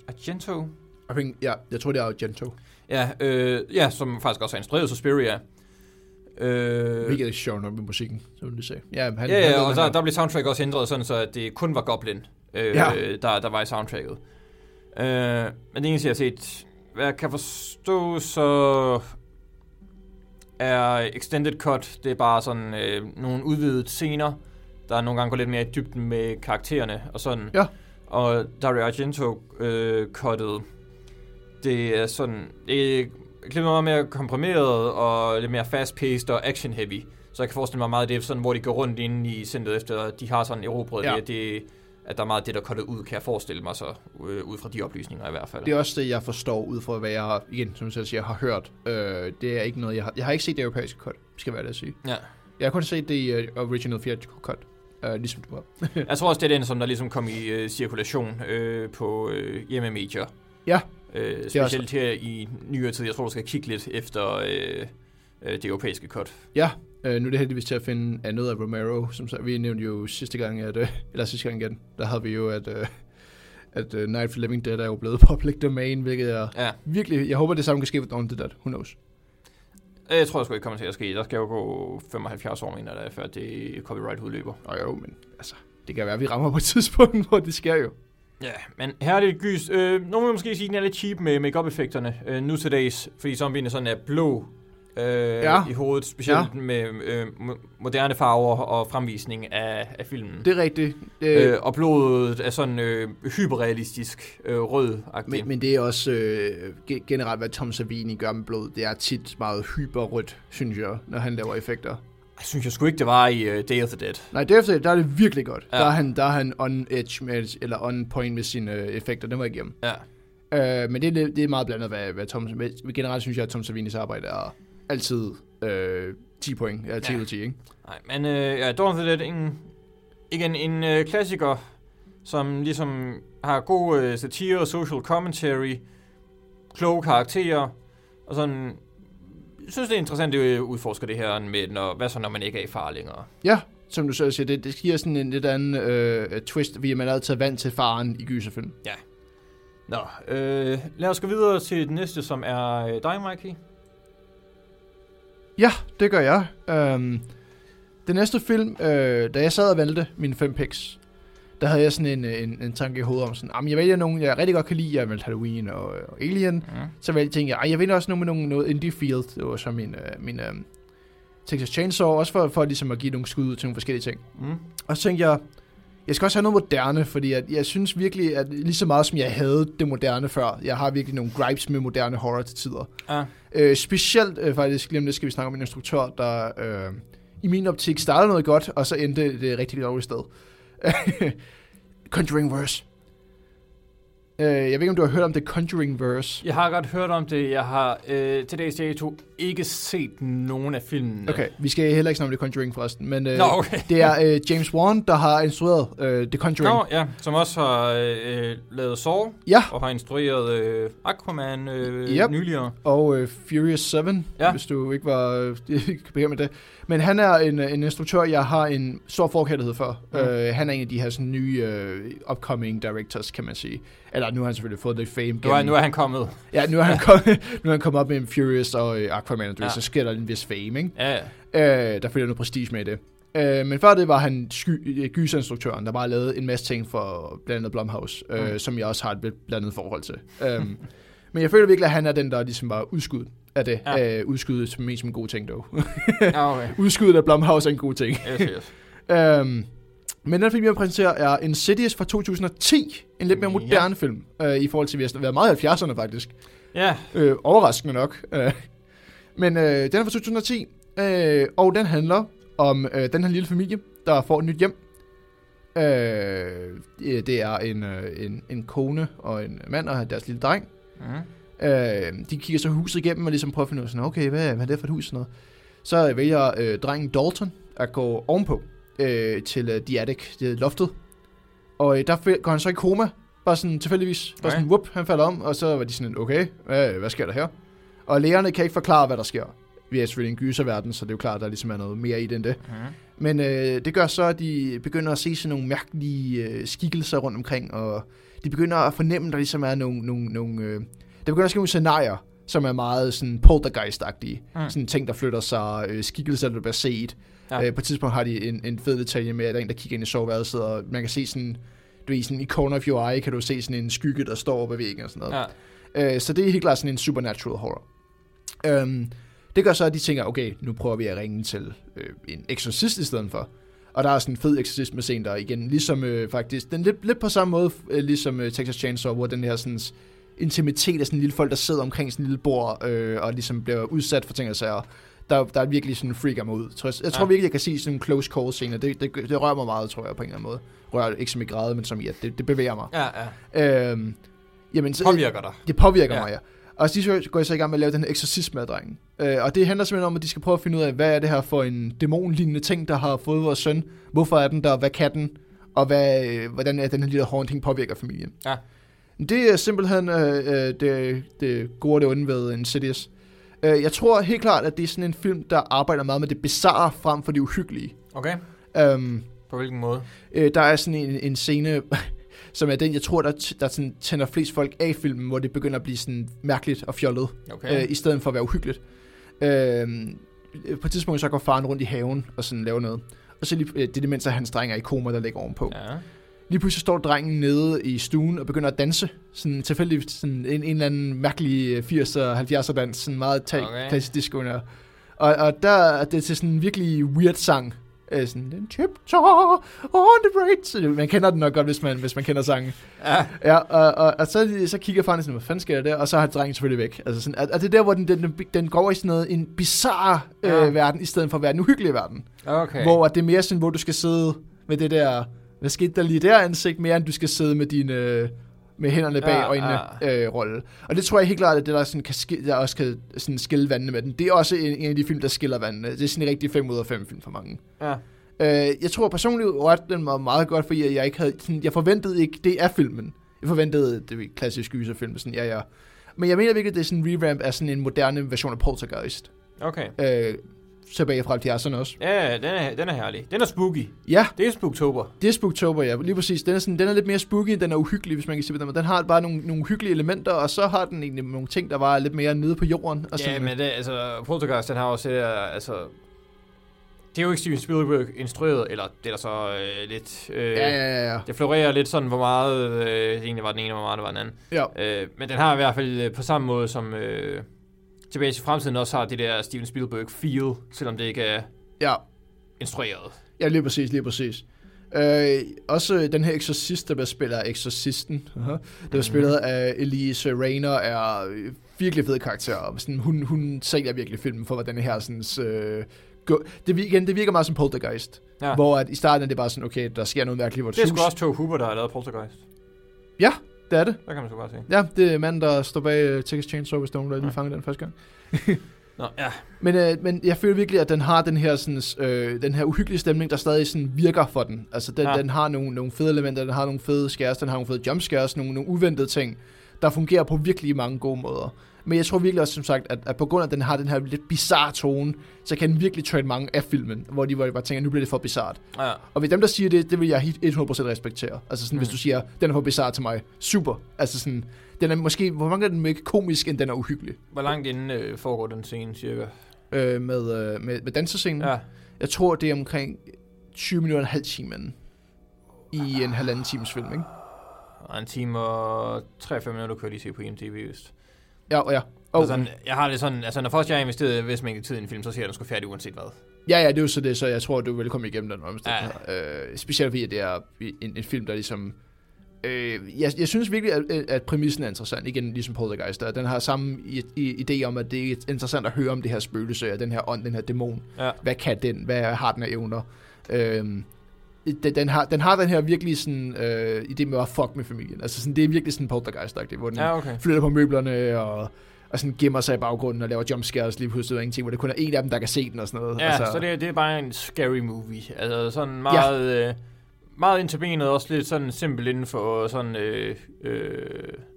Argento. I think, ja, jeg tror, det er Argento. Ja, øh, ja, som faktisk også har instrueret Suspiria. Øh, Hvilket er sjovt nok med musikken, som du sagde. Ja, han, ja, han ja, ved, og hvad der, han der blev soundtrack også ændret sådan, så at det kun var Goblin, øh, Ja. der, der var i soundtracket. Øh, men det eneste, jeg har set, hvad jeg kan forstå, så er Extended Cut, det er bare sådan øh, nogle udvidede scener, der nogle gange går lidt mere i dybden med karaktererne og sådan. Ja. Og Dario Argento øh, cuttet, det er sådan, det er klippet meget mere komprimeret og lidt mere fast-paced og action-heavy. Så jeg kan forestille mig meget af det, sådan, hvor de går rundt inde i centret efter, de har sådan erobret Ja. det, det, at der er meget af det, der er cuttet ud, kan jeg forestille mig så, øh, ud fra de oplysninger i hvert fald. Det er også det, jeg forstår ud fra, hvad jeg har, igen, som jeg siger, har hørt. Øh, det er ikke noget, jeg har... Jeg har ikke set det europæiske cut, skal være det at sige. Ja. Jeg har kun set det uh, original theatrical cut, uh, ligesom du har. Jeg tror også, det er den, som der ligesom kom i øh, cirkulation øh, på øh, hjemmemedier. Ja. Er specielt her i nyere tid. Jeg tror, du skal kigge lidt efter øh, øh, det europæiske cut. Ja, øh, nu er det heldigvis til at finde af noget af Romero, som så, vi nævnte jo sidste gang, at, øh, eller sidste gang igen, der havde vi jo, at, øh, at uh, Night of the Living Dead er jo blevet public domain, hvilket er Ja, virkelig, jeg håber det samme kan ske med Dawn of the Dead, who knows. Øh, jeg tror sgu ikke kommer til at ske. Der skal jo gå 75 år, mener jeg, før det copyright udløber. Og jo, men altså, det kan være, at vi rammer på et tidspunkt, hvor det sker jo. Ja, men her er det gys. Øh, nogle vil måske sige, at den er lidt cheap med make-up-effekterne øh, nu til dags, fordi zombierne sådan er blå øh, Ja. i hovedet, specielt Ja. med øh, mo- moderne farver og fremvisning af, af filmen. Det er rigtigt. Det, Øh, og blodet er sådan øh, hyperrealistisk øh, rød men, men det er også øh, ge- generelt, hvad Tom Savini gør med blod. Det er tit meget hyperrødt, synes jeg, når han laver effekter. Jeg synes jeg sgu ikke, det var i uh, Day of the Dead. Nej, derefter, der er det virkelig godt. Ja. Der, er han, der er han on edge, med, eller on point med sine øh, effekter. Den var igennem. Ja. Øh, men det, er det er meget blandet, hvad, hvad Tom... Generelt synes jeg, at Tom Savinis arbejde er altid øh, 10 point. Ja, 10 ud Ja. af 10, ikke? Nej, men øh, ja, Dawn of the Dead, en, igen en øh, klassiker, som ligesom har god øh, satire og social commentary, kloge karakterer, og sådan... Jeg synes, det er interessant, at det udforsker det her med, når, hvad så, når man ikke er i far længere. Ja, som du selv siger, det, det giver sådan en lidt anden øh, twist, man er altid vant til faren i gyserfilm. Nå, øh, lad os gå videre til den næste, som er øh, dig, Mikey. Ja, det gør jeg. Øhm, den næste film, øh, da jeg sad og valgte mine fem picks, der havde jeg sådan en, en, en tanke i hovedet om sådan, "Jamen, jeg vælger nogen, jeg rigtig godt kan lide. Jeg valgte Halloween og, og Alien. Mm. Så valgte jeg, tænkte jeg, "Ej, jeg vælger også nogle med nogle, noget indie field. Det var så min, øh, min øh, Texas Chainsaw, også for, for ligesom at give nogle skud ud til nogle forskellige ting. Mm. Og så tænkte jeg, jeg skal også have noget moderne, fordi at jeg synes virkelig, at lige så meget som jeg havde det moderne før, jeg har virkelig nogle gripes med moderne horror til tider. Ja. Øh, specielt øh, faktisk, lige om det skal vi snakke om en instruktør, der øh, i min optik startede noget godt, og så endte det rigtig dårligt sted. Conjuring Verse. Øh, jeg ved ikke, om du har hørt om The Conjuring Verse. Jeg har godt hørt om det. Jeg har øh, til dags dato ikke set nogen af filmene. Okay, vi skal heller ikke snakke om The Conjuring forresten, men øh, Nå, okay. det er øh, James Wan, der har instrueret øh, The Conjuring. Nå, ja, som også har øh, lavet Saw, Ja, og har instrueret øh, Aquaman øh, Yep. nyligere. og øh, Furious 7, ja. Hvis du ikke var øh, bekendt med det. Men han er en, en instruktør, jeg har en stor forkærlighed for. Mm. Øh, han er en af de her sådan, nye øh, upcoming directors, kan man sige. Eller nu har han selvfølgelig fået lidt fame. Nu er, nu er han kommet. Ja, nu er han kommet, nu er han kommet op med Furious og øh, Aquaman, og du ja. Ja. så sker der en vis fame, ikke? Ja, ja. Øh, der følger noget prestige med det. Øh, men før det var han sky, øh, gyserinstruktøren, der bare lavede en masse ting for blandt andet Blumhouse, øh, Mm. som jeg også har et blandet forhold til. Um, men jeg føler virkelig, at han er den, der ligesom var udskud af det. Ja. Ja. Øh, udskud som mest som en god ting, dog. ja okay. Udskuddet af Blumhouse er en god ting. Yes, yes. Um, men den film, jeg præsenterer, er Insidious fra 2010. En lidt mere Ja. moderne film, øh, i forhold til, at vi har været meget i 70'erne faktisk. Ja, Øh, overraskende nok. Øh, men øh, den er fra 2010, øh, og den handler om øh, den her lille familie, der får et nyt hjem. Øh, det er en, øh, en, en kone og en mand og deres lille dreng. mm. Øh, de kigger så huset igennem og ligesom prøver at finde ud af, sådan, okay, hvad, hvad er det for et hus? Sådan noget. Så vælger øh, drengen Dalton at gå ovenpå øh, til øh, The Attic, det loftet. Og øh, der går han så i koma, bare sådan tilfældigvis. Bare sådan, whoop, han falder om, og så var de sådan, okay, hvad, hvad sker der her? Og lægerne kan ikke forklare, hvad der sker. Vi er selvfølgelig en gyserverden, så det er jo klart, at der ligesom er noget mere i det end det. Mm. Men øh, det gør så, at de begynder at se sådan nogle mærkelige øh, skikkelser rundt omkring, og de begynder at fornemme, at der ligesom er nogle... nogle, nogle øh, der begynder at ske nogle scenarier, som er meget sådan poltergeist-agtige. Mm. Sådan ting, der flytter sig, øh, skikkelser, der bliver set. Ja. Øh, på et tidspunkt har de en, en fed detalje med, at der er en, der kigger ind i soveværelset, og man kan se sådan... Du ved, sådan i corner of your eye, kan du se sådan en skygge, der står på væggen og sådan noget. Øh, så det er helt klart sådan en supernatural horror. Øhm, det gør så, at de tænker, okay, nu prøver vi at ringe til øh, en eksorcist i stedet for. Og der er sådan en fed eksorcisme-scene der igen, ligesom øh, faktisk, den lidt, lidt på samme måde, øh, ligesom øh, Texas Chainsaw, hvor den her sådan, intimitet af sådan en lille folk, der sidder omkring sådan en lille bord, øh, og ligesom bliver udsat for ting og sager. Der, der er virkelig sådan freaker mig ud. Tror Jeg, jeg tror Ja. virkelig, jeg kan se sådan en close call scene, det, det, det rører mig meget, tror jeg, på en eller anden måde. Rører ikke som i grad, men som i, at det, det bevæger mig. Ja, ja. Øhm, jamen, så, Påvirker dig. det påvirker ja. Mig, ja. Og så- går så i gang med at lave den her eksorcisme af drengen. Øh, og det handler simpelthen om, at de skal prøve at finde ud af, hvad er det her for en dæmonlignende ting, der har fået vores søn? Hvorfor er den der? Hvad kan den? Og hvad, øh, hvordan er den her lille haunting påvirker familien? Ja. Det er simpelthen øh, øh, det, det gode og det onde ved Insidious. Øh, jeg tror helt klart, at det er sådan en film, der arbejder meget med det bizarre frem for det uhyggelige. Okay. Um, På hvilken måde? Øh, der er sådan en, en scene, som er den, jeg tror, der, der sådan, tænder flest folk af filmen, hvor det begynder at blive sådan mærkeligt og fjollet, Okay. øh, i stedet for at være uhyggeligt. Øh, på et tidspunkt så går faren rundt i haven og sådan laver noget. Og så lige, øh, det er det, mens hans dreng er i koma, der ligger ovenpå. Ja. Lige pludselig står drengen nede i stuen og begynder at danse. Sådan tilfældigvis sådan en, en eller anden mærkelig øh, 80'er, 70'er dans. Sådan meget tag, okay. Klassisk disco. Og, og der er det til sådan en virkelig weird sang. Øh, sådan, den tiptoe on the. Så Man kender den nok godt, hvis man, hvis man kender sangen. Ja. Ja, og, og, og så, så kigger faren sådan, hvad fanden sker der der? Og så har drengen selvfølgelig væk. Altså sådan, og, og det er der, hvor den, den, den, går i sådan noget, en bizarre Ja. øh, verden, i stedet for at være en uhyggelig verden. Okay. Hvor det er mere sådan, hvor du skal sidde med det der, hvad skete der lige der ansigt, mere end du skal sidde med dine, øh, med hænderne bag Ja, øjnene øh, rolle. Og det tror jeg helt klart, at det der, sådan, kan sk- der også kan sådan skille vandene med den. Det er også en, en af de film, der skiller vandene. Det er sådan en rigtig 5 ud af 5 film for mange. Ja. Øh, jeg tror personligt rørte den mig meget godt, fordi jeg ikke havde, sådan, jeg forventede ikke, det er filmen. Jeg forventede, det er klassisk gyserfilm, sådan, ja, ja. Men jeg mener virkelig, det er sådan en revamp af sådan en moderne version af Poltergeist. Okay. Øh, tilbage fra 70'erne også. Ja, den er, den er herlig. Den er spooky. Ja, Det er Spooktober. det er Spooktober, ja. Lige præcis. Den er, sådan, den er lidt mere spooky, den er uhyggelig, hvis man kan sige det. Den har bare nogle, nogle hyggelige elementer, og så har den egentlig nogle ting, der var lidt mere nede på jorden. Og Ja, sådan, men det, altså, Poltergeist, den har også det der, altså... Det er jo ikke Steven Spielberg instrueret, eller det er der så øh, lidt... Øh, ja, ja, ja, ja. Det florerer lidt sådan, hvor meget øh, egentlig var den ene, og hvor meget det var den anden. ja. Øh, men den har i hvert fald øh, på samme måde som øh, Tilbage til fremtiden også har det der Steven Spielberg feel, selvom det ikke er Ja, instrueret. ja lige præcis, lige præcis. Øh, også den her eksorcist, der bliver spillet af eksorcisten, uh-huh, der bliver spillet af Elise Rayner, er øh, virkelig fed karakter. Sådan, hun, hun sælger virkelig filmen for, hvad den her sådan, øh, gå, det, igen, det virker meget som Poltergeist. Ja. Hvor at i starten er det bare sådan, okay, der sker noget mærkeligt, hvor Det er et sgu også Tobe Hooper, der har lavet Poltergeist. Ja, det er det. Der kan man sgu bare se. Ja, det er manden, der står bag uh, Texas Chainsaw, hvis der er nogen, der lige fangede den første gang. Nå, ja. Men, øh, men jeg føler virkelig, at den har den her, sådan, øh, den her uhyggelige stemning, der stadig sådan virker for den. Altså, den, ja. den har nogle, nogle fede elementer, den har nogle fede scares, den har nogle fede jumpscares, nogle, nogle uventede ting, der fungerer på virkelig mange gode måder. Men jeg tror virkelig også, som sagt, at, at på grund af, at den har den her lidt bizarre tone, så kan den virkelig trade mange af filmen, hvor de, hvor de bare tænker, nu bliver det for bizart. ja. Og ved dem, der siger det, det vil jeg helt 100% respektere. Altså sådan, mm. hvis du siger, den er for bizarre til mig, super. Altså sådan, den er måske, hvor mange er den mere komisk, end den er uhyggelig. Hvor langt inden øh, foregår den scene, cirka? Øh, med, øh, med, med dansescenen. Ja. Jeg tror, det er omkring 20 minutter og en halv time inden. I en halvanden times film, ikke? Og en time og 3-5 minutter kunne jeg lige se på IMDb, vist. Ja, ja. Oh. Altså, jeg har det sådan, altså når først jeg har investeret hvis mængde tid i en film, så ser jeg den sgu færdig uanset hvad. ja, ja, det er jo så det, så jeg tror, du vil komme igennem den omstændighed. Ja. Øh, specielt fordi, at det er en, en film, der ligesom... Øh, jeg, jeg synes virkelig, at, at præmissen er interessant. Igen, ligesom Poltergeist. at Den har samme i, i, idé om, at det er interessant at høre om det her spøgelse, og den her ånd, den her dæmon. Ja. Hvad kan den? Hvad har den af evner? Øhm, den, den, har, den har den her virkelig sådan, øh, idé med at fuck med familien. Altså sådan, det er virkelig sådan poltergeist hvor den Ja, okay. flytter på møblerne og, og sådan gemmer sig i baggrunden og laver jumpscares lige pludselig og ingenting, hvor det kun er en af dem, der kan se den og sådan noget. Ja, altså, så det, det er bare en scary movie. Altså sådan meget, ja. øh, meget ind til benet, også lidt sådan simpelt inden for sådan øh, øh,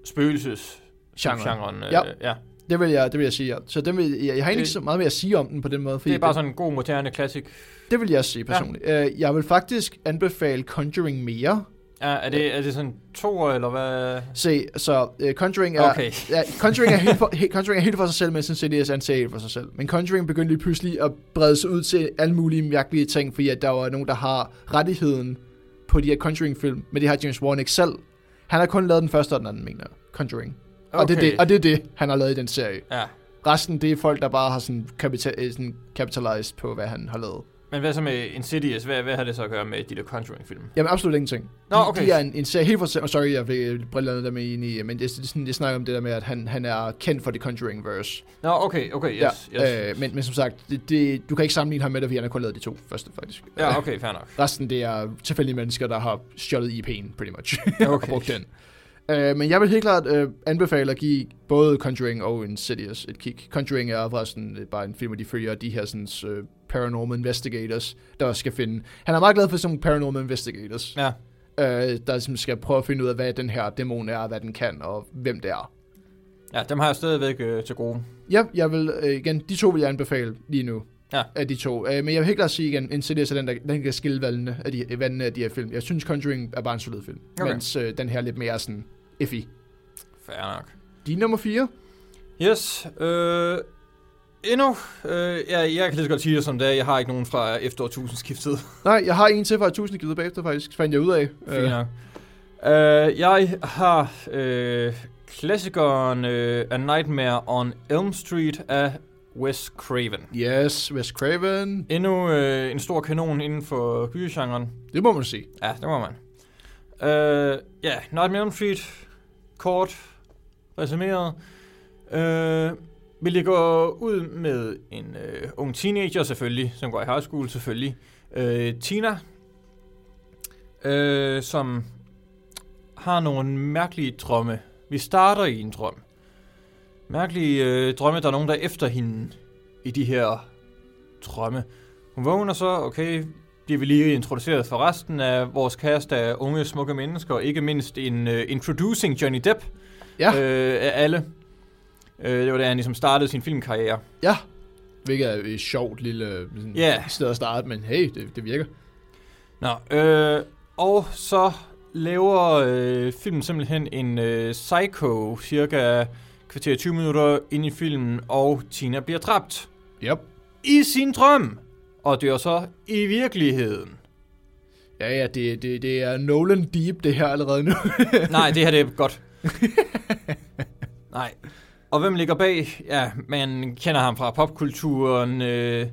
spøgelses Genren. genren. Øh, Ja. ja. Det vil jeg, det vil jeg sige, ja. Så den vil, jeg, jeg har egentlig ikke så meget mere at sige om den på den måde. Fordi Det er bare sådan en god, moderne classic. Det vil jeg sige personligt. Ja. Uh, jeg vil faktisk anbefale Conjuring mere. Ja, er det, er det sådan to år, eller hvad? Se, så uh, Conjuring er, Okay. ja, Conjuring, er helt for, he, Conjuring er helt for sig selv, mens Insidious anser helt for sig selv. Men Conjuring begyndte lige pludselig at brede sig ud til alle mulige mærkelige ting, fordi at der var nogen, der har rettigheden på de her Conjuring-film, men det har James Wan ikke selv. Han har kun lavet den første og den anden, mener. Conjuring. Okay. Og, det er det, og det er det, han har lavet i den serie. Ja. Resten, det er folk, der bare har sådan, capital, øh, sådan capitalized på, hvad han har lavet. Men hvad så med Insidious? Hvad, hvad har det så at gøre med de der Conjuring-film? Jamen absolut ingenting. Nå, De- okay. De er en, en serie helt for. Oh, sorry, jeg fik brillerne der med ind i, men det, det, sådan, det snakker om det der med, at han, han er kendt for The Conjuring-verse. Nå, okay, okay, yes, ja, yes. Øh, men, men som sagt, det, det, du kan ikke sammenligne ham med det, fordi han har kun lavet de to første, faktisk. Ja, okay, fair nok. Resten, det er tilfældige mennesker, der har stjålet IP'en, pretty much. og Okay. brugt den. Øh, men jeg vil helt klart øh, anbefale at give både Conjuring og Insidious et kig. Conjuring er forresten øh, bare en film, hvor de følger de her sådan, øh, paranormal investigators, der skal finde... Han er meget glad for sådan nogle paranormal investigators, Ja, øh, der ligesom skal prøve at finde ud af, hvad den her dæmon er, hvad den kan, og hvem det er. ja dem har jeg stadigvæk øh, til gode. Ja, jeg vil øh, igen, de to vil jeg anbefale lige nu. Ja. Af de to. Øh, men jeg vil helt klart sige igen, Insidious er den, der den kan skille vandene af de, vandene af de her film. Jeg synes, Conjuring er bare en solid film. Okay. Mens øh, den her er lidt mere sådan iffy. Fair nok. Din nummer 4? Yes, øh, endnu, øh, ja, jeg kan lige så godt sige det som det er. Jeg har ikke nogen fra efter tusindskiftet. Nej, jeg har en til fra 1000 givet bagefter faktisk, fandt jeg ud af. Fint nok. Øh, jeg har øh, klassikeren øh, A Nightmare on Elm Street af Wes Craven. Yes, Wes Craven. Endnu øh, en stor kanon inden for gysergenren. Det må man sige. Ja, det må man. Øh, ja, Nightmare on Street, kort, resumeret. Øh, vi ligger ud med en øh, ung teenager selvfølgelig, som går i high school selvfølgelig. Øh, Tina, øh, som har nogle mærkelige drømme. Vi starter i en drøm. Mærkelige øh, drømme, der er nogen, der er efter hende i de her drømme. Hun vågner så, okay, bliver vi lige introduceret for resten af vores kast af unge, smukke mennesker, og ikke mindst en uh, introducing Johnny Depp Ja, øh, af alle. Øh, det var da han ligesom startede sin filmkarriere. ja. Hvilket er et sjovt lille sådan, Ja. sted at starte, men hey, det, det virker. Nå, øh, og så laver øh, filmen simpelthen en øh, psycho, cirka kvarter 20 minutter ind i filmen, og Tina bliver dræbt Yep. i sin drøm. Og det er så i virkeligheden. Ja, ja, det, det, det er Nolan Deep, det her allerede nu. Nej, det her det er godt. Nej. Og hvem ligger bag? Ja, man kender ham fra popkulturen. Øh,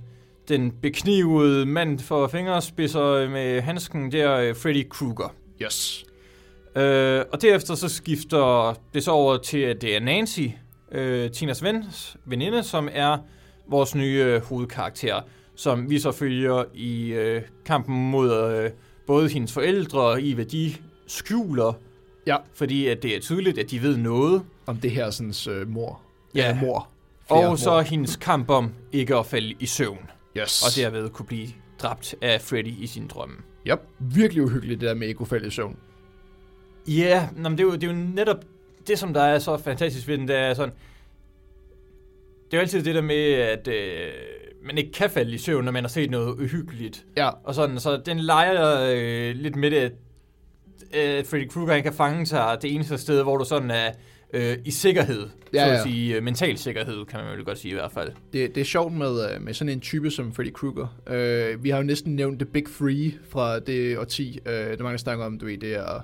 den beknivede mand for fingerspidser med handsken, det er øh, Freddy Krueger. Yes. Øh, og derefter så skifter det så over til, at det er Nancy, øh, Tinas ven, veninde, som er vores nye øh, hovedkarakter, som vi så følger i øh, kampen mod øh, både hendes forældre i, hvad de skjuler, Ja. fordi at det er tydeligt, at de ved noget, Om det her sådan uh, mor. Ja. Øh, mor. og Flere så mor. hendes kamp om ikke at falde i søvn, Yes. og derved kunne blive dræbt af Freddy i sin drømme. Yep. Virkelig uhyggeligt, det der med ikke at falde i søvn. Ja, nå, men det, er jo, det er jo netop det, som der er så fantastisk ved den, det er sådan... Det er jo altid det der med, at øh, man ikke kan falde i søvn, når man har set noget uhyggeligt. Ja. Og sådan, så den leger øh, lidt med det, at øh, Freddy Krueger han kan fange sig det eneste sted, hvor du sådan er øh, i sikkerhed. Ja, så at ja. sige, øh, mental sikkerhed, kan man vel godt sige i hvert fald. Det, det er sjovt med, øh, med sådan en type som Freddy Krueger. Uh, vi har jo næsten nævnt The Big Three fra det årti. Uh, der er mange, der snakker om, du ved, det er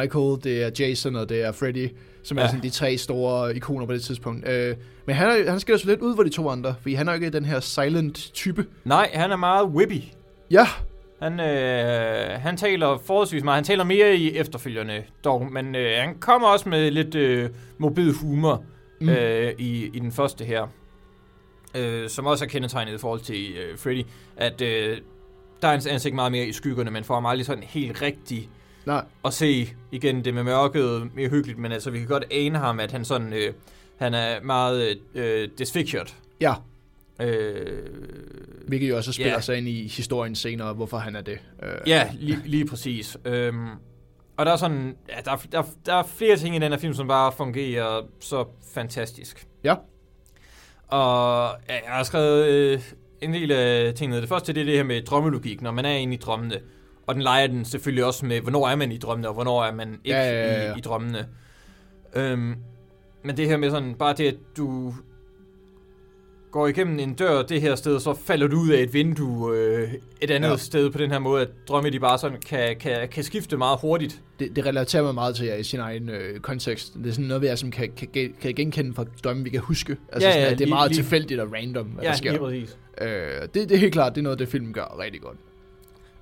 Michael, det er Jason og det er Freddy, som er Ja. sådan de tre store ikoner på det tidspunkt. Uh, men han, er, han skiller sig lidt ud for de to andre, fordi han er jo ikke den her silent type. Nej, han er meget whippy. Ja, Han, øh, han taler forholdsvis meget. Han taler mere i efterfølgende dog, men øh, han kommer også med lidt øh, mobil humor Mm. øh, i, i den første her. Øh, som også er kendetegnet i forhold til øh, Freddy, at øh, der er hans ansigt meget mere i skyggerne, men får ham aldrig sådan helt rigtig nej, at se igen det med mørket mere hyggeligt, men altså vi kan godt ane ham, at han sådan, øh, han er meget øh, disfigured. ja. Øh, Hvilket jo også spiller Ja. sig ind i historien senere, hvorfor han er det. Uh, Ja, lige, lige præcis. Øhm, og der er sådan, ja, der, er, der, er- der er flere ting i den her film, som bare fungerer så fantastisk. Ja. Og ja, jeg har skrevet øh, en del af tingene. Det første det er det her med drømmelogik, når man er inde i drømmene. Og den leger den selvfølgelig også med, hvornår er man i drømmene, og hvornår er man ikke Ja, ja, ja, ja. I, i drømmene. Øhm, men det her med sådan, bare det, at du går igennem en dør det her sted, så falder du ud af et vindue øh, et andet Ja. ja. sted på den her måde, at drømme de bare sådan kan, kan, kan skifte meget hurtigt. det, det relaterer mig meget til jer i sin egen øh, kontekst. Det er sådan noget, vi er, som kan, kan, kan genkende fra drømme, vi kan huske. Altså Ja, sådan, ja, at det er lige- meget lige- tilfældigt og random, hvad der sker. præcis. Øh, det, det er helt klart, det er noget, det film gør rigtig godt.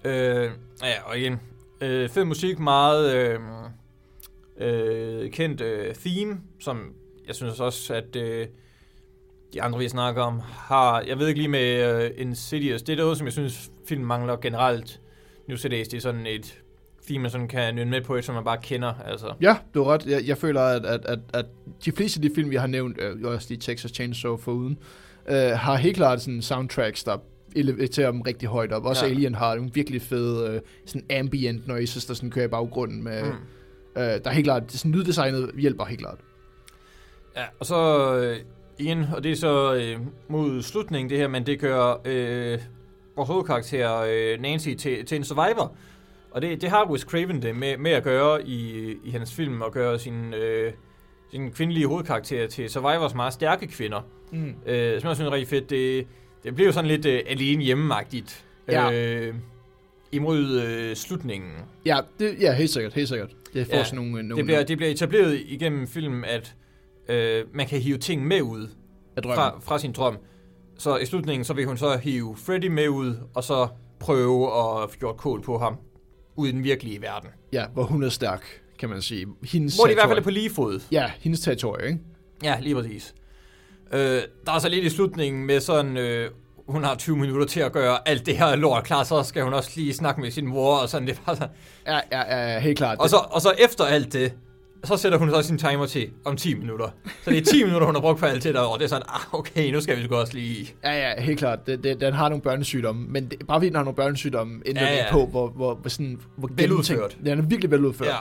Øh, ja, og igen, øh, fed musik, meget øh, øh, kendt øh, theme, som jeg synes også, at øh, de andre, vi snakker om, har, jeg ved ikke lige med øh, Insidious, det er noget, som jeg synes, film mangler generelt. Nu til dags, det er sådan et theme, man sådan kan nynne med på, som man bare kender, altså. Ja, du har ret. Jeg, jeg føler, at, at, at, at de fleste af de film, vi har nævnt, øh, også de Texas Chainsaw foruden, øh, har helt klart sådan soundtracks, der eleverer dem rigtig højt op. Også Ja. Alien har nogle virkelig fede øh, sådan ambient noises, der sådan kører i baggrunden. Med, mm. Øh, der er helt klart, sådan lyddesignet hjælper helt klart. Ja, og så øh, igen, og det er så øh, mod slutningen det her, men det gør øh, vores hovedkarakter øh, Nancy til, til en survivor. Og det, det har Wes Craven det med, med at gøre i, i hans film, og gøre sin, øh, sin kvindelige hovedkarakter til survivors meget stærke kvinder. Mm. Øh, som jeg synes er rigtig fedt. Det, det jo sådan lidt øh, alene hjemmeagtigt. Ja. Øh, imod øh, slutningen. Ja, det, ja, helt sikkert, helt sikkert. Det får Ja, sådan nogle, nogle Det bliver, det bliver etableret igennem filmen, at øh, man kan hive ting med ud fra, fra sin drøm. Så i slutningen, så vil hun så hive Freddy med ud, og så prøve at få gjort kål på ham ud i den virkelige verden. Ja, hvor hun er stærk, kan man sige. Hendes Hvor de i hvert fald er på lige fod. Ja, hendes territorie, ikke? Ja, lige præcis. Øh, der er så lidt i slutningen med sådan, øh, hun har 20 minutter til at gøre alt det her lort klar, så skal hun også lige snakke med sin mor, og sådan det bare så. Ja, ja, ja, helt klart. Og så, og så efter alt det, så sætter hun så sin timer til om 10 minutter. Så det er 10 minutter, hun har brugt på alt det der, og det er sådan, ah, okay, nu skal vi sgu også lige... Ja, ja, helt klart. Det, det, den har nogle børnesygdomme, men det, bare fordi den har nogle børnesygdomme, ændrer Ja, ja, på, hvor, hvor, hvor, sådan, hvor gennemtænkt- Den er virkelig veludført. Ja.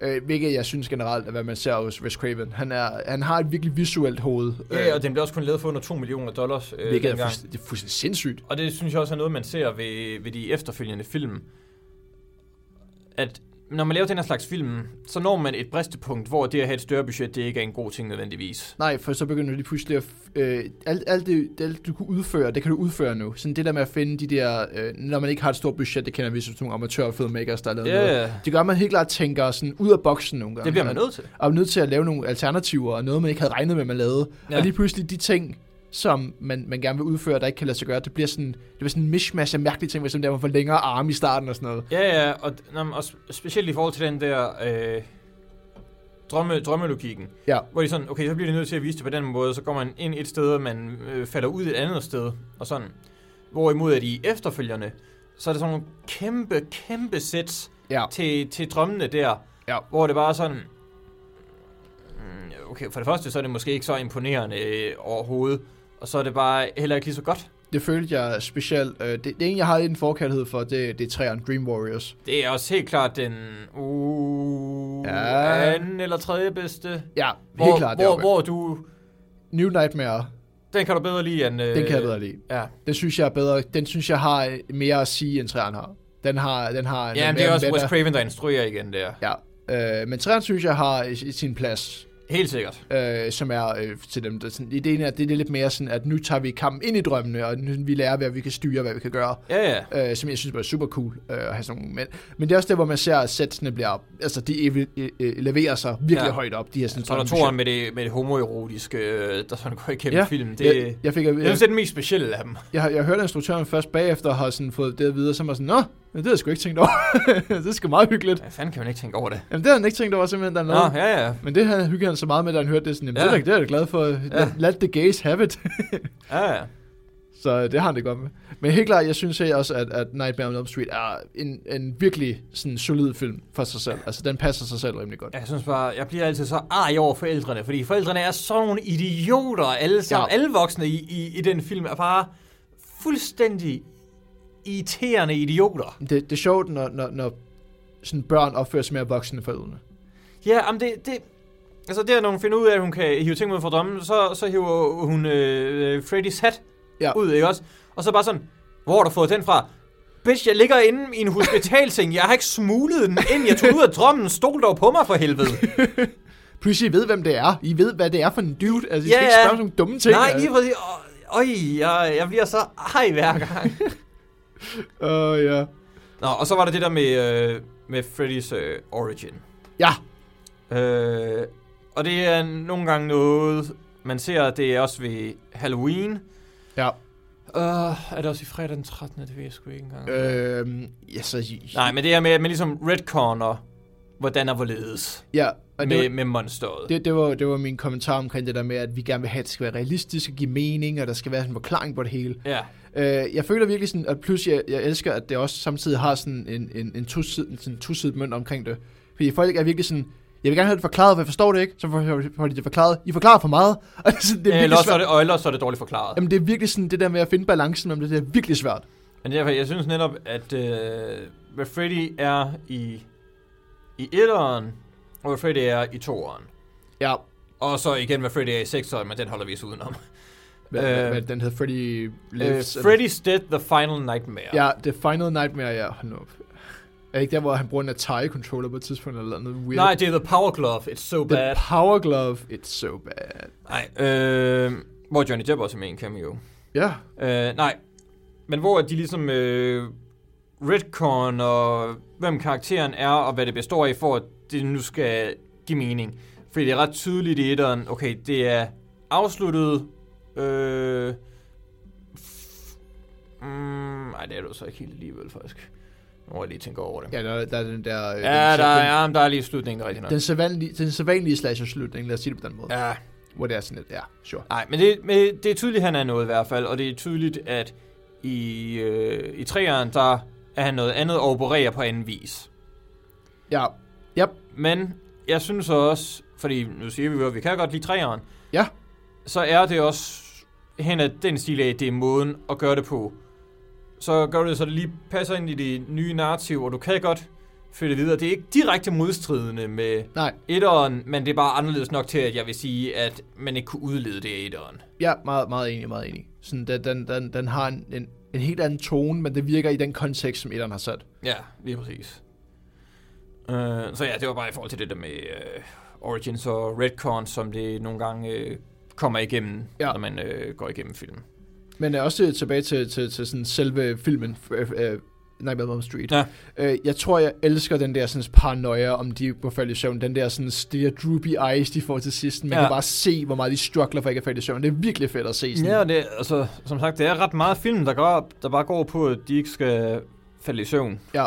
Øh, hvilket jeg synes generelt, at hvad man ser hos Wes Craven. Han, er, han har et virkelig visuelt hoved. ja og den blev også kun lavet for under 2 millioner dollars øh, hvilket er, dengang. er fuldstændig sindssygt. Og det synes jeg også er noget, man ser ved, ved de efterfølgende film. At når man laver den her slags film, så når man et bristepunkt, hvor det at have et større budget, det ikke er en god ting nødvendigvis. Nej, for så begynder de pludselig at... Øh, alt, alt, det, alt, du kunne udføre, det kan du udføre nu. Sådan det der med at finde de der... Øh, når man ikke har et stort budget, det kender vi som nogle amatørfilmmakers, der har lavet Ja, noget. yeah, Det gør, at man helt klart tænker sådan ud af boksen nogle gange. det bliver man nødt til. Og er nødt til at lave nogle alternativer, og noget, man ikke havde regnet med, man lavede. Ja. Og lige pludselig de ting, som man, man gerne vil udføre, der ikke kan lade sig gøre. Det bliver sådan, det bliver sådan en mishmash af mærkelige ting, hvis der man får længere arme i starten og sådan noget. Ja, ja, og, og sp- specielt i forhold til den der øh, drømme, drømmelogikken, Ja. hvor de sådan, okay, så bliver de nødt til at vise det på den måde, så går man ind et sted, og man øh, falder ud et andet sted, og sådan. Hvorimod at i efterfølgende, så er der sådan nogle kæmpe, kæmpe sæt Ja. til, til drømmene der, Ja. hvor det bare er sådan, mm, okay, for det første, så er det måske ikke så imponerende øh, overhovedet, og så er det bare heller ikke lige så godt. Det følte jeg specielt. Øh, det, det ene, jeg har en forkærlighed for, det, det er træerne Dream Warriors. Det er også helt klart den uh, Ja. anden eller tredje bedste. Ja, Hvor, helt klart. hvor, deroppe. hvor du... New Nightmare, Den kan du bedre lide end... Øh, den kan jeg bedre lide. Ja, Den synes jeg er bedre. Den synes jeg har øh, mere at sige, end træerne har. Den har, den har ja men det er også Wes Craven, der instruerer igen der. Ja, øh, men træerne synes jeg har i, i sin plads. Helt sikkert. øh, som er øh, til dem. Der, sådan, ideen er, at det er lidt mere sådan, at nu tager vi kampen ind i drømmene, og nu vi lærer, hvad vi kan styre, hvad vi kan gøre. Ja, ja. Øh, som jeg synes var super cool øh, at have sådan nogle. Men, men det er også der, hvor man ser, at sætsene bliver, altså de e- e- eleverer sig virkelig Ja. højt op. De her sådan Så er der toren med det, med det homoerotiske, øh, der sådan går igennem Ja, filmen. Det, jeg, jeg, fik, jeg, jeg synes, det er den mest specielle af dem. jeg, jeg, jeg hørte instruktøren først bagefter, har sådan fået det at vide, og så var sådan, nå, men det har jeg sgu ikke tænkt over. det er sgu meget hyggeligt. Hvad fanden kan man ikke tænke over det? Jamen, det har han ikke tænkt over, simpelthen, der er Nå, noget. ja, ja. Men det havde hygget han så meget med, da han hørte det. Sådan, jamen, Ja. ja. det, er, det er jeg glad for. Ja. Ja. Let the gays have it. Ja, ja. Så øh, det har han det godt med. Men helt klart, jeg synes her også, at, at Nightmare on Elm Street er en, en virkelig sådan solid film for sig selv. Altså, den passer sig selv rimelig godt. Jeg synes bare, jeg bliver altid så arg over forældrene, fordi forældrene er sådan nogle idioter alle sammen. Ja. Ja. Alle voksne i, i, i den film er bare fuldstændig irriterende idioter. Det, det er sjovt, når, når, når sådan børn opfører sig mere voksne forældrene. Ja, men det, det, altså det er, når hun finder ud af, at hun kan hive ting ud fra drømmen, så, så hiver hun øh, Freddys hat Ja. ud, ikke også? Og så bare sådan, hvor har du fået den fra? Bitch, jeg ligger inde i en hospitalseng. Jeg har ikke smuglet den ind. Jeg tog ud af drømmen. Stol dog på mig for helvede. Pludselig I ved, hvem det er. I ved, hvad det er for en dude. Altså, I Ja, skal ikke spørge om nogle dumme ting. Nej, lige præcis. Øj, jeg, jeg bliver så ej hver gang. Åh, uh, ja. Nå, og så var der det der med, øh, med Freddys øh, origin. Ja, Øh, og det er nogle gange noget, man ser, det er også ved Halloween. ja. Uh, er det også i fredag den 13. Det ved jeg sgu ikke engang. Øhm, ja, så... Nej, men det er med, at man ligesom retcorner, hvordan og hvorledes Ja, og det, med, var, med monsteret. det, det, var, det var min kommentar omkring det der med, at vi gerne vil have, at det skal være realistisk og give mening, og der skal være en forklaring på det hele. Ja, Øh, jeg føler virkelig sådan, at plus jeg, jeg elsker, at det også samtidig har sådan en, en, en tosidig, sådan tosidig mønt omkring det. Fordi folk er virkelig sådan, jeg vil gerne have det forklaret, for jeg forstår det ikke. Så får de det forklaret. I forklarer for meget. Og det, er sådan, det er eller virkelig også er det, og ellers er det dårligt forklaret. Jamen, det er virkelig sådan, det der med at finde balancen mellem det, det er virkelig svært. Men derfor, jeg synes netop, at øh, hvad Freddy er i, i etteren, og hvad Freddy er i toeren. Ja, Og så igen, hvad Freddy er i sekseren, men den holder vi os udenom. hvad, Øh, øh, hvad, den hedder Freddy Øh, Lives. eller- Freddy's Dead, The Final Nightmare. Ja, The Final Nightmare, ja. Hold nu op. Er det ikke der, hvor han bruger en Atari-controller på et tidspunkt, eller noget weird? Nej, det er The Power Glove, It's So The Bad. Power Glove, it's so bad. Nej, øh, hvor Johnny Depp også er med i en cameo. Ja, Øh, nej, men hvor de ligesom øh, retcon og hvem karakteren er og hvad det består af, for at det nu skal give mening. Fordi det er ret tydeligt i etteren, okay, det er afsluttet, øh, mm, nej, det er du så ikke helt alligevel, faktisk. Nu må jeg lige tænke over det. ja der, der er den der... øh, Ja, den, der den, er, der er lige slutningen, der rigtig nok. Den sædvanlige, den sædvanlige slasher-slutning, lad os sige det på den måde. Ja. Ja, Hvor det er sådan lidt, ja, sure. Nej, men det, men det er tydeligt, at han er noget i hvert fald, og det er tydeligt, at i, øh, i træeren, der er han noget andet og opererer på anden vis. Ja. Men jeg synes også, fordi nu siger vi jo, at vi kan godt lide træeren, Ja. så er det også hen ad den stil af, det er måden at gøre det på. Så gør det, så det lige passer ind i det nye narrativ, og du kan godt føre det videre. Det er ikke direkte modstridende med Nej, etteren, men det er bare anderledes nok til, at jeg vil sige, at man ikke kunne udlede det af etteren. ja, meget, meget enig, meget enig. Sådan, den, den, den, den har en, en, en helt anden tone, men det virker i den kontekst, som etteren har sat. Ja, lige præcis. Uh, så ja, det var bare i forhold til det der med uh, Origins og Redcon, som det nogle gange uh, kommer igennem, ja. Når man uh, går igennem filmen. Men øh, også tilbage til, til, til sådan selve filmen, øh, øh, Nightmare on Elm Street. Ja. Øh, jeg tror, jeg elsker den der sådan, paranoia, om de må falde i søvn. Den der sådan, de der droopy eyes, de får til sidst. Man Ja. kan bare se, hvor meget de struggler for ikke at falde i søvn. Det er virkelig fedt at se. Sådan. Ja, det, altså, som sagt, det er ret meget film, der, går, der bare går på, at de ikke skal falde i søvn. ja.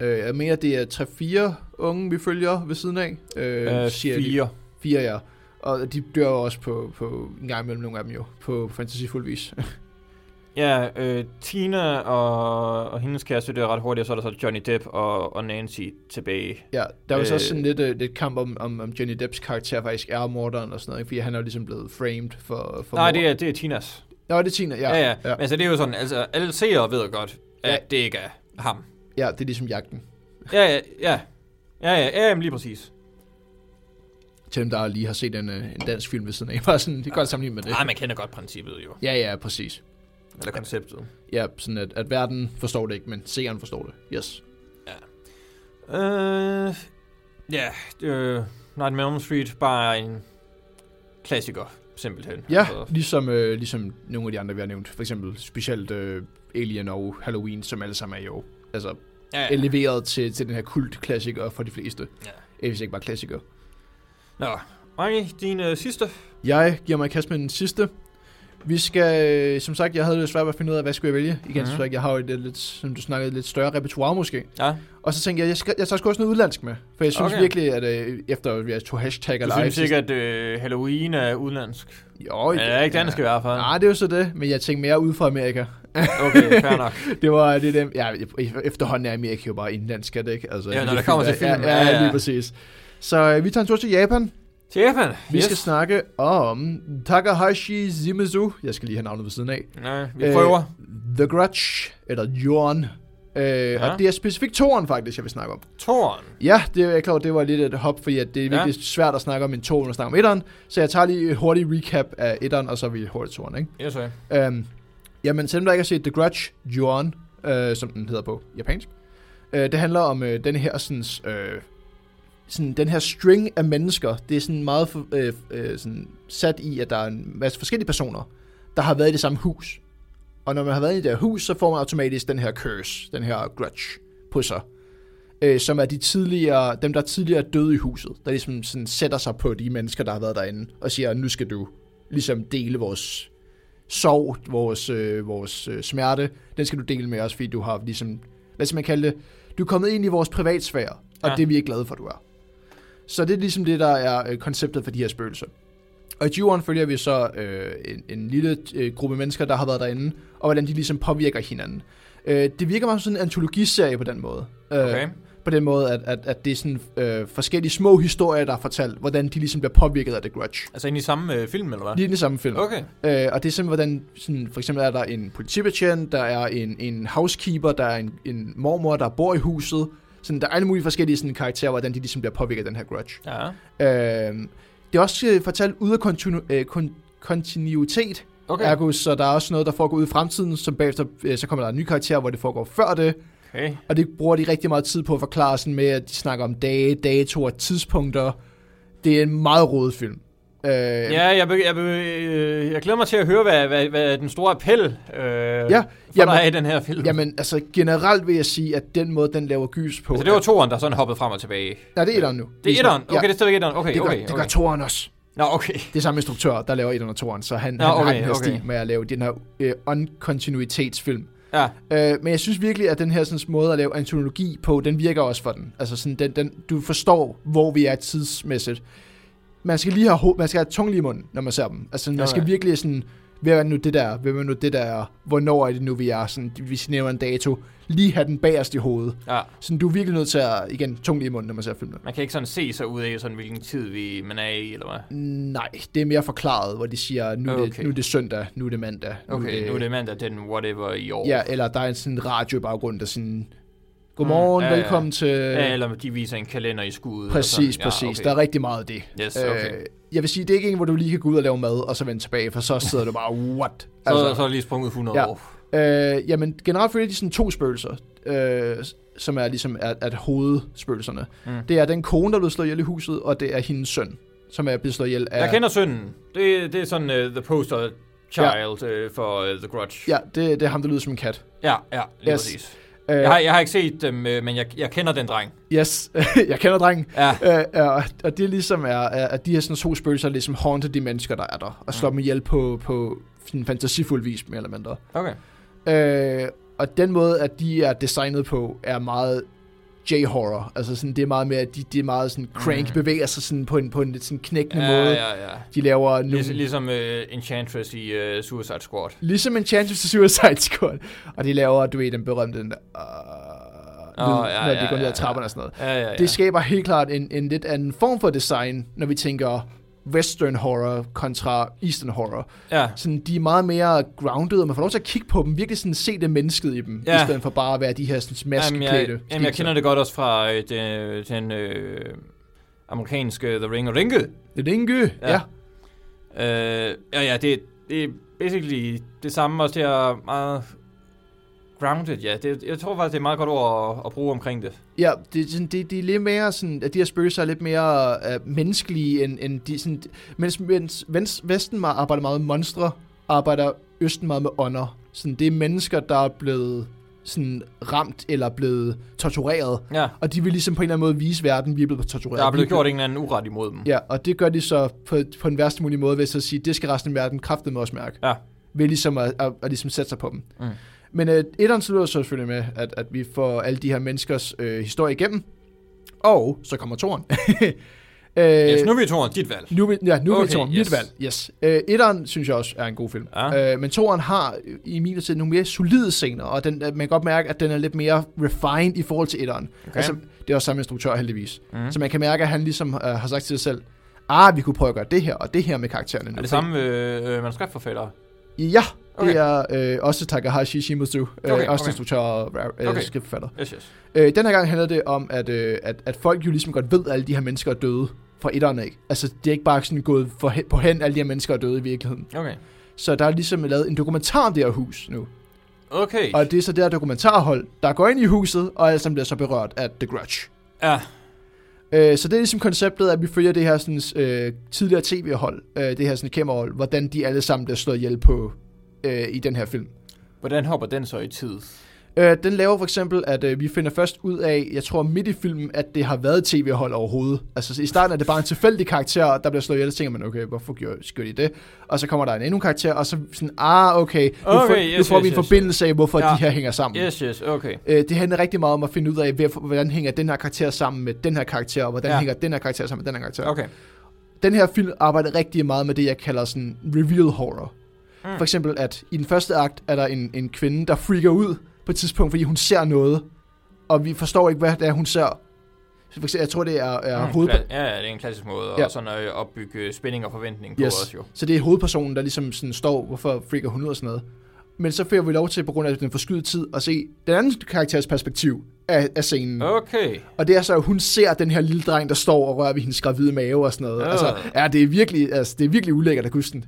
Øh, jeg mener, det er 3-4 unge, vi følger ved siden af. Øh, Øh, siger de. fire. Fire, ja. Og de dør også på, på en gang imellem nogle af dem jo, på fantasifuld vis. Ja, øh, Tina og, og hendes kæreste dør ret hurtigt, og så er der så Johnny Depp og, og Nancy tilbage. ja, der var så Øh. også sådan lidt, uh, lidt kamp om, om, om Johnny Depps karakter faktisk er morderen og sådan noget, ikke? fordi han er jo ligesom blevet framed for, for Nej, mord. det er, det er Tinas. Nå, det er Tina, ja. Ja, ja. ja. ja. Men altså, det er jo sådan, altså, alle seere ved godt, at Ja. det ikke er ham. Ja, det er ligesom jagten. Ja, ja, ja. Ja, ja, ja, jamen lige præcis. Til dem, der lige har set en, øh, en dansk film ved siden af. Bare sådan, det kan godt sammenligne med det. Nej, man kender godt princippet jo. Ja, ja, præcis. Eller konceptet. Ja, sådan at, at verden forstår det ikke, men seeren forstår det. Yes. Øh, ja, øh, Nightmare on Street, bare en klassiker, simpelthen. Ja, Altså, ligesom, øh, ligesom nogle af de andre, vi har nævnt. For eksempel specielt øh, Alien og Halloween, som alle sammen er jo altså, ja, ja. ja. leveret til, til den her kult-klassiker for de fleste. Ja. Ja. Hvis ikke bare klassiker. Nå, Mange, din øh, sidste? Jeg giver mig i kast med den sidste. Vi skal, øh, som sagt, jeg havde lidt svært ved at finde ud af, hvad skulle jeg vælge. Igen, Mhm. mm-hmm. jeg har jo et lidt, lidt, som du snakkede, lidt større repertoire måske. Ja, Og så tænkte jeg, jeg, skal, jeg tager sgu også noget udlandsk med. For jeg synes Okay. virkelig, at øh, efter jeg tog hashtag du live... synes ikke, at øh, Halloween er udenlandsk? Jo, Ja, ikke dansk i hvert fald. Nej, det er jo så det. Men jeg tænkte mere ud fra Amerika. Okay, fair nok. Det var det dem, ja, efterhånden er Amerika jo bare indlandsk, det ikke? Altså, Ja, når de det kommer til ja, film, Ja, ja, ja, ja. lige præcis. Så øh, vi tager en tur til Japan. Til Japan. Vi yes. skal snakke om Takahashi Shimizu. Jeg skal lige have navnet ved siden af. Nej, vi Øh, prøver. The Grudge, eller Jorn. Øh, ja. Og det er specifikt toren faktisk, jeg vil snakke om. Toren. Ja, det er jeg klar, over, det var lidt et hop, fordi at det er Ja. virkelig svært at snakke om en toren og snakke om etteren. Så jeg tager lige et hurtigt recap af etteren, og så er vi hurtigt toren, ikke? Yes, sir. Øhm, jamen, selvom der ikke har set The Grudge, Juon, øh, som den hedder på japansk, øh, det handler om øh, den her sådan, øh, sådan, den her string af mennesker. Det er sådan meget øh, øh, sådan sat i, at der er en masse forskellige personer, der har været i det samme hus. Og når man har været i det her hus, så får man automatisk den her curse, den her grudge på sig. Øh, som er de tidligere, dem, der tidligere er døde i huset. Der ligesom sådan sætter sig på de mennesker, der har været derinde, og siger, nu skal du ligesom dele vores sorg, vores, øh, vores øh, smerte, den skal du dele med os, fordi du har ligesom, hvad skal man kalde det, du er kommet ind i vores privatsfære, og Ja. det er vi ikke glade for, du er. Så det er ligesom det, der er øh, konceptet for de her spøgelser. Og i Juren følger vi så øh, en, en lille øh, gruppe mennesker, der har været derinde, og hvordan de ligesom påvirker hinanden. Øh, det virker meget som sådan en antologiserie på den måde. Øh, Okay. På den måde, at, at, at det er sådan øh, forskellige små historier, der er fortalt, hvordan de ligesom bliver påvirket af The Grudge. Altså ind i samme øh, film, eller hvad? Lige i den samme film. Okay. Øh, og det er simpelthen, hvordan, sådan, for eksempel er der en politibetjent, der er en, en housekeeper, der er en, en mormor, der bor i huset. Sådan, der er alle mulige forskellige sådan, karakterer, hvordan de ligesom bliver påvirket af den her grudge. Ja. Øh, det er også øh, fortalt ud af kontinu- øh, kon- kontinuitet, Okay. okay. ergo, så der er også noget, der foregår ud i fremtiden, som bagefter, øh, så kommer der en ny karakter, hvor det foregår før det, Okay. og det bruger de rigtig meget tid på at forklare sådan med, at de snakker om dage, datoer, tidspunkter. Det er en meget rodet film. Øh, Ja, jeg, be, jeg, be, øh, jeg glæder mig til at høre, hvad, hvad, hvad den store appel øh, ja, jamen- er i den her film. Jamen, altså generelt vil jeg sige, at den måde, den laver gys på... altså, det var toeren, der sådan hoppede frem og tilbage. Nej, det er etteren nu. Det er etteren? Okay, ja, det er stadigvæk etteren. Okay, det gør, okay, det okay. gør toeren også. Nå, okay. Det er samme instruktør, der laver etteren og toeren, så han, Nå, han har okay, den her okay. stil med at lave den her øh, unkontinuitetsfilm. Ja, Øh, men jeg synes virkelig, at den her sådan, måde at lave antologi på, den virker også for den. Altså sådan, den, den, du forstår, hvor vi er tidsmæssigt. Man skal lige have, man skal have tungt lige i munden, når man ser dem. Altså, man Okay. skal virkelig sådan, hvad er nu det der, hvad er nu det der, er? hvornår er det nu, vi er, sådan, vi nævner en dato, lige have den bagerst i hovedet. ja. Sådan, du er virkelig nødt til at, igen, tungt lige i munden, når man ser filmen. Man kan ikke sådan se sig ud af, sådan, hvilken tid vi, man er i, eller hvad? Nej, det er mere forklaret, hvor de siger, nu, okay. Det, nu er det søndag, nu er det mandag. Okay, nu er det mandag den whatever i år. Ja, eller der er en sådan radio i baggrund, der sådan, godmorgen, Mm, ja, ja. velkommen til... Ja, eller de viser en kalender i skuddet. Præcis, sådan. præcis. Ja, okay. Der er rigtig meget af det. Yes, okay. Øh, jeg vil sige, det er ikke en, hvor du lige kan gå ud og lave mad, og så vende tilbage, for så sidder du bare, what? Så, altså, så er det lige sprunget 100 Ja. år. Øh, jamen, generelt følger de sådan to spøgelser, øh, som er ligesom at, at hovedspøgelserne. Mm. Det er den kone, der er blevet slået ihjel i huset, og det er hendes søn, som er blevet slået ihjel af... Jeg kender sønnen. Det, det er sådan uh, the poster child uh, for uh, The Grudge. Ja, det, det er ham, der lyder som en kat. ja, ja lige Yes. præcis. Øh, Jeg har, jeg har ikke set dem, øh, men jeg, jeg kender den dreng. Yes, jeg kender drengen. Ja. Øh, og, og det er ligesom er, er, at de her sådan to spøgelser ligesom haunter de mennesker, der er der, og slår dem ihjel på, på sådan fantasifuld vis, mere eller mindre. Okay. Øh, og den måde, at de er designet på, er meget J-horror. Altså sådan, det er meget mere, de, de er meget sådan crank, Mhm. bevæger sig sådan på en, på en lidt sådan knækkende Ja, måde. ja, ja. De laver nogle... Ligesom, ligesom uh, Enchantress i uh, Suicide Squad. Ligesom en Chance to Suicide Squad. Og de laver, du ved, den berømte, den der, uh, Åh, lyd, ja, når ja, de går ned ja, ad trapperne og sådan noget. Ja, ja, ja. Det skaber helt klart en, en lidt anden form for design, når vi tænker western horror kontra eastern horror. ja. Sådan, de er meget mere grounded, og man får lov til at kigge på dem, virkelig sådan se det mennesket i dem, Ja. i stedet for bare at være de her sådan, Jamen, jeg, maskeklædte. jamen, jeg kender det godt også fra øh, den, den øh, amerikanske The Ring of Ringe. Det er Inge, ja. Ja. ja. Øh, ja, ja, det, det er basically det samme, også det er meget grounded, ja. Det, jeg tror faktisk, det er et meget godt ord at, at bruge omkring det. Ja, det, er sådan, det, det er lidt mere sådan, at de her spøgelser er lidt mere uh, menneskelige, end, end de sådan, mens, mens vens- Vesten arbejder meget med monstre, arbejder Østen meget med ånder. Sådan, det er mennesker, der er blevet sådan ramt eller blevet tortureret, Ja, og de vil ligesom på en eller anden måde vise verden, vi er blevet tortureret. der er blevet gjort en eller anden uret imod dem. Ja, og det gør de så på, på den værste mulige måde ved så at sige, det skal resten af verden kraftet med os mærke. Ja. Ved ligesom at, at, at ligesom sætte sig på dem. Mm. Men uh, etteren slutter så selvfølgelig med, at, at vi får alle de her menneskers øh, historie igennem. Og så kommer toren. øh, Yes, nu er vi i toren, dit valg. nu, ja, nu er vi i Okay, toren. yes. Mit valg. Yes. Øh, etteren synes jeg også er en god film. Ja. Øh, men toren har øh, i min tid nogle mere solide scener, og den, øh, man kan godt mærke, at den er lidt mere refined i forhold til etteren. Okay. Altså, det er også samme instruktør heldigvis. Mm. Så man kan mærke, at han ligesom øh, har sagt til sig selv, ah, vi kunne prøve at gøre det her og det her med karaktererne. nu." Er det samme øh, øh, manuskriptforfatter? Ja, det Okay. er øh, også Takahashi Shimizu, øh, Okay, også okay. instruktør og øh, Okay. okay. skriftforfatter. Yes, yes. Øh, den her gang handler det om, at, øh, at, at folk jo ligesom godt ved, at alle de her mennesker er døde fra etterne af. Altså, det er ikke bare sådan gået for på hen, alle de her mennesker er døde i virkeligheden. Okay. Så der er ligesom lavet en dokumentar om det her hus nu. Okay. Og det er så det her dokumentarhold, der går ind i huset, og alle sammen bliver så berørt af The Grudge. Ja, Øh, så det er ligesom konceptet, at vi følger det her sådan, øh, tidligere tv-hold, øh, det her sådan kamerahold, hvordan de alle sammen bliver slået ihjel på øh, i den her film. hvordan hopper den så i tid? Øh, den laver for eksempel, at øh, vi finder først ud af, jeg tror midt i filmen, at det har været et tv-hold overhovedet. Altså i starten er det bare en tilfældig karakter, der bliver slået ihjel, og så tænker man, okay, hvorfor gjorde, gjorde de det? Og så kommer der en endnu karakter, og så sådan, ah, okay, nu, Okay, får, yes, nu får yes, vi en yes, forbindelse af, hvorfor Ja. de her hænger sammen. Yes, yes, okay. Øh, det handler rigtig meget om at finde ud af, hvordan hænger den her karakter sammen med den her karakter, og hvordan ja. hænger den her karakter sammen med den her karakter. Okay. Den her film arbejder rigtig meget med det, jeg kalder sådan reveal horror. Mm. For eksempel, at i den første akt er der en, en kvinde, der freaker ud på et tidspunkt, fordi hun ser noget, og vi forstår ikke, hvad det er, hun ser. Så for eksempel, jeg tror, det er, er Mm, hoved... kla- Ja, ja, det er en klassisk måde Ja. at sådan at opbygge spænding og forventning på Yes. os jo. Så det er hovedpersonen, der ligesom sådan står, hvorfor freaker hun ud og sådan noget. Men så får vi lov til, på grund af den forskydede tid, at se den anden karakters perspektiv af, af scenen. Okay. Og det er så, at hun ser den her lille dreng, der står og rører ved hendes gravide mave og sådan noget. Øh. Altså, ja, det er virkelig, altså, det er virkelig ulækkert at huske den.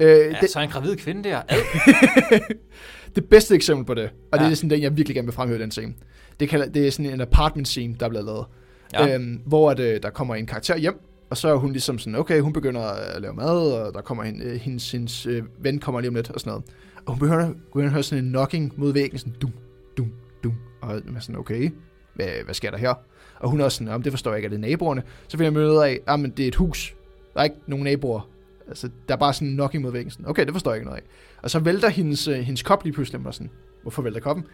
Øh, Ja, det, så en gravid kvinde der. Det bedste eksempel på det, og ja. det er sådan den, jeg virkelig gerne vil fremhæve den scene. Det, kalder, det er sådan en apartment scene, der er blevet lavet. Ja. Øhm, hvor at, øh, der kommer en karakter hjem, og så er hun ligesom sådan, okay, hun begynder at lave mad, og der kommer en, øh, hendes, hendes øh, ven kommer lige om lidt og sådan noget. Og hun begynder, begynder at høre sådan en knocking mod væggen, sådan dum, dum, dum. Og man er sådan, okay, hvad, hvad sker der her? Og hun er også sådan, om det forstår jeg ikke, at det er naboerne. Så finder jeg ud af, at det er et hus. Der er ikke nogen naboer. Altså, der er bare sådan en knocking mod væggen. Sådan, okay, det forstår jeg ikke noget af. Og så vælter hendes, øh, hendes kop lige pludselig, og sådan, hvorfor vælter koppen?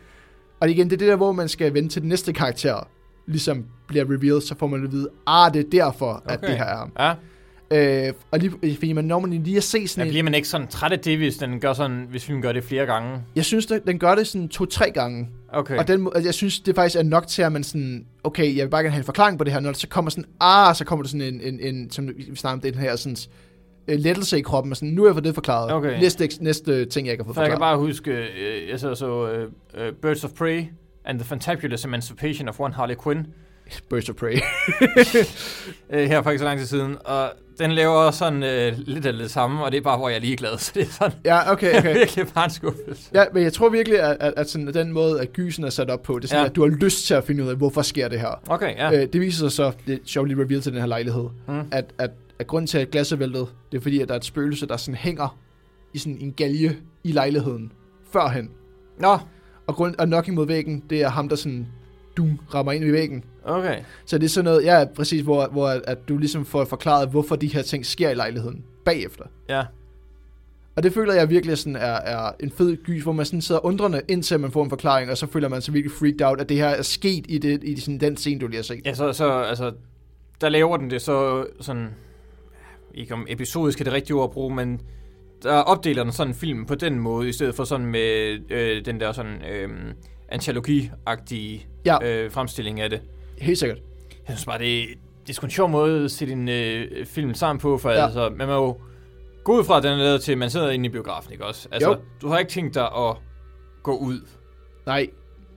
Og igen, det er det der, hvor man skal vente til den næste karakter, ligesom bliver revealed, så får man at vide, ah, det er derfor, okay. at det her er. Ja. Øh, og lige, fordi man, når man lige at se sådan en, bliver man ikke sådan træt af det, hvis den gør sådan, hvis filmen gør det flere gange? jeg synes, den, den gør det sådan to-tre gange. Okay. Og den, altså, jeg synes, det faktisk er nok til, at man sådan, okay, jeg vil bare gerne have en forklaring på det her, når der så kommer sådan, ah, så kommer der sådan en, en, en som vi snakker om, den her sådan, øh, lettelse i kroppen, og sådan, nu har jeg fået det forklaret. Okay. Næste, næste ting, jeg ikke har fået For jeg kan forklaret. bare huske, øh, jeg så så øh, øh, Birds of Prey and the Fantabulous Emancipation of One Harley Quinn Birds of Prey. øh, her for ikke så lang tid siden, og den laver sådan øh, lidt af det samme, og det er bare, hvor jeg er ligeglad, så det er sådan ja, okay, okay. virkelig bare en skuffelse. Ja, men jeg tror virkelig, at, at, at sådan, den måde, at gysen er sat op på, det er sådan, Ja. ja. at du har lyst til at finde ud af, hvorfor sker det her. Okay, ja. Ja. Øh, det viser sig så, det er sjovt lige reveal til den her lejlighed, Mm. at, at, at grunden til, at glasset væltede, det er fordi, at der er et spøgelse, der sådan hænger i sådan en galge i lejligheden førhen. Nå, Og, grund, og knocking mod væggen, det er ham, der sådan, du rammer ind i væggen. Okay. Så det er sådan noget, ja, præcis, hvor, hvor at du ligesom får forklaret, hvorfor de her ting sker i lejligheden bagefter. Ja. Og det føler jeg virkelig sådan er, er en fed gys, hvor man sådan sidder undrende, indtil man får en forklaring, og så føler man sig virkelig freaked out, at det her er sket i, det, i sådan, den scene, du lige har set. Ja, så, så altså, der laver den det så sådan, ikke om episodisk er det rigtige ord at bruge, men der opdeler den sådan film på den måde, i stedet for sådan med øh, den der sådan øh, antologi-agtige Ja. øh, fremstilling af det. Helt sikkert. Jeg synes bare, det, det er sgu en sjov måde at sætte en øh, film sammen på, for ja. altså, man må jo gå ud fra, at den er lavet til, at man sidder inde i biografen, ikke også? Altså, Jo. du har ikke tænkt dig at gå ud. Nej,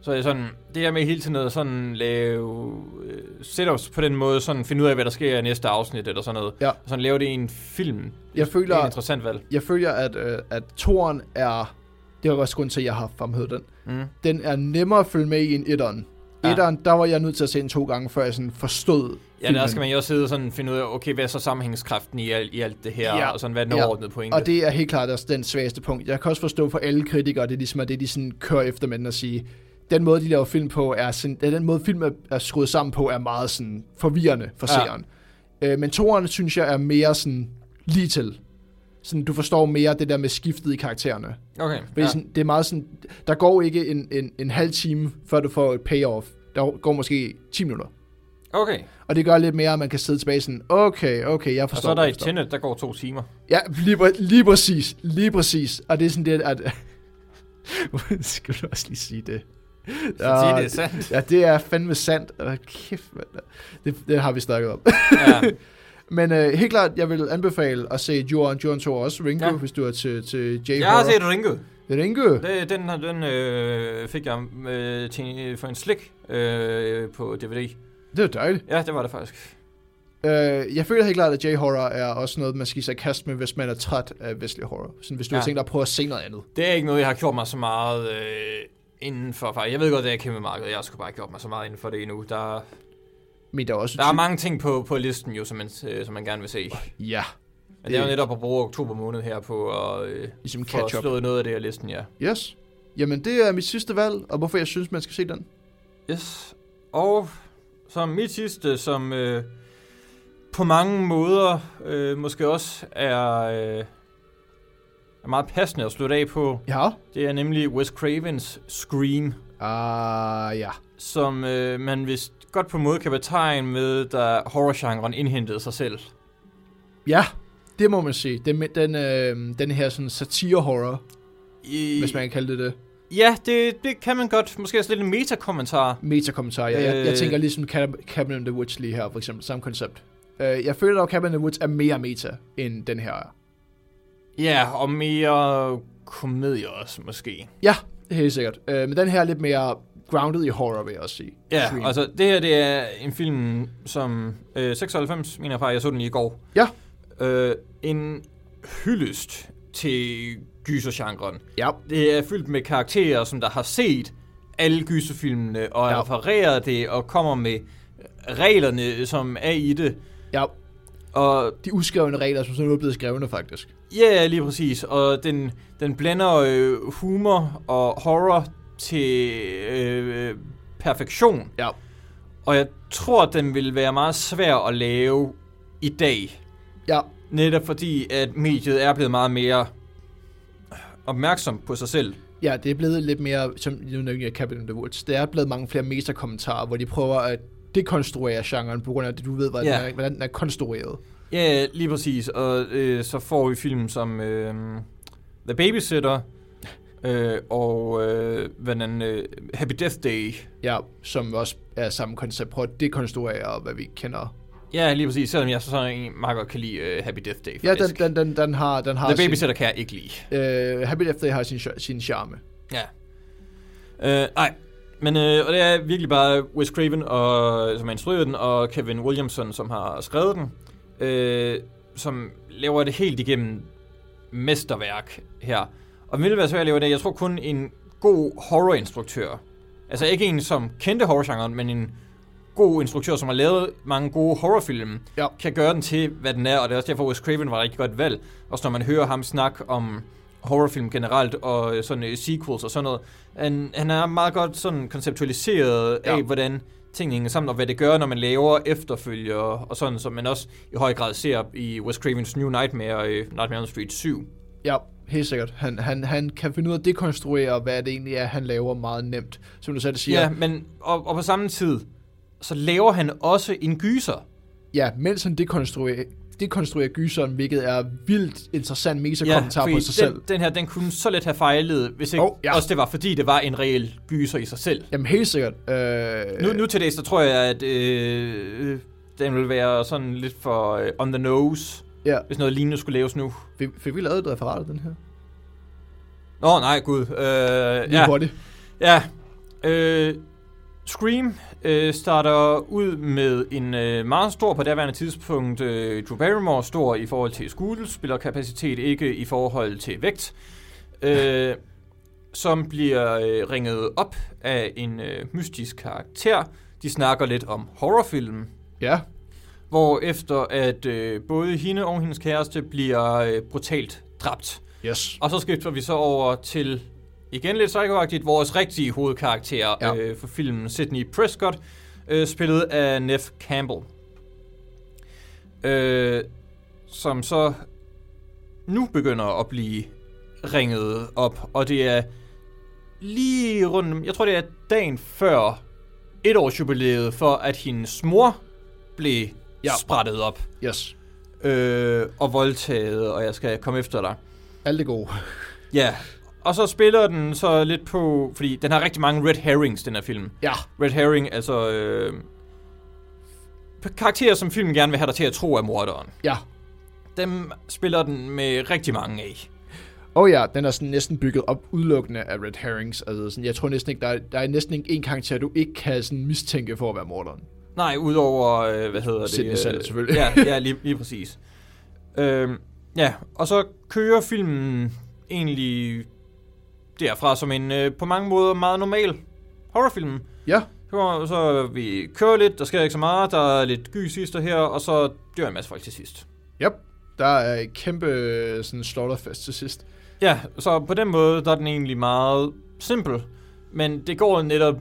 Så er det sådan, det her med hele tiden at sådan lave øh, setups på den måde, sådan finde ud af, hvad der sker i næste afsnit, eller sådan noget. Ja. Og sådan lave det i en film. Jeg Det føler- er et interessant valg. jeg føler, at, øh, at toren er, det var også grund til, at jeg har fremhævet den, Mm. den er nemmere at følge med i end etteren. Ja. Etteren, der var jeg nødt til at se den to gange, før jeg sådan forstod Ja, der skal man jo også sidde og sådan finde ud af, okay, hvad er så sammenhængskraften i, al, i alt det her, Ja. og sådan, hvad er den Ja. overordnede pointe? Og det er helt klart også den svageste punkt. Jeg kan også forstå for alle kritikere, det er ligesom, at det de sådan kører efter med den og sige, den måde, de laver film på, er sådan, den måde, film er, er skruet sammen på, er meget sådan forvirrende for Ja. seeren. Øh, men toeren, synes jeg, er mere sådan lige til. Sådan, du forstår mere det der med skiftet i karaktererne. Okay, Fordi ja. sådan, det er meget sådan, der går ikke en, en, en halv time, før du får et payoff. Der går måske 10 minutter. okay. Og det gør lidt mere, at man kan sidde tilbage sådan, okay, okay, jeg Og forstår. så er der i. Tenet, der går to timer. Ja, lige, lige præcis. Lige præcis. Og det er sådan det, at... Skal du også lige sige det? Så ja, det er sandt. Ja, det er fandme sandt. Åh, kæft, mand. Det, det har vi snakket om. ja. Men øh, helt klart, jeg vil anbefale at se Joran, Joran 2 og også Ringo, ja. Hvis du er til, til J Jeg har set Ringo. Ringo? Det, den den øh, fik jeg øh, til, for en slik øh, på DVD. Det er dejligt. Ja, det var det faktisk. Øh, jeg føler helt klart, at J-horror er også noget, man skal sig kast med, hvis man er træt af vestlig horror. Sådan, hvis du. Ja. har tænkt dig at prøve at se noget andet. Det er ikke noget, jeg har gjort mig så meget øh, inden for. Jeg ved godt, det er kæmpe marked. Jeg har sgu bare ikke gjort mig så meget inden for det endnu. Der, Men der er også... der er mange ting på, på listen, jo, som man, øh, som man gerne vil se. Ja, Men det er jo netop at bruge oktober måned her på at øh, ligesom catch up. slået noget af det af listen, ja. Yes. Jamen, det er mit sidste valg, og hvorfor jeg synes, man skal se den. Yes. Og som mit sidste, som øh, på mange måder øh, måske også er, øh, er meget passende at slutte af på, Ja. det er nemlig Wes Cravens Scream, Ah, ja. som øh, man vist godt på en måde kan betegne med, da horrorgenren indhentede sig selv. Ja, det må man sige. Den, den, øh, den her sådan satire-horror, I, hvis man kan kalde det det. Ja, det, det kan man godt. Måske også lidt en metakommentar. Metakommentar. Jeg, jeg, jeg Øh. tænker ligesom Cab- Cabin in the Woods lige her, for eksempel. Samme koncept. Uh, jeg føler at Cabin in the Woods er mere meta, end den her er. Ja, og mere komedie også, måske. Ja, helt sikkert. Uh, men den her er lidt mere grounded i horror, vil jeg også sige. Ja, Scream. altså det her det er en film, som øh, 96, mener jeg faktisk, jeg så den i går. Ja. Øh, en hyldest til gysergenren. Ja, Det er fyldt med karakterer, som der har set alle gyserfilmene, og ja. refererer det, og kommer med reglerne, som er i det. ja. Og De uskrevne regler, som sådan er blevet skrevne, faktisk. ja, lige præcis. Og den, den blander øh, humor og horror til øh, perfektion. Ja. Og jeg tror, at den vil være meget svær at lave i dag. Ja, Netop fordi, at mediet er blevet meget mere opmærksom på sig selv. ja det er blevet lidt mere, som nu nævner jeg Cabin in the Woods, der er blevet mange flere meta-kommentarer, hvor de prøver at dekonstruere genren, på grund af, at du ved, hvordan, Ja. den, er, hvordan den er konstrueret. Ja, lige præcis. Og øh, så får vi film som øh, The Babysitter øh, og øh, hvad den, øh, Happy Death Day. Ja, som også er samme koncept. Prøv at dekonstruere, hvad vi kender. Ja, lige præcis. Selvom jeg så sådan meget godt kan lide øh, Happy Death Day. Ja, den, faktisk. den, den, den har, den har The Babysitter kan jeg ikke lide. sin, øh, Happy Death Day har sin, sin charme. Ja. Øh, nej. Men øh, og det er virkelig bare Wes Craven, og, som har instrueret den, og Kevin Williamson, som har skrevet den, øh, som laver det helt igennem mesterværk her. Og ville være svært at lave det. Jeg tror kun en god horrorinstruktør, altså ikke en, som kendte horrorgenren, men en god instruktør, som har lavet mange gode horrorfilm, Ja. kan gøre den til, hvad den er, og det er også derfor, Wes Craven var et rigtig godt valg. Også når man hører ham snakke om horrorfilm generelt, og øh, sådan øh, sequels og sådan noget. Han, han er meget godt sådan konceptualiseret ja. Ja. af, hvordan tingene hænger sammen, og hvad det gør, når man laver efterfølger, og sådan, som man også i høj grad ser i Wes Cravens New Nightmare, øh, Nightmare on Street 7. Ja, helt sikkert. Han, han, han kan finde ud af at dekonstruere, hvad det egentlig er, han laver meget nemt. Som du selv siger. Ja, men og, og på samme tid, så laver han også en gyser. ja mens han dekonstruerer, dekonstruerer gyseren, hvilket er vildt interessant meta-kommentar fordi på sig den, selv. den her, den kunne så let have fejlet, hvis ikke Oh, ja. ja. også det var, fordi det var en reel gyser i sig selv. Jamen helt sikkert. Øh, Nu, nu til det, så tror jeg, at øh, den vil være sådan lidt for øh, on the nose, ja, hvis noget lignende skulle laves nu. fik, fik vi lavet et referat af den her? Nå, nej, gud. Øh, Lige ja, hurtigt. ja. Øh, Scream øh, starter ud med en øh, meget stor på daværende tidspunkt øh, Drew Barrymore, stor i forhold til skuespillerkapacitet, ikke i forhold til vægt, øh, som bliver øh, ringet op af en øh, mystisk karakter. De snakker lidt om horrorfilm, Ja, hvor efter at øh, både hende og hendes kæreste bliver øh, brutalt dræbt. yes. Og så skifter vi så over til, igen lidt psychoagtigt, vores rigtige hovedkarakter Ja. øh, for filmen, Sidney Prescott, øh, spillet af Neff Campbell. Øh, som så nu begynder at blive ringet op, og det er lige rundt, jeg tror det er dagen før et års jubilæet for, at hendes mor blev ja. sprættet op Yes. øh, og voldtaget, og jeg skal komme efter dig. Alt det gode. Ja, og så spiller den så lidt på, fordi den har rigtig mange red herrings, den her film. Ja. Red herring, altså øh, karakterer, som filmen gerne vil have dig til at tro er morderen. Ja. Dem spiller den med rigtig mange af. Og ja, den er sådan næsten bygget op udelukkende af red herrings. Altså sådan, jeg tror næsten ikke, der er, der er næsten ikke en karakter, du ikke kan sådan mistænke for at være morderen. Nej, udover, øh, hvad hedder det? Sidney øh, selv, selvfølgelig. Ja, ja lige, lige præcis. Øhm, ja, og så kører filmen egentlig derfra som en øh, på mange måder meget normal horrorfilm. Ja, Så, så vi kører lidt, der sker ikke så meget, der er lidt gys sidst her, og så dør en masse folk til sidst. yep. Der er et kæmpe øh, sådan slaughterfest til sidst. Ja, så på den måde, der er den egentlig meget simpel, men det går netop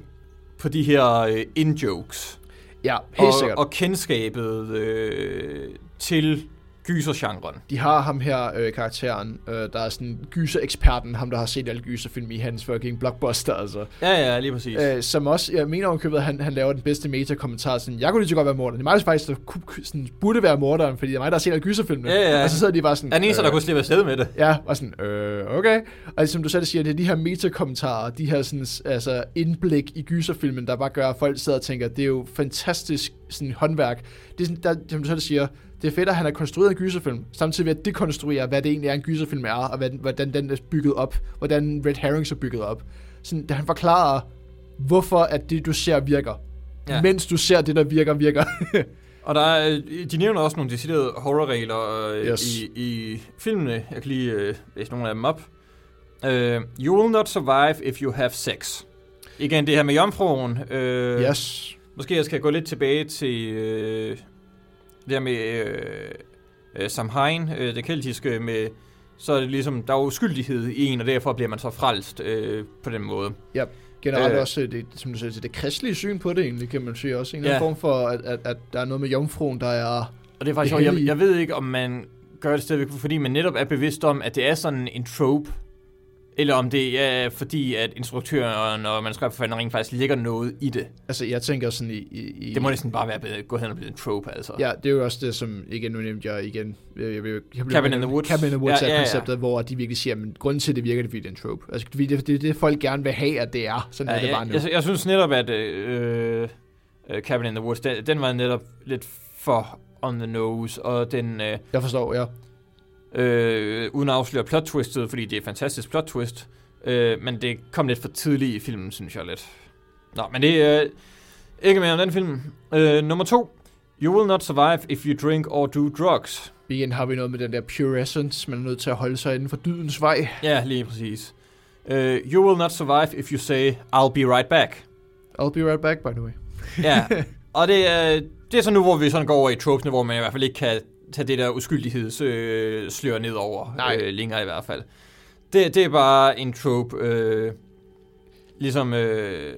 på de her øh, in-jokes. Ja, helt og, sikkert. og kendskabet øh, til gysergenren. De har ham her, øh, karakteren, øh, der er sådan gyser-eksperten, ham der har set alle gyserfilm i hans fucking blockbuster, altså. Ja, ja, lige præcis. Øh, som også, jeg mener omkøbet, at han, han laver den bedste meta-kommentar, sådan, jeg kunne lige så godt være morderen. Det er mig, der faktisk der kunne, sådan, burde være morderen, fordi det er mig, der har set alle gyserfilmene. Ja, ja. Og så sidder de bare sådan... er den eneste, der øh, kunne slippe afsted med det. Ja, og sådan, øh, okay. Og som du selv siger, det er de her metakommentarer, de her sådan, altså, indblik i gyserfilmen, der bare gør, at folk sidder og tænker, det er jo fantastisk sådan, håndværk. Det er sådan, der, som du selv siger, det er fedt, at han har konstrueret en gyserfilm, samtidig ved at dekonstruere, hvad det egentlig er, en gyserfilm er, og hvordan, hvordan den er bygget op, hvordan Red Herrings er bygget op. Sådan, da han forklarer, hvorfor at det, du ser, virker. Ja. Mens du ser det, der virker, virker. Og der er, øh, de nævner også nogle deciderede horrorregler øh, Yes. i, i filmene. Jeg kan lige øh, læse nogle af dem op. Uh, you will not survive if you have sex. Igen, det her med jomfruen. Uh, yes. Måske jeg skal gå lidt tilbage til øh, det her med øh, øh, Samhain, øh, det keltiske med, så er det ligesom, der er uskyldighed i en, og derfor bliver man så frelst øh, på den måde. Generelt øh, Øh. også, det, som du siger, det kristelige syn på det egentlig, kan man sige også. En Ja. form for, at, at, at der er noget med jomfruen, der er... Og det er faktisk Det jeg, jeg ved ikke, om man gør det stadigvæk, fordi man netop er bevidst om, at det er sådan en trope, eller om det er fordi, at instruktøren og manuskriptforfatteren rent faktisk lægger noget i det. Altså, jeg tænker sådan i... i, Det må næsten bare være blevet, gået hen og blevet en trope, altså. Ja, det er jo også det, som, igen, nu nævnte jeg igen, jeg, jeg, jeg, jeg, Cabin in the Woods. Cabin in the Woods Ja, er ja, ja. konceptet, hvor de virkelig siger, at grunden til, at det virker, det er, fordi det er en trope. Altså, det, det er det, folk gerne vil have, at det er. Sådan Ja, er det bare jeg, nu. jeg, jeg synes netop, at øh, øh, Cabin in the Woods, den, den var netop lidt for on the nose, og den, øh, jeg forstår, ja. Øh, uden at afsløre plot twistet, fordi det er et fantastisk plot twist, øh, men det kom lidt for tidligt i filmen, synes jeg lidt. Nå, men det er øh, ikke mere om den film. Øh, nummer to. You will not survive if you drink or do drugs. Igen har vi noget med den der pure essence, man er nødt til at holde sig inden for dydens vej. Ja, lige præcis. Øh, you will not survive if you say, I'll be right back. I'll be right back, by the way. Ja, og det er, det er så nu, hvor vi sådan går over i tropesene, hvor man i hvert fald ikke kan tage det der uskyldighedslør øh, slør ned over, Nej. øh, længere i hvert fald. Det, det er bare en trope, øh, ligesom, øh,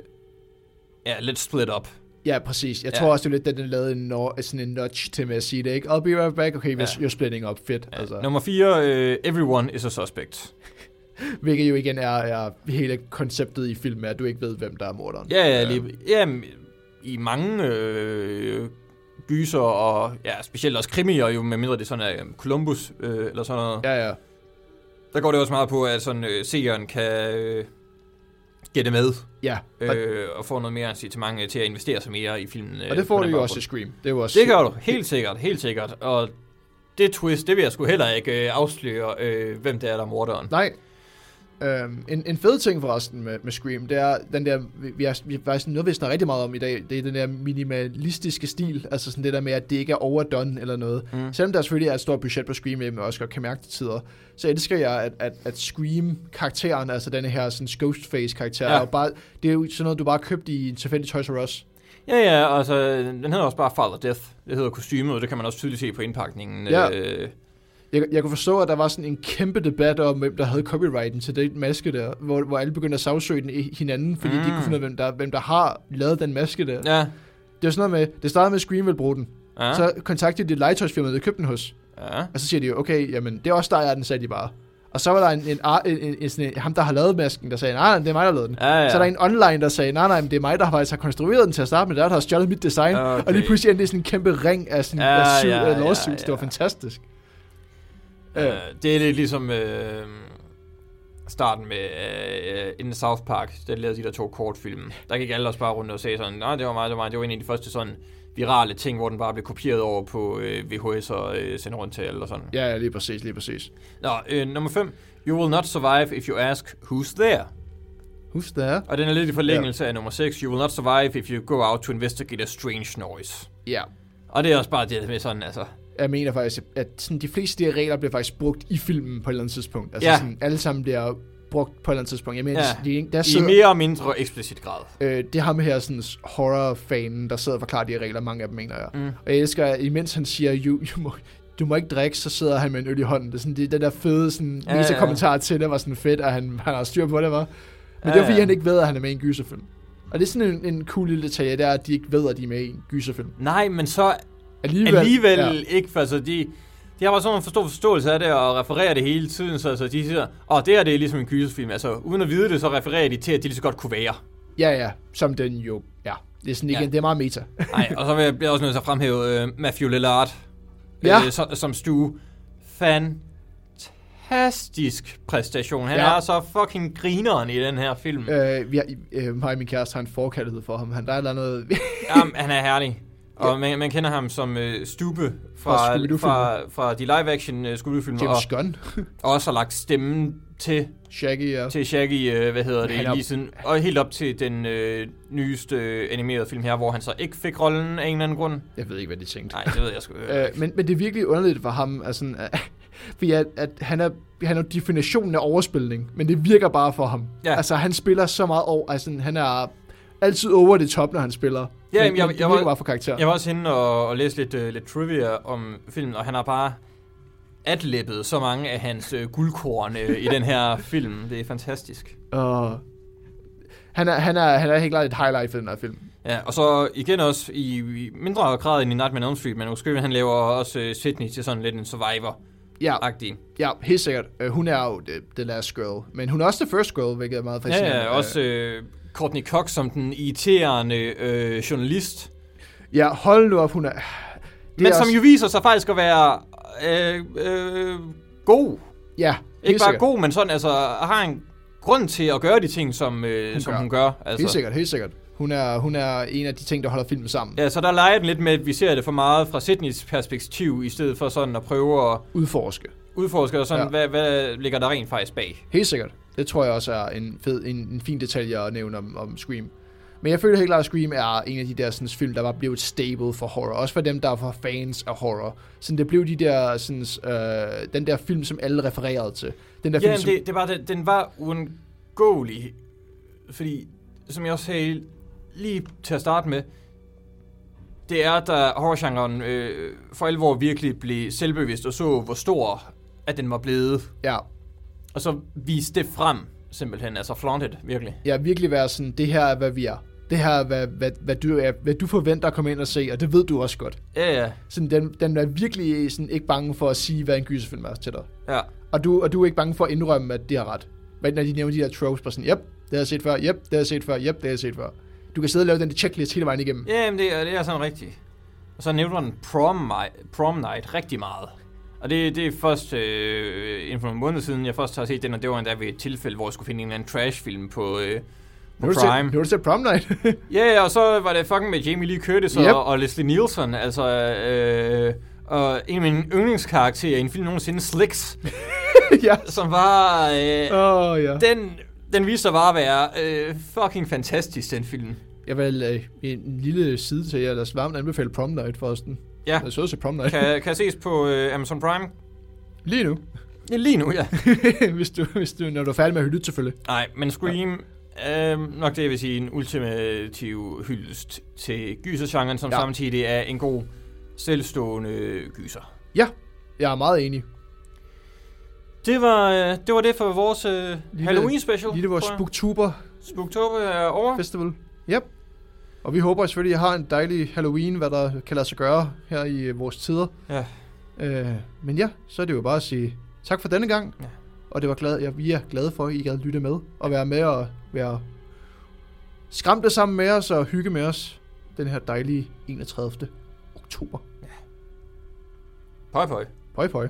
ja, lidt split up. Ja, præcis. Jeg Ja. tror også, det er lidt, at den lavede en, no- sådan en nudge til med at sige det, ikke? I'll be right back. Okay, ja. you're splitting up. Fedt. Ja. Altså. Nummer 4, øh, Everyone is a Suspect. Hvilket jo igen er, er hele konceptet i filmen, at du ikke ved, hvem der er morderen. Ja, ja, lige, ja i mange øh, gyser og ja, specielt også krimier, jo med mindre det sådan er Columbus øh, eller sådan noget. Ja, ja. Der går det også meget på, at sådan, øh, seeren kan øh, gætte med Ja, og, øh, og få noget mere incitament øh, til at investere sig mere i filmen. øh, og det får du jo også i Scream. Det også Det gør du, helt sikkert, helt sikkert. Og det twist, det vil jeg sgu heller ikke øh, afsløre, øh, hvem det er, der er morderen. Nej. Øhm, en, en fed ting forresten med, med Scream, det er den der, vi, vi har, vi har faktisk noget, vi snakker rigtig meget om i dag, det er den der minimalistiske stil, altså sådan det der med, at det ikke er overdone eller noget. Mm. Selvom der selvfølgelig er et stort budget på Scream, man også godt kan mærke til tider, så elsker jeg, at, at, at Scream-karakteren, altså denne her sådan Ghostface-karakter, Ja. bare, det er jo sådan noget, du bare købte i en tilfældig Toys R Us. Ja, ja, altså, den hedder også bare Father Death. Det hedder kostymet, og det kan man også tydeligt se på indpakningen. Ja. Øh, Jeg, jeg kunne forstå, at der var sådan en kæmpe debat om, hvem der havde copyrighten til den maske der, hvor, hvor alle begyndte at sagsøge den i hinanden, fordi mm. de ikke kunne finde ud af, hvem der, hvem der har lavet den maske der. ja. Det var sådan noget med, det startede med, at Scream ville bruge den. Ja. Så kontaktede de legetøjsfirmaet, der købte den hos. ja. Og så siger de jo, okay, jamen, det er også der, jeg er den, sagde de bare. Og så var der en, en, en, en, en, en ham, der har lavet masken, der sagde, nej, nej, det er mig, der lavet den. Ja, ja. Så er der en online, der sagde, nej, nej, det er mig, der faktisk har konstrueret den til at starte med. Der er der har stjålet mit design. Okay. Og lige pludselig endte det sådan en kæmpe ring af sådan Ja, af syv, ja, ja, ja, lawsuits. ja. Det var fantastisk. Øh, det er lidt ligesom øh, starten med øh, In South Park, der lavede de der to kortfilm. Der gik alle også bare rundt og sagde sådan, nej, det var mig, det var mig. Det var en af de første sådan virale ting, hvor den bare blev kopieret over på øh, VHS og øh, sendt rundt til alle og sådan. Ja, lige præcis, lige præcis. Nå, øh, nummer 5. You will not survive if you ask who's there. Det er. Og den er lidt i forlængelse af nummer 6. You will not survive if you go out to investigate a strange noise. Ja. Og det er også bare det med sådan, altså... Jeg mener faktisk, at sådan, de fleste af de her regler bliver faktisk brugt i filmen på et eller andet tidspunkt. Altså Ja. sådan, alle sammen bliver brugt på et eller andet tidspunkt. Jeg mener, Ja. de, der I sidder, mere og mindre eksplicit grad. øh, det er ham her sådan, horror-fanen, der sidder og forklarer de her regler, mange af dem mener jeg. Mm. Og jeg elsker, at imens han siger, you, you må, du må ikke drikke, så sidder han med en øl i hånden. Det er sådan, det, den der fede sådan, Ja, ja, ja. kommentar til det var sådan fedt, at han, han har styr på det, var. Men Ja, det er fordi, ja. han ikke ved, at han er med i en gyserfilm. Og det er sådan en, en cool lille detalje, det er, at de ikke ved, at de er med i en gyserfilm. Nej, men så Alligevel, alligevel ja. ikke, altså de... De har bare sådan en forstå forståelse af det, og refererer det hele tiden, så altså, de siger, åh, oh, det her det er ligesom en gyserfilm. Altså, uden at vide det, så refererer de til, at de lige så godt kunne være. Ja, ja, som den jo, ja. Det er sådan igen, Ja. det er meget meta. Nej, og så vil jeg også nødt til at fremhæve uh, Matthew Lillard Ja. øh, som, som Stu. Fantastisk præstation. Han Ja. er så fucking grineren i den her film. Øh, vi har, øh, mig og min kæreste har en forkærlighed for ham. Han, der er et eller andet... Jamen, han er herlig. Og man, man kender ham som uh, Stube Fra fra, fra, fra de live-action uh, Scooby-film, og, James Gunn. og også har lagt stemmen til Shaggy, ja. til Shaggy, øh, hvad hedder Han det, er- lige siden, og helt op til den øh, nyeste øh, animerede film her, hvor han så ikke fik rollen af en eller anden grund. Jeg ved ikke, hvad de tænkte. Nej, det ved jeg sgu øh, Øh, men, men det er virkelig underligt for ham, altså, at, fordi at, at han, er, han er definitionen af overspilning, men det virker bare for ham. Ja. Altså, han spiller så meget over, altså, han er altid over det top, når han spiller. Ja, men, jamen, jeg- det jeg var- bare for karakter. Jeg var også inde og, og læse lidt, øh, lidt trivia om filmen, og han har bare adlibbet så mange af hans øh, guldkorn øh, i den her film. Det er fantastisk. Og han er, han, er, han er helt klart et highlight for den her film. Ja, og så igen også i, i mindre grad end i Nightmare on Elm Street, men måske han laver også øh, Sydney til sådan lidt en survivor-agtig. Ja, ja, helt sikkert. Uh, hun er jo the, the last girl, men hun er også the first girl, hvilket er meget Ja, fascinerende. ja, også øh, Courtney Cox som den irriterende øh, journalist. Ja, hold nu op, hun er... Det Men er som også, jo viser sig faktisk at være øh, øh, god. Ja, Ikke helt bare sikkert. god, men sådan altså har en grund til at gøre de ting, som, øh, Hun som gør. hun gør. Helt Altså. sikkert, helt sikkert. Hun er, hun er en af de ting, der holder filmen sammen. Ja, så der leger den lidt med, at vi ser det for meget fra Sydneys perspektiv, i stedet for sådan at prøve at Udforske. udforske, og sådan, ja. hvad, hvad ligger der rent faktisk bag. Helt sikkert. Det tror jeg også er en, fed, en, en fin detalje at nævne om, om Scream. Men jeg føler helt klart, at Scream er en af de der sådan, film, der var blevet stable for horror. Også for dem, der var fans af horror. Så det blev de der, sådan, øh, den der film, som alle refererede til. Den der Ja, film, som, det, det var, den, den var uundgåelig, fordi, som jeg også sagde lige til at starte med, det er, da horrorgenren øh, for alvor virkelig blev selvbevidst og så, hvor stor at den var blevet. ja, Og så vise det frem, simpelthen. Altså flaunted, virkelig. Ja, virkelig være sådan, det her er, hvad vi er. Det her er, hvad, hvad, hvad, du, er, hvad du forventer at komme ind og se, og det ved du også godt. Ja, ja. Sådan, den, den er virkelig sådan, ikke bange for at sige, hvad en gyserfilm er til dig. Ja. Og du, og du er ikke bange for at indrømme, at de har ret. Men når de nævner de her tropes, bare sådan, yep, det har jeg set før, yep, det har jeg set før, yep, det har jeg set før. Du kan sidde og lave den checklist hele vejen igennem. Ja, men det, er, det er sådan rigtigt. Og så nævnte han prom, prom night rigtig meget. Og det, det er først øh, inden for nogle måneder siden, jeg først har set den, og det var endda ved et tilfælde, hvor jeg skulle finde en eller anden trash-film på, øh, på Nu Prime. nu har du set Prom Night. Ja, yeah, og så var det fucking med Jamie Lee Curtis Yep. og, og Leslie Nielsen, altså, øh, og en af mine yndlingskarakterer i en film nogensinde, Slicks, ja. som var, øh, oh, ja. den, den viste sig bare at være øh, fucking fantastisk, den film. Jeg vil øh, en lille side til jer. Os varmt anbefale Prom Night forresten. Ja, så til Prom Night. kan, kan ses på øh, Amazon Prime. Lige nu. Ja, lige nu, ja. hvis, du, hvis du, når du er færdig med at lytte, selvfølgelig. Nej, men Scream, øh, nok det, jeg vil sige, en ultimativ hyldest til gysergenren, som Ja. ja. samtidig er en god, selvstående gyser. Jeg er meget enig. Det var, øh, det var det for vores øh, Halloween special. Det vores. Spooktober Spooktober er over. Festival. Yep. Og vi håber selvfølgelig, at I har en dejlig Halloween, hvad der kan lade sig gøre her i øh, vores tider. Ja. Øh, men ja, så er det jo bare at sige tak for denne gang. Ja. Og det var glad, ja, vi er glade for, at I gad lytte med. Og være med og være skræmte sammen med os og hygge med os den her dejlige 31. oktober. Pøj, pøj. Pøj, pøj.